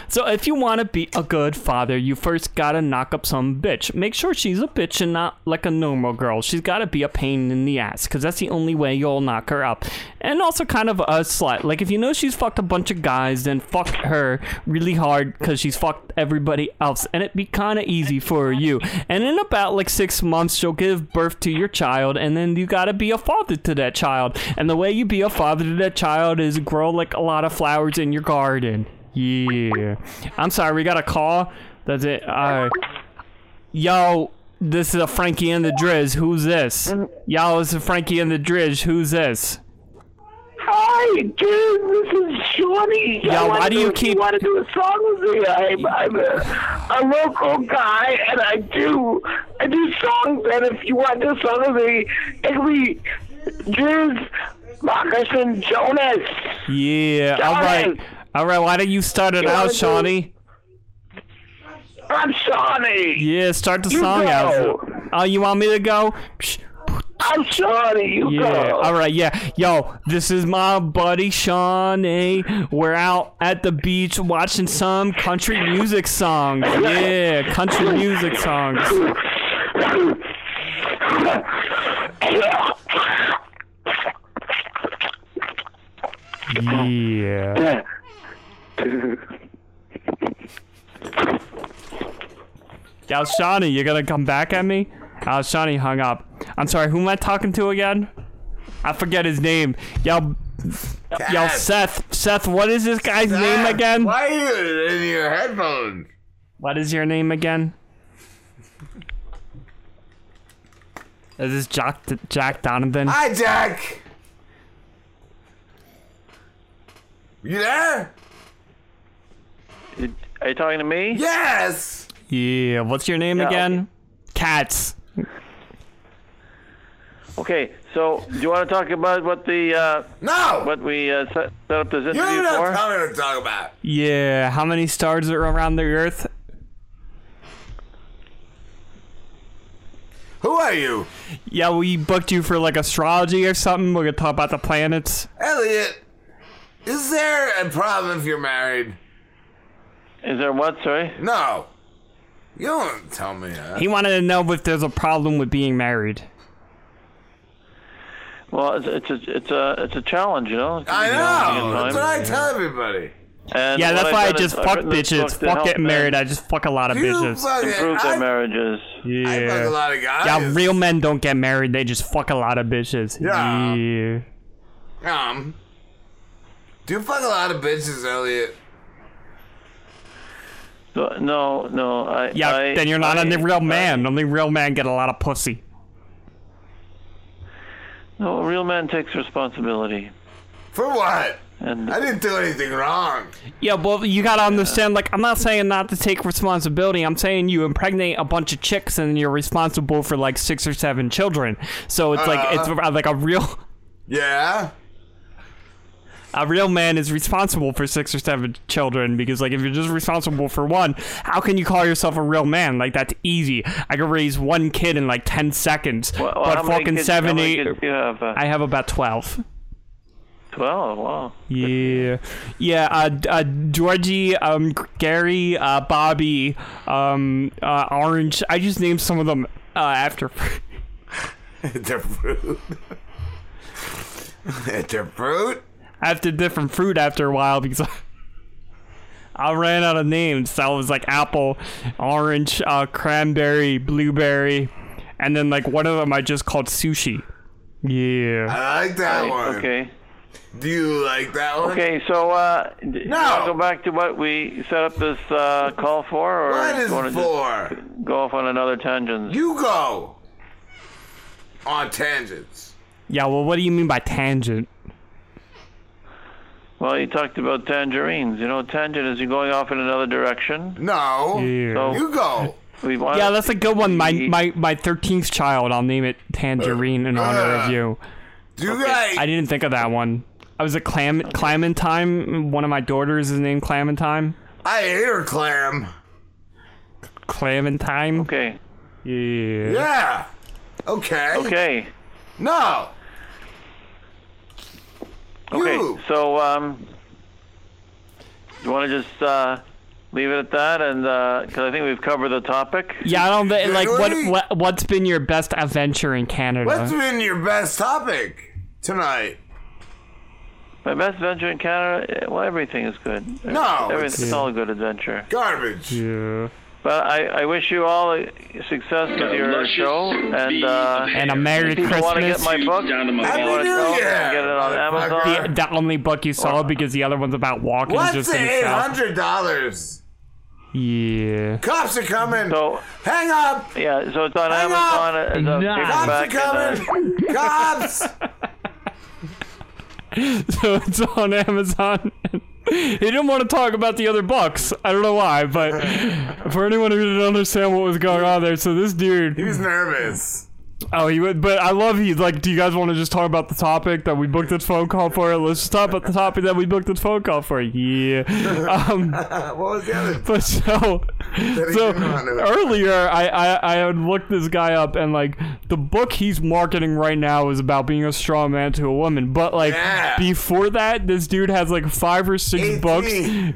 So if you want to be a good father, you first gotta knock up some bitch. Make sure she's a bitch and not like a normal girl. She's gotta be a pain in the ass, cause that's the only way you'll knock her up. And also kind of a slut. Like if you know she's fucked a bunch of guys, then fuck her really hard, cause she's fucked everybody else, and it'd be kind of easy for you. And in about like six months, she'll give birth to your child, and then you gotta be a father to that child. And the way you be a father to that child is grow like a lot of flowers in your garden. Yeah. I'm sorry, we got a call. That's it. Alright. Yo, this is a Frankie and the Driz. Who's this? Yo, this is Frankie and the Driz. Who's this? Hi, dude. This is Shawnee. Yo, why do you keep- want to do a song with me? I'm, I'm a, a local guy, and I do I do songs. And if you want to do a song with me, it could be Driz, Marcus, and Jonas. Yeah, alright. Alright, why don't you start it You out, wanna do- Shawnee? I'm Shawnee. Yeah, start the You song go. out. Oh, you want me to go? I'm Shawnee. You Yeah, go. alright, yeah. Yo, this is my buddy Shawnee. We're out at the beach watching some country music songs. Yeah, country music songs. Yeah. Yo, Shawnee, you gonna come back at me? Oh, Shawnee hung up. I'm sorry, who am I talking to again? I forget his name. Yo, yo, Seth. Seth, what is this guy's name again? Why are you in your headphones? What is your name again? Is this Jack Jack Donovan? Hi, Jack. You there? Are you talking to me? Yes. Yeah, what's your name Yeah, again? Cats. Okay, so do you want to talk about what the uh, no what we uh, set, set up this You interview don't for? know tell me to talk about. Yeah, how many stars are around the Earth? Who are you? Yeah, we booked you for like astrology or something. We're gonna talk about the planets. Elliot, is there a problem if you're married? Is there what? Sorry. No. You don't tell me that. He wanted to know if there's a problem with being married. Well, it's, it's a it's a it's a challenge, you know. I know. know, That's what I tell everybody. And yeah, that's I've why I just fuck bitches. book Fuck getting men married. I just fuck a lot of You bitches. fucking- improve their I- marriages. Yeah. I fuck a lot of guys. Yeah, real men don't get married. They just fuck a lot of bitches. Yeah. Yeah. Um. Do you fuck a lot of bitches, Elliot? So, no, no. I, Yeah, I, then you're not I, a real man. Only real men get a lot of pussy. No, a real man takes responsibility. For what? And I didn't do anything wrong. Yeah, well, you gotta understand. Like, I'm not saying not to take responsibility. I'm saying you impregnate a bunch of chicks and you're responsible for like six or seven children. So it's like it's Uh. like a real Yeah. A real man is responsible for six or seven children because like if you're just responsible for one, how can you call yourself a real man? Like that's easy. I could raise one kid in like ten seconds, Well, but fucking kids- seven, how many eight. kids do you have? Uh, I have about twelve. Twelve. Wow. Yeah, yeah. Uh, uh, Georgie, um, Gary, uh, Bobby, um, uh, Orange. I just named some of them uh, after. They're fruit. They're fruit. after different fruit after a while because I, I ran out of names. So I was like apple, orange, uh, cranberry, blueberry, and then like one of them I just called sushi. Yeah. I like that one. Okay. Do you like that one? Okay, so uh, d- No. wanna go back to what we set up this uh, call for, or What you is wanna for? go off on another tangent? You go on tangents. Yeah. Well, what do you mean by tangent? Well, you talked about tangerines. You know, tangent is you going off in another direction. No. Yeah. So You go. we want. Yeah, that's a good one. My my my thirteenth child. I'll name it Tangerine in honor of uh, you. Do you guys? I didn't think of that one. I was a clam Clementine. One of my daughters is named Clementine. I hate her clam. Clementine. Okay. Yeah. Yeah. Okay. Okay. No. Okay. You. So, um, you want to just uh, leave it at that, and because I think we've covered the topic. Yeah, I don't thi- like what, what what's been your best adventure in Canada? What's been your best topic tonight? My best adventure in Canada. eh, Well, everything is good. No, everything, it's- it's all a good adventure. Garbage. Yeah. But I, I wish you all uh, success with your show, and uh, And a Merry if people want to get Christmas. my book. Happy you wanna New go, Year, Get it on Amazon. The, the only book you saw because the other one's about walking What's just the in hundred dollars? Yeah. Cops are coming. So Hang up. yeah, so it's on Hang Amazon. up. It's a Cops are paperback. and, coming. Cops. so it's on Amazon. he didn't want to talk about the other books. I don't know why, but for anyone who didn't understand what was going on there, so this dude. He was nervous. Oh, he would, but I love he like. Do you guys want to just talk about the topic that we booked this phone call for? Let's talk about the topic that we booked this phone call for. Yeah. Um, what was the other? but so, so didn't want to- earlier, I, I I had looked this guy up, and like the book he's marketing right now is about being a strong man to a woman. But like Yeah. before that, this dude has like five or six books,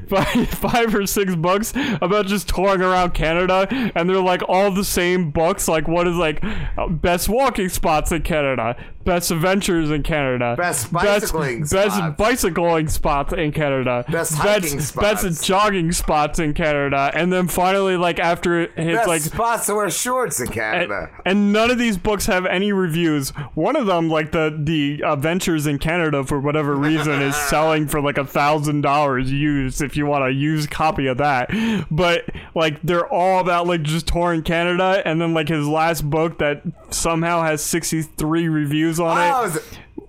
five, five or six books about just touring around Canada, and they're like all the same books. Like what is like uh, best walking spots in Canada, best adventures in Canada, Best bicycling best, spots. best bicycling spots in Canada, Best hiking best, spots. best jogging spots in Canada, and then finally, like after it hits Best like spots to wear shorts in and, Canada. and none of these books have any reviews. One of them, like the the Adventures in Canada, for whatever reason, is selling for like a thousand dollars used. If you want a used copy of that, but like they're all about like just touring Canada, and then like his last book that somehow has sixty three reviews on oh, it. is it,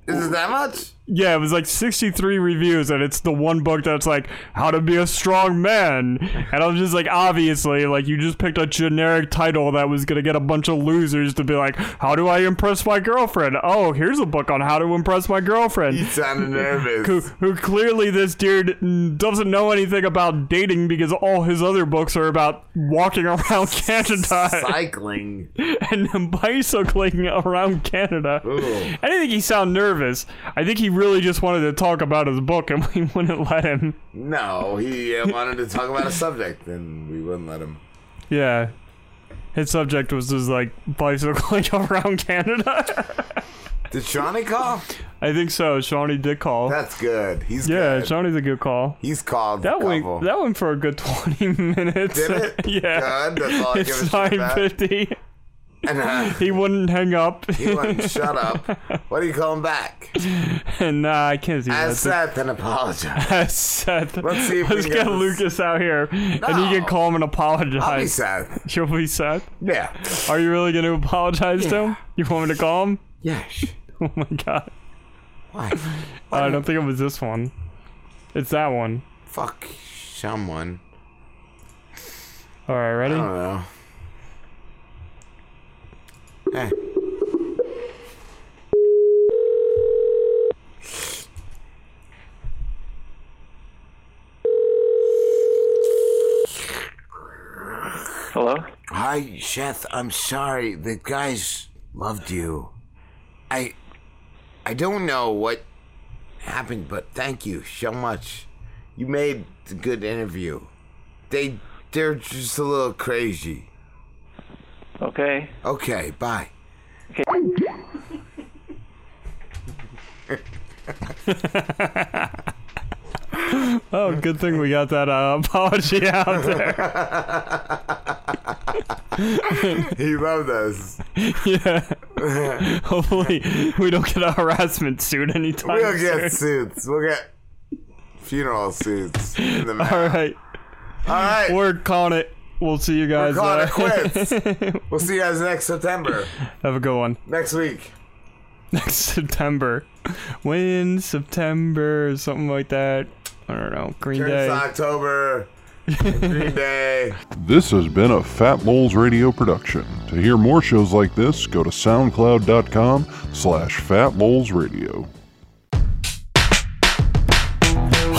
is it that much? Yeah, it was like 63 reviews, and it's the one book that's like how to be a strong man. And I was just like, obviously, like you just picked a generic title that was gonna get a bunch of losers to be like, how do I impress my girlfriend? Oh, here's a book on how to impress my girlfriend. You sounded nervous. Who, who clearly this dude doesn't know anything about dating because all his other books are about walking around Canada, Cycling. and bicycling around Canada. I didn't think he sounded nervous. I think he really just wanted to talk about his book, and we wouldn't let him. No, he uh, wanted to talk about a subject, and we wouldn't let him. Yeah. His subject was just like bicycling around Canada. Did Shawnee call? I think so. Shawnee did call. That's good. He's yeah, good. Shawnee's a good call. He's called That went couple. that went for a good twenty minutes. Did it? yeah. Good. That's all I it's nine fifty. And uh, He wouldn't hang up. he wouldn't shut up. What are you calling back? and uh, I can't see As that. Seth and apologize. As Seth. Let's see if Let's can get get Lucas out here, and he can call him and apologize. I'll be Seth. You'll be Seth. Yeah. Are you really going to apologize to him? You want me to call him? Yes. Oh my god. Why? I don't think it was this one. It's that one. Fuck someone. All right, ready? I don't know. Hey. Hello? Hi, Seth. I'm sorry. The guys loved you. I I don't know what happened, but thank you so much. You made a good interview. They they're just a little crazy. Okay. Okay, bye. Oh, good thing we got that uh, apology out there. he loved us. yeah. Hopefully, we don't get a harassment suit anytime We'll get suits. We'll get funeral suits in the mail. All right. All right. We're calling it. We'll see you guys. We're guys. calling uh, it quits. we'll see you guys next September. Have a good one. Next week. Next September. When September, something like that. I don't know. Green Turns Day. October. Green Day. This has been a Fat Moles Radio production. To hear more shows like this, go to soundcloud.com slash fatmolesradio.